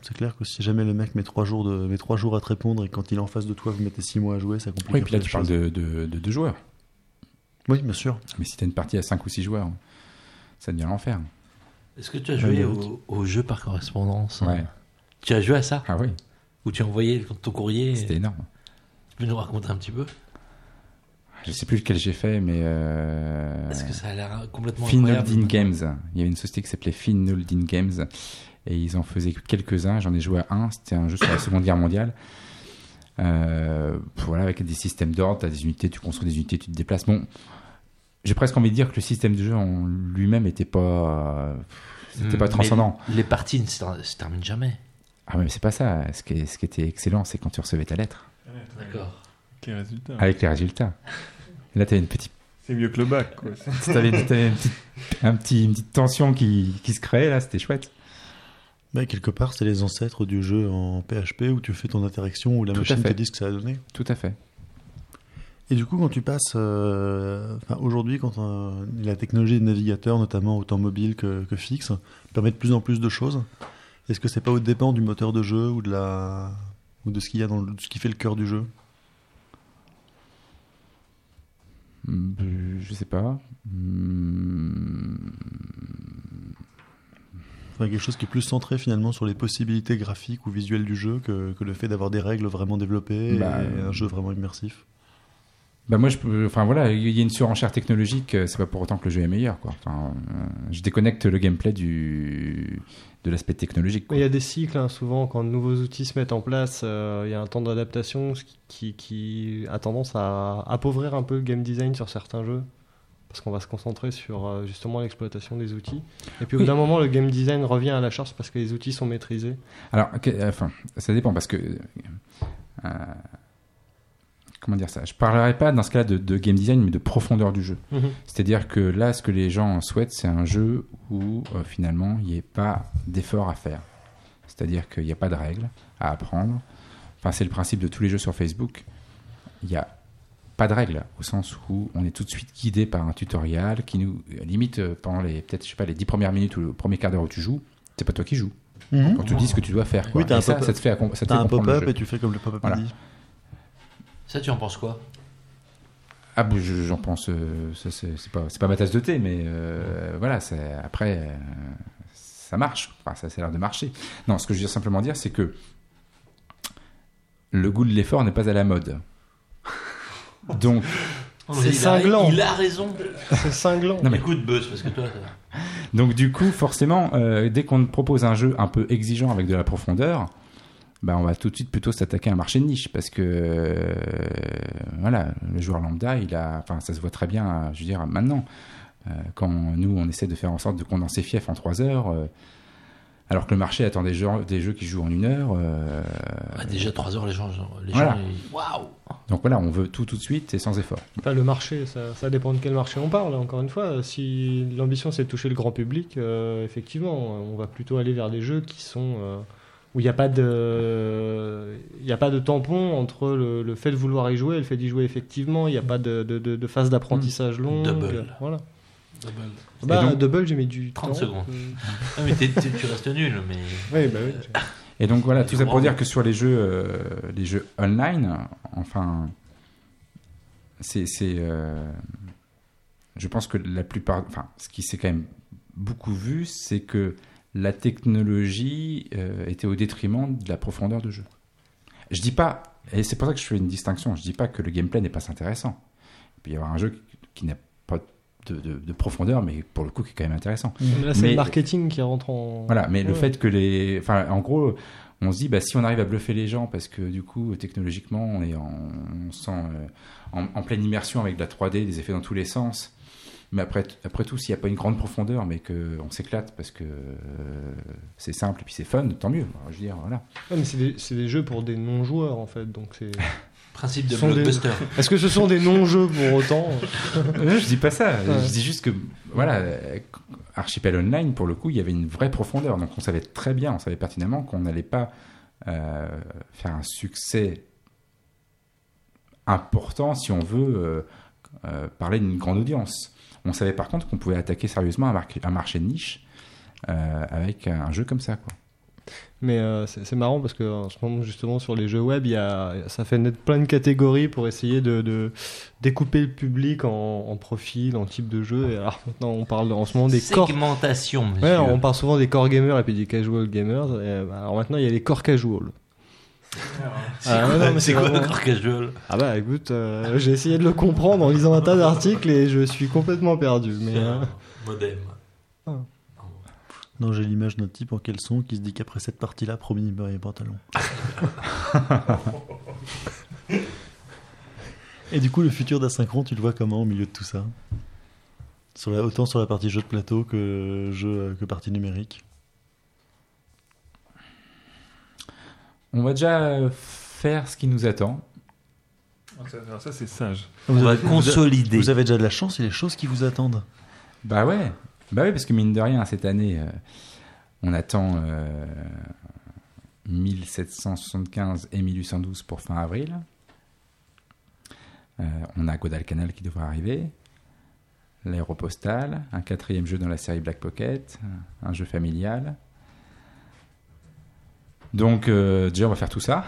C'est clair que si jamais le mec met trois jours, de, met trois jours à te répondre, et quand il est en face de toi, vous mettez six mois à jouer, ça complique Oui, un puis là, tu parles de, de deux joueurs. Oui, bien sûr. Mais si t'as une partie à 5 ou 6 joueurs, ça devient l'enfer. Est-ce que tu as joué au, au jeu par correspondance hein Ouais. Tu as joué à ça Ah oui, Où tu envoyais ton courrier c'était énorme. Tu peux nous raconter un petit peu? Je sais plus lequel j'ai fait, mais. Euh... Est-ce que ça a l'air complètement Finoldin Games. Il y avait une société qui s'appelait Finoldin Games et ils en faisaient quelques-uns. J'en ai joué à un. C'était un jeu sur la Seconde Guerre mondiale. Euh, voilà, avec des systèmes d'ordre, tu as des unités, tu construis des unités, tu te déplaces. Bon, j'ai presque envie de dire que le système de jeu en lui-même était pas, c'était pas Mais transcendant. Les parties ne se ter- se terminent jamais. Ah ouais, mais c'est pas ça. Ce qui, ce qui était excellent, c'est quand tu recevais ta lettre D'accord. Quel résultat avec les résultats. Et là, tu avais une petite C'est mieux que le bac, quoi. T'avais, t'avais une, petite, un petit, une petite tension qui, qui se créait là, c'était chouette. Mais quelque part, c'est les ancêtres du jeu en PHP où tu fais ton interaction, où la Tout machine te dit ce que ça a donné. Tout à fait. Et du coup, quand tu passes, euh, enfin, aujourd'hui, quand euh, la technologie de navigateur, notamment autant mobile que, que fixe, permet de plus en plus de choses, est-ce que c'est pas au dépend du moteur de jeu ou de la ou de ce qu'il y a dans le- de ce qui fait le cœur du jeu? Hum, Je sais pas. Enfin, quelque chose qui est plus centré finalement sur les possibilités graphiques ou visuelles du jeu que, que le fait d'avoir des règles vraiment développées Bah, et un jeu vraiment immersif. Bah moi, je peux, enfin voilà, il y a une surenchère technologique. euh, C'est pas pour autant que le jeu est meilleur, quoi. Enfin, euh, je déconnecte le gameplay du de l'aspect technologique. quoi. Il y a des cycles, hein, souvent, quand de nouveaux outils se mettent en place, euh, il y a un temps d'adaptation qui, qui a tendance à appauvrir un peu le game design sur certains jeux. Parce qu'on va se concentrer sur euh, justement l'exploitation des outils. Et puis au bout Oui. d'un moment, le game design revient à la charge parce que les outils sont maîtrisés. Alors, euh, enfin, ça dépend parce que. euh, comment dire ça? Je parlerai pas dans ce cas-là de, de game design, mais de profondeur du jeu. C'est-à-dire que là, ce que les gens souhaitent, c'est un jeu où euh, finalement il n'y ait pas d'effort à faire. C'est-à-dire qu'il n'y a pas de règles à apprendre. Enfin, c'est le principe de tous les jeux sur Facebook. Il n'y a pas de règles au sens où on est tout de suite guidé par un tutoriel qui nous limite euh, pendant les peut-être je sais pas les dix premières minutes ou le premier quart d'heure où tu joues, c'est pas toi qui joues. On te dit ce que tu dois faire. quoi. Oui, t'as un ça, pop-up. ça te fait, ça te un pop-up et tu fais comme le pop-up Voilà. dit. Ça, tu en penses quoi? Ah, bah, je- j'en pense. euh, ça, c'est pas, c'est pas ma tasse de thé, mais euh, voilà. c'est- Après, euh, ça marche. Enfin, ça, ça a l'air de marcher. Non, ce que je veux simplement dire, c'est que le goût de l'effort n'est pas à la mode. Donc, Oh, C'est cinglant. Il a raison. C'est cinglant. Non, mais- Écoute, Buzz, parce que toi. ça- donc du coup, forcément, euh, dès qu'on te propose un jeu un peu exigeant avec de la profondeur, bah, on va tout de suite plutôt s'attaquer à un marché de niche parce que euh, voilà, le joueur lambda, il a, enfin, ça se voit très bien. Je veux dire, maintenant, euh, quand nous on essaie de faire en sorte de condenser Fief en 3 heures, Alors que le marché attend des jeux, des jeux qui jouent en une heure. euh, Ah, déjà 3 heures, les gens, les Voilà. gens ils- waouh Donc voilà, on veut tout tout de suite et sans effort. Enfin, le marché, ça, ça dépend de quel marché on parle. Encore une fois, si l'ambition c'est de toucher le grand public, euh, effectivement, on va plutôt aller vers des jeux qui sont euh, où il n'y a pas de, il y a pas de tampon entre le, le fait de vouloir y jouer et le fait d'y jouer effectivement. Il n'y a pas de, de, de- de phase d'apprentissage longue. Double. Voilà. Double. Bah, donc- double, j'ai mis du 30 temps. secondes. Euh, Ah, mais tu restes nul, mais. Oui, bah oui. Et donc voilà, tout ça pour dire que sur les jeux, euh, les jeux online, enfin, c'est, c'est, euh, je pense que la plupart, enfin, ce qui s'est quand même beaucoup vu, c'est que la technologie euh, était au détriment de la profondeur de jeu. Je dis pas, et c'est pour ça que je fais une distinction. Je dis pas que le gameplay n'est pas intéressant. Il peut y avoir un jeu qui, qui n'a pas de, de- de profondeur, mais pour le coup qui est quand même intéressant. Là, c'est Mais- le marketing qui rentre en. Voilà, mais le fait que les. Enfin, en gros, on se dit, bah, si on arrive à bluffer les gens, parce que du coup, technologiquement, on est en, on se sent euh, en, en pleine immersion avec de la 3D, des effets dans tous les sens. Mais après, après tout, s'il n'y a pas une grande profondeur, mais qu'on s'éclate parce que euh, c'est simple et puis c'est fun, tant mieux. Je veux dire, voilà. Ouais, mais c'est des, c'est des jeux pour des non-joueurs en fait, donc c'est. Principe de des-. Est-ce que ce sont des non-jeux pour autant Non, je dis pas ça. Ouais. Je dis juste que, voilà, Archipel Online, pour le coup, il y avait une vraie profondeur. Donc on savait très bien, on savait pertinemment qu'on n'allait pas euh, faire un succès important si on veut euh, euh, parler d'une grande audience. On savait par contre qu'on pouvait attaquer sérieusement un, marché- un marché de niche euh, avec un jeu comme ça. Quoi. Mais euh, c'est marrant parce que en ce moment justement sur les jeux web, y a, ça fait naître plein de catégories pour essayer de, de découper le public en, en profil, en type de jeu. Et alors maintenant on parle en ce moment des core. Segmentation, monsieur. Ouais, on parle souvent des core gamers et puis des casual gamers. Et, bah, alors maintenant il y a les core casual. C'est Ah, quoi, non, mais quoi vraiment- le corps casual? Ah bah écoute, euh, j'ai essayé de le comprendre en lisant un tas d'articles et je suis complètement perdu. Mais euh, Modem. Non, j'ai l'image d'un type en caleçon qui se dit qu'après cette partie-là, promis, il me les pantalons. Et du coup, le futur d'Asynchron, tu le vois comment au milieu de tout ça? Sur la, Autant sur la partie jeu de plateau que, jeu, que partie numérique. On va déjà faire ce qui nous attend. Ça, alors ça, c'est sage. On va consolider. Vous avez déjà de la chance, a des choses qui vous attendent. Bah ouais, bah ouais, parce que mine de rien, cette année, euh, on attend euh, 1775 et 1812 pour fin avril. Euh, on a Guadalcanal qui devrait arriver, l'aéropostale, un quatrième jeu dans la série Black Pocket, un jeu familial. Donc euh, déjà, on va faire tout ça.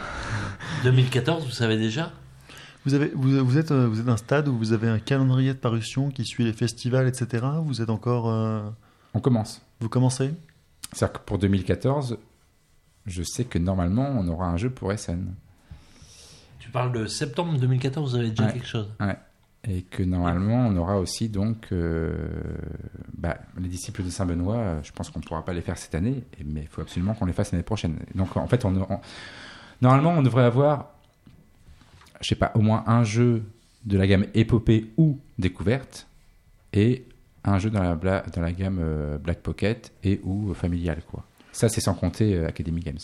2014, vous savez déjà? Vous, avez, vous, vous êtes, euh, vous êtes un stade où vous avez un calendrier de parution qui suit les festivals, etc. Vous êtes encore. euh, On commence. vous commencez? C'est-à-dire que pour 2014, je sais que normalement, on aura un jeu pour SN. Tu parles de septembre 2014, vous avez déjà Ouais. quelque chose Et que normalement, on aura aussi donc euh, bah, les disciples de Saint-Benoît. Je pense qu'on ne pourra pas les faire cette année, mais il faut absolument qu'on les fasse l'année prochaine. Donc en fait, on, on- normalement, on devrait avoir, je sais pas, au moins un jeu de la gamme épopée ou découverte, et un jeu dans la, bla- dans la gamme euh, Black Pocket et ou familial. Quoi. Ça, c'est sans compter euh, Academy Games.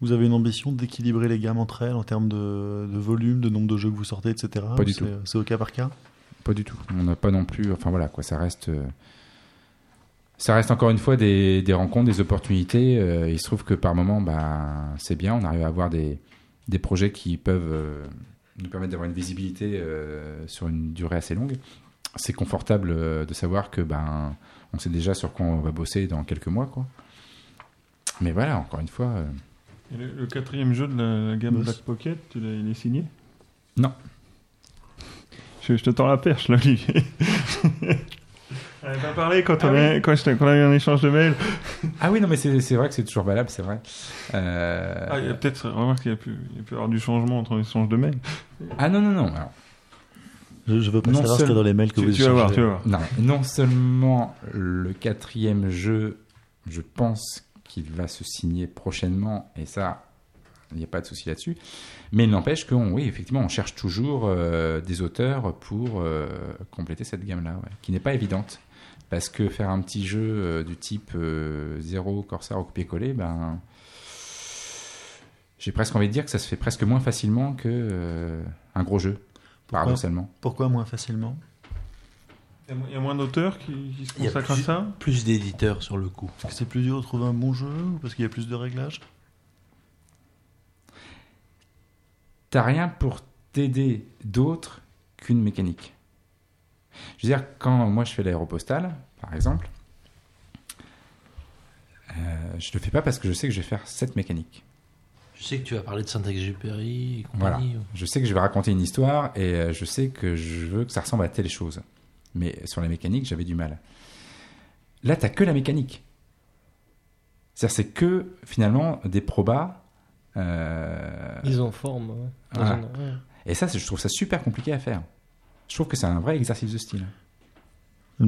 Vous avez une ambition d'équilibrer les gammes entre elles en termes de, de volume, de nombre de jeux que vous sortez, etc. Pas du tout. C'est au cas par cas? Pas du tout. On n'a pas non plus. Enfin voilà, quoi. Ça reste. euh, ça reste encore une fois des, des rencontres, des opportunités. Euh, il se trouve que par moment, bah, c'est bien. On arrive à avoir des, des projets qui peuvent euh, nous permettre d'avoir une visibilité euh, sur une durée assez longue. C'est confortable euh, de savoir que ben, on sait déjà sur quoi on va bosser dans quelques mois, quoi. Mais voilà, encore une fois. euh, Et le, le quatrième jeu de la, la gamme Boss. Black Pocket, tu l'as- il est signé? Non. Je, je te tends la perche, là, Olivier. On avait pas parlé quand, on a, quand, je quand on a eu un échange de mails. Ah oui, non, mais c'est c'est vrai que c'est toujours valable, c'est vrai. Euh, Ah, il y a peut-être, remarque qu'il y a pu, il y a pu y avoir du changement entre l'échange de mails. ah non, non, non. alors, Je, je veux pas Non savoir ce qu'il y a seul- dans les mails que Tu, vous tu vas voir, échangez. tu vas voir. Non, non seulement le quatrième jeu, je pense qu'il va se signer prochainement, et ça, il n'y a pas de souci là-dessus, mais il n'empêche qu'on, oui, effectivement, on cherche toujours euh, des auteurs pour euh, compléter cette gamme-là, ouais, qui n'est pas évidente. Parce que faire un petit jeu euh, du type euh, zéro Corsair au copier-coller, ben, j'ai presque envie de dire que ça se fait presque moins facilement que euh, un gros jeu, paradoxalement. Pourquoi moins facilement? Il y a moins d'auteurs qui, qui se consacrent à plus- ça? Plus d'éditeurs sur le coup. Parce que c'est plus dur de trouver un bon jeu ou parce qu'il y a plus de réglages? T'as rien pour t'aider d'autre qu'une mécanique. Je veux dire, quand moi je fais l'aéropostale, par exemple, euh, je le fais pas parce que je sais que je vais faire cette mécanique. Je sais que tu vas parler de Saint-Exupéry et Voilà. Je sais que je vais raconter une histoire et euh, je sais que je veux que ça ressemble à telle chose. Mais sur la mécanique, j'avais du mal. Là, t'as que la mécanique. C'est-à-dire, c'est que finalement des probas. euh, Ils en forment. ouais. Dans Voilà. un- ouais. Et ça, je trouve ça super compliqué à faire. Je trouve que c'est un vrai exercice de style.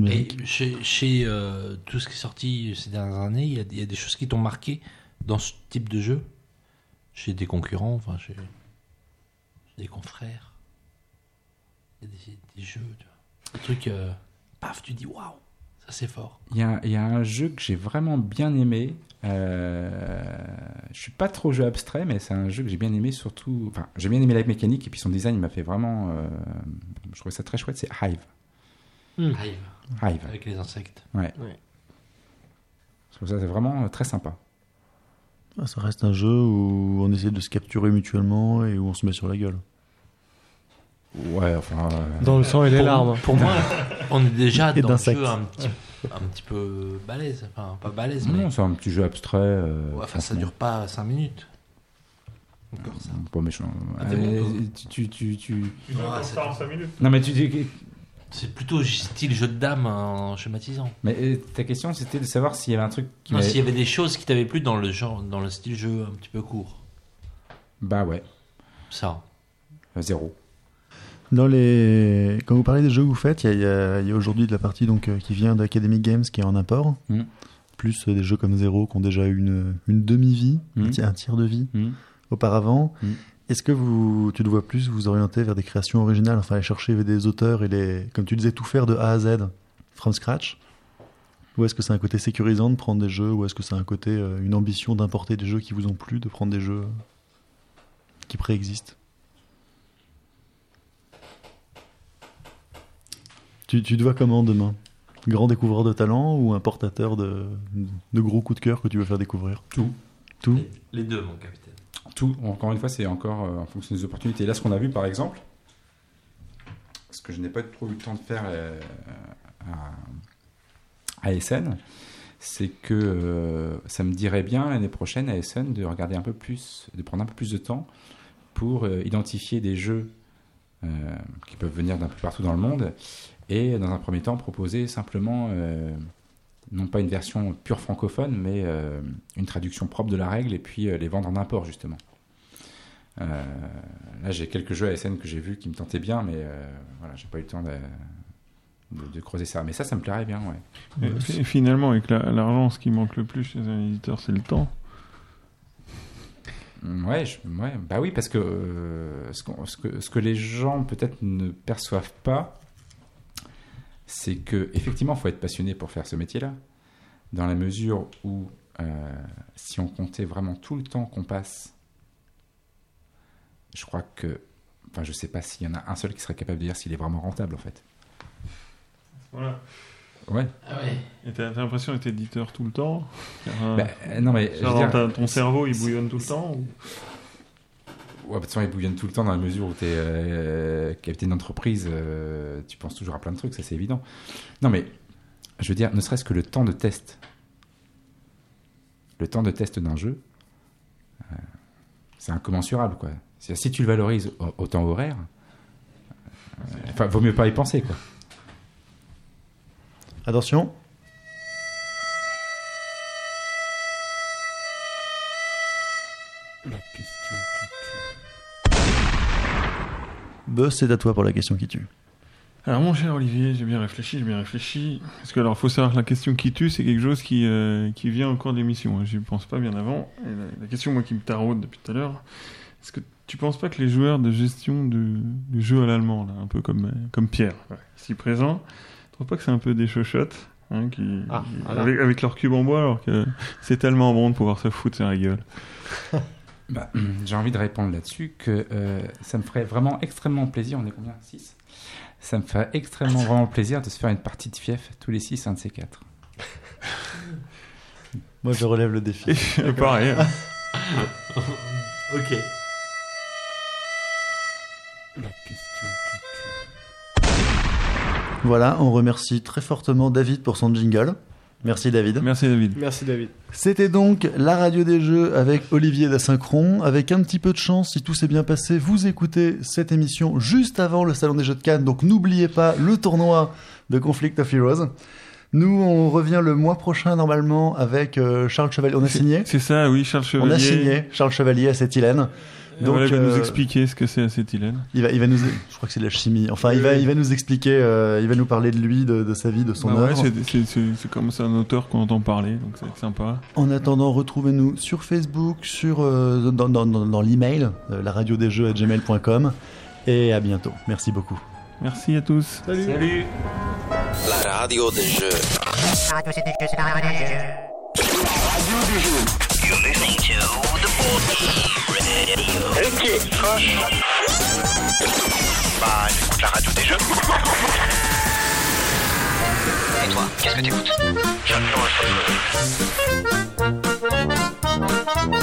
Et chez, chez euh, tout ce qui est sorti ces dernières années, il y a, il y a des choses qui t'ont marqué dans ce type de jeu? Chez des concurrents, enfin chez, chez des confrères? Il y a des, des jeux, tu vois. Des trucs, euh, paf, tu dis waouh, ça c'est fort. Il y a, il y a un jeu que j'ai vraiment bien aimé. Euh, je suis pas trop jeu abstrait, mais c'est un jeu que j'ai bien aimé, surtout. Enfin, j'ai bien aimé la mécanique et puis son design m'a fait vraiment. euh, je trouvais ça très chouette. C'est Hive. Hmm. Hive, Hive. avec les insectes. Ouais. Ouais. Je trouve ça c'est vraiment euh, très sympa. Ah, Ça reste un jeu où on essaie de se capturer mutuellement et où on se met sur la gueule. Ouais, enfin. euh, Dans le sang et les Pour- larmes. Pour moi, on est déjà Et dans d'insectes. jeu un petit, un petit peu balèze. Enfin, pas balèze, mais. non, c'est un petit jeu abstrait. euh, Ouais, enfin, ça dure pas 5 minutes. Encore ça. Pas méchant. Ah, Euh, bon, tu, tu, tu, c'est- ça en 5 minutes. Non, mais tu dis. C'est plutôt style jeu de dames en schématisant. Mais euh, ta question, c'était de savoir s'il y avait un truc qui. Non, s'il y avait des choses qui t'avaient plu dans le genre, dans le style jeu un petit peu court. Bah ouais, Ça. zéro. Dans les... Quand vous parlez des jeux que vous faites, il y a, y aujourd'hui de la partie donc, euh, qui vient d'Academic Games qui est en import, Mm. plus euh, des jeux comme Zero qui ont déjà une, une demi-vie, un Mm. un tiers de vie Hmm. auparavant. Mm. Est-ce que vous, tu te vois plus vous orienter vers des créations originales, enfin aller chercher des auteurs et les, comme tu disais, tout faire de A à Z, from scratch? Ou est-ce que c'est un côté sécurisant de prendre des jeux, ou est-ce que c'est un côté, euh, une ambition d'importer des jeux qui vous ont plu, de prendre des jeux qui préexistent? Tu, tu te vois comment demain? Grand découvreur de talent ou importateur de, de gros coups de cœur que tu veux faire découvrir? Tout. Tout? Les, les deux, mon capitaine. Tout, encore une fois, c'est encore euh, en fonction des opportunités. Là, ce qu'on a vu, par exemple, ce que je n'ai pas trop eu le temps de faire euh, à, à SN, c'est que euh, ça me dirait bien l'année prochaine à SN de regarder un peu plus, de prendre un peu plus de temps pour euh, identifier des jeux euh, qui peuvent venir d'un peu partout dans le monde et dans un premier temps proposer simplement euh, non pas une version pure francophone mais euh, une traduction propre de la règle et puis euh, les vendre en import justement. Euh, là j'ai quelques jeux à SN que j'ai vus qui me tentaient bien mais voilà j'ai pas eu le temps de, de- de creuser ça mais ça ça me plairait bien ouais. Et fi- finalement, avec la- l'argent, ce qui manque le plus chez un éditeur, c'est le temps. Mm, Ouais, je- ouais, bah oui, parce que, ce, qu'on- ce que ce que les gens peut-être ne perçoivent pas, c'est que effectivement, faut être passionné pour faire ce métier-là, dans la mesure où euh, si on comptait vraiment tout le temps qu'on passe, je crois que, enfin, je sais pas s'il y en a un seul qui serait capable de dire s'il est vraiment rentable en fait. Voilà. Ouais. Ah ouais. Et t'as l'impression d'être éditeur tout le temps? Car, euh, Bah, euh, non mais je veux genre, dire, ton cerveau, il bouillonne tout le temps ou- Ouais, bah, de toute façon, il bouillonne tout le temps dans la mesure où tu es capitaine d'entreprise, euh, tu penses toujours à plein de trucs, ça c'est évident. Non, mais je veux dire, ne serait-ce que le temps de test. Le temps de test d'un jeu, euh, c'est incommensurable, quoi. Si tu le valorises au, temps horaire, euh, enfin, vaut mieux pas y penser, quoi. Attention. Buzz, c'est à toi pour la question qui tue. Alors mon cher Olivier, j'ai bien réfléchi, j'ai bien réfléchi. Parce que alors faut savoir que la question qui tue, c'est quelque chose qui, euh, qui vient au cours de l'émission. hein. J'y pense pas bien avant. Et la, la question moi qui me taraude depuis tout à l'heure, est-ce que tu penses pas que les joueurs de gestion du jeu à l'allemand, là, un peu comme, euh, comme Pierre, ouais, ici présent, tu trouves pas que c'est un peu des chochottes hein, qui, Ah, voilà. avec, avec leur cube en bois, alors que c'est tellement bon de pouvoir se foutre sur la gueule? Bah, J'ai envie de répondre là-dessus que euh, ça me ferait vraiment extrêmement plaisir. On est combien? 6 Ça me ferait extrêmement vraiment plaisir de se faire une partie de fief tous les 6, un de ces quatre. Moi, je relève le défi. Et pareil. Ok. La question Voilà, on remercie très fortement David pour son jingle. Merci David. Merci David. Merci David. C'était donc la radio des jeux avec Olivier d'Asynchron. Avec un petit peu de chance, si tout s'est bien passé, vous écoutez cette émission juste avant le Salon des Jeux de Cannes. Donc n'oubliez pas le tournoi de Conflict of Heroes. Nous, on revient le mois prochain normalement avec euh, Charles Chevalier. On a signé? C'est ça, oui, Charles On Chevalier. a signé Charles Chevalier à cette Hélène. Donc, il va nous euh, expliquer ce que c'est acétylène. Il va, il va nous, je crois que c'est de la chimie. Enfin, il va, il va nous expliquer, euh, il va nous parler de lui, de, de sa vie, de son Bah ouais, œuvre. c'est- c'est c'est- c'est comme ça un auteur qu'on entend parler, donc c'est sympa. En attendant, retrouvez-nous sur Facebook, sur euh, dans, dans, dans, dans l'email, euh, la radio des jeux à gmail.com. Et à bientôt. Merci beaucoup. Merci à tous. Salut. La radio des jeux. Radio c'est des jeux, c'est la radio des jeux. Radio des jeux. You're listening to the Board Game Radio. Ok. Bah, j'écoute la radio des jeux. Et toi, qu'est-ce que t'écoutes? J'adore le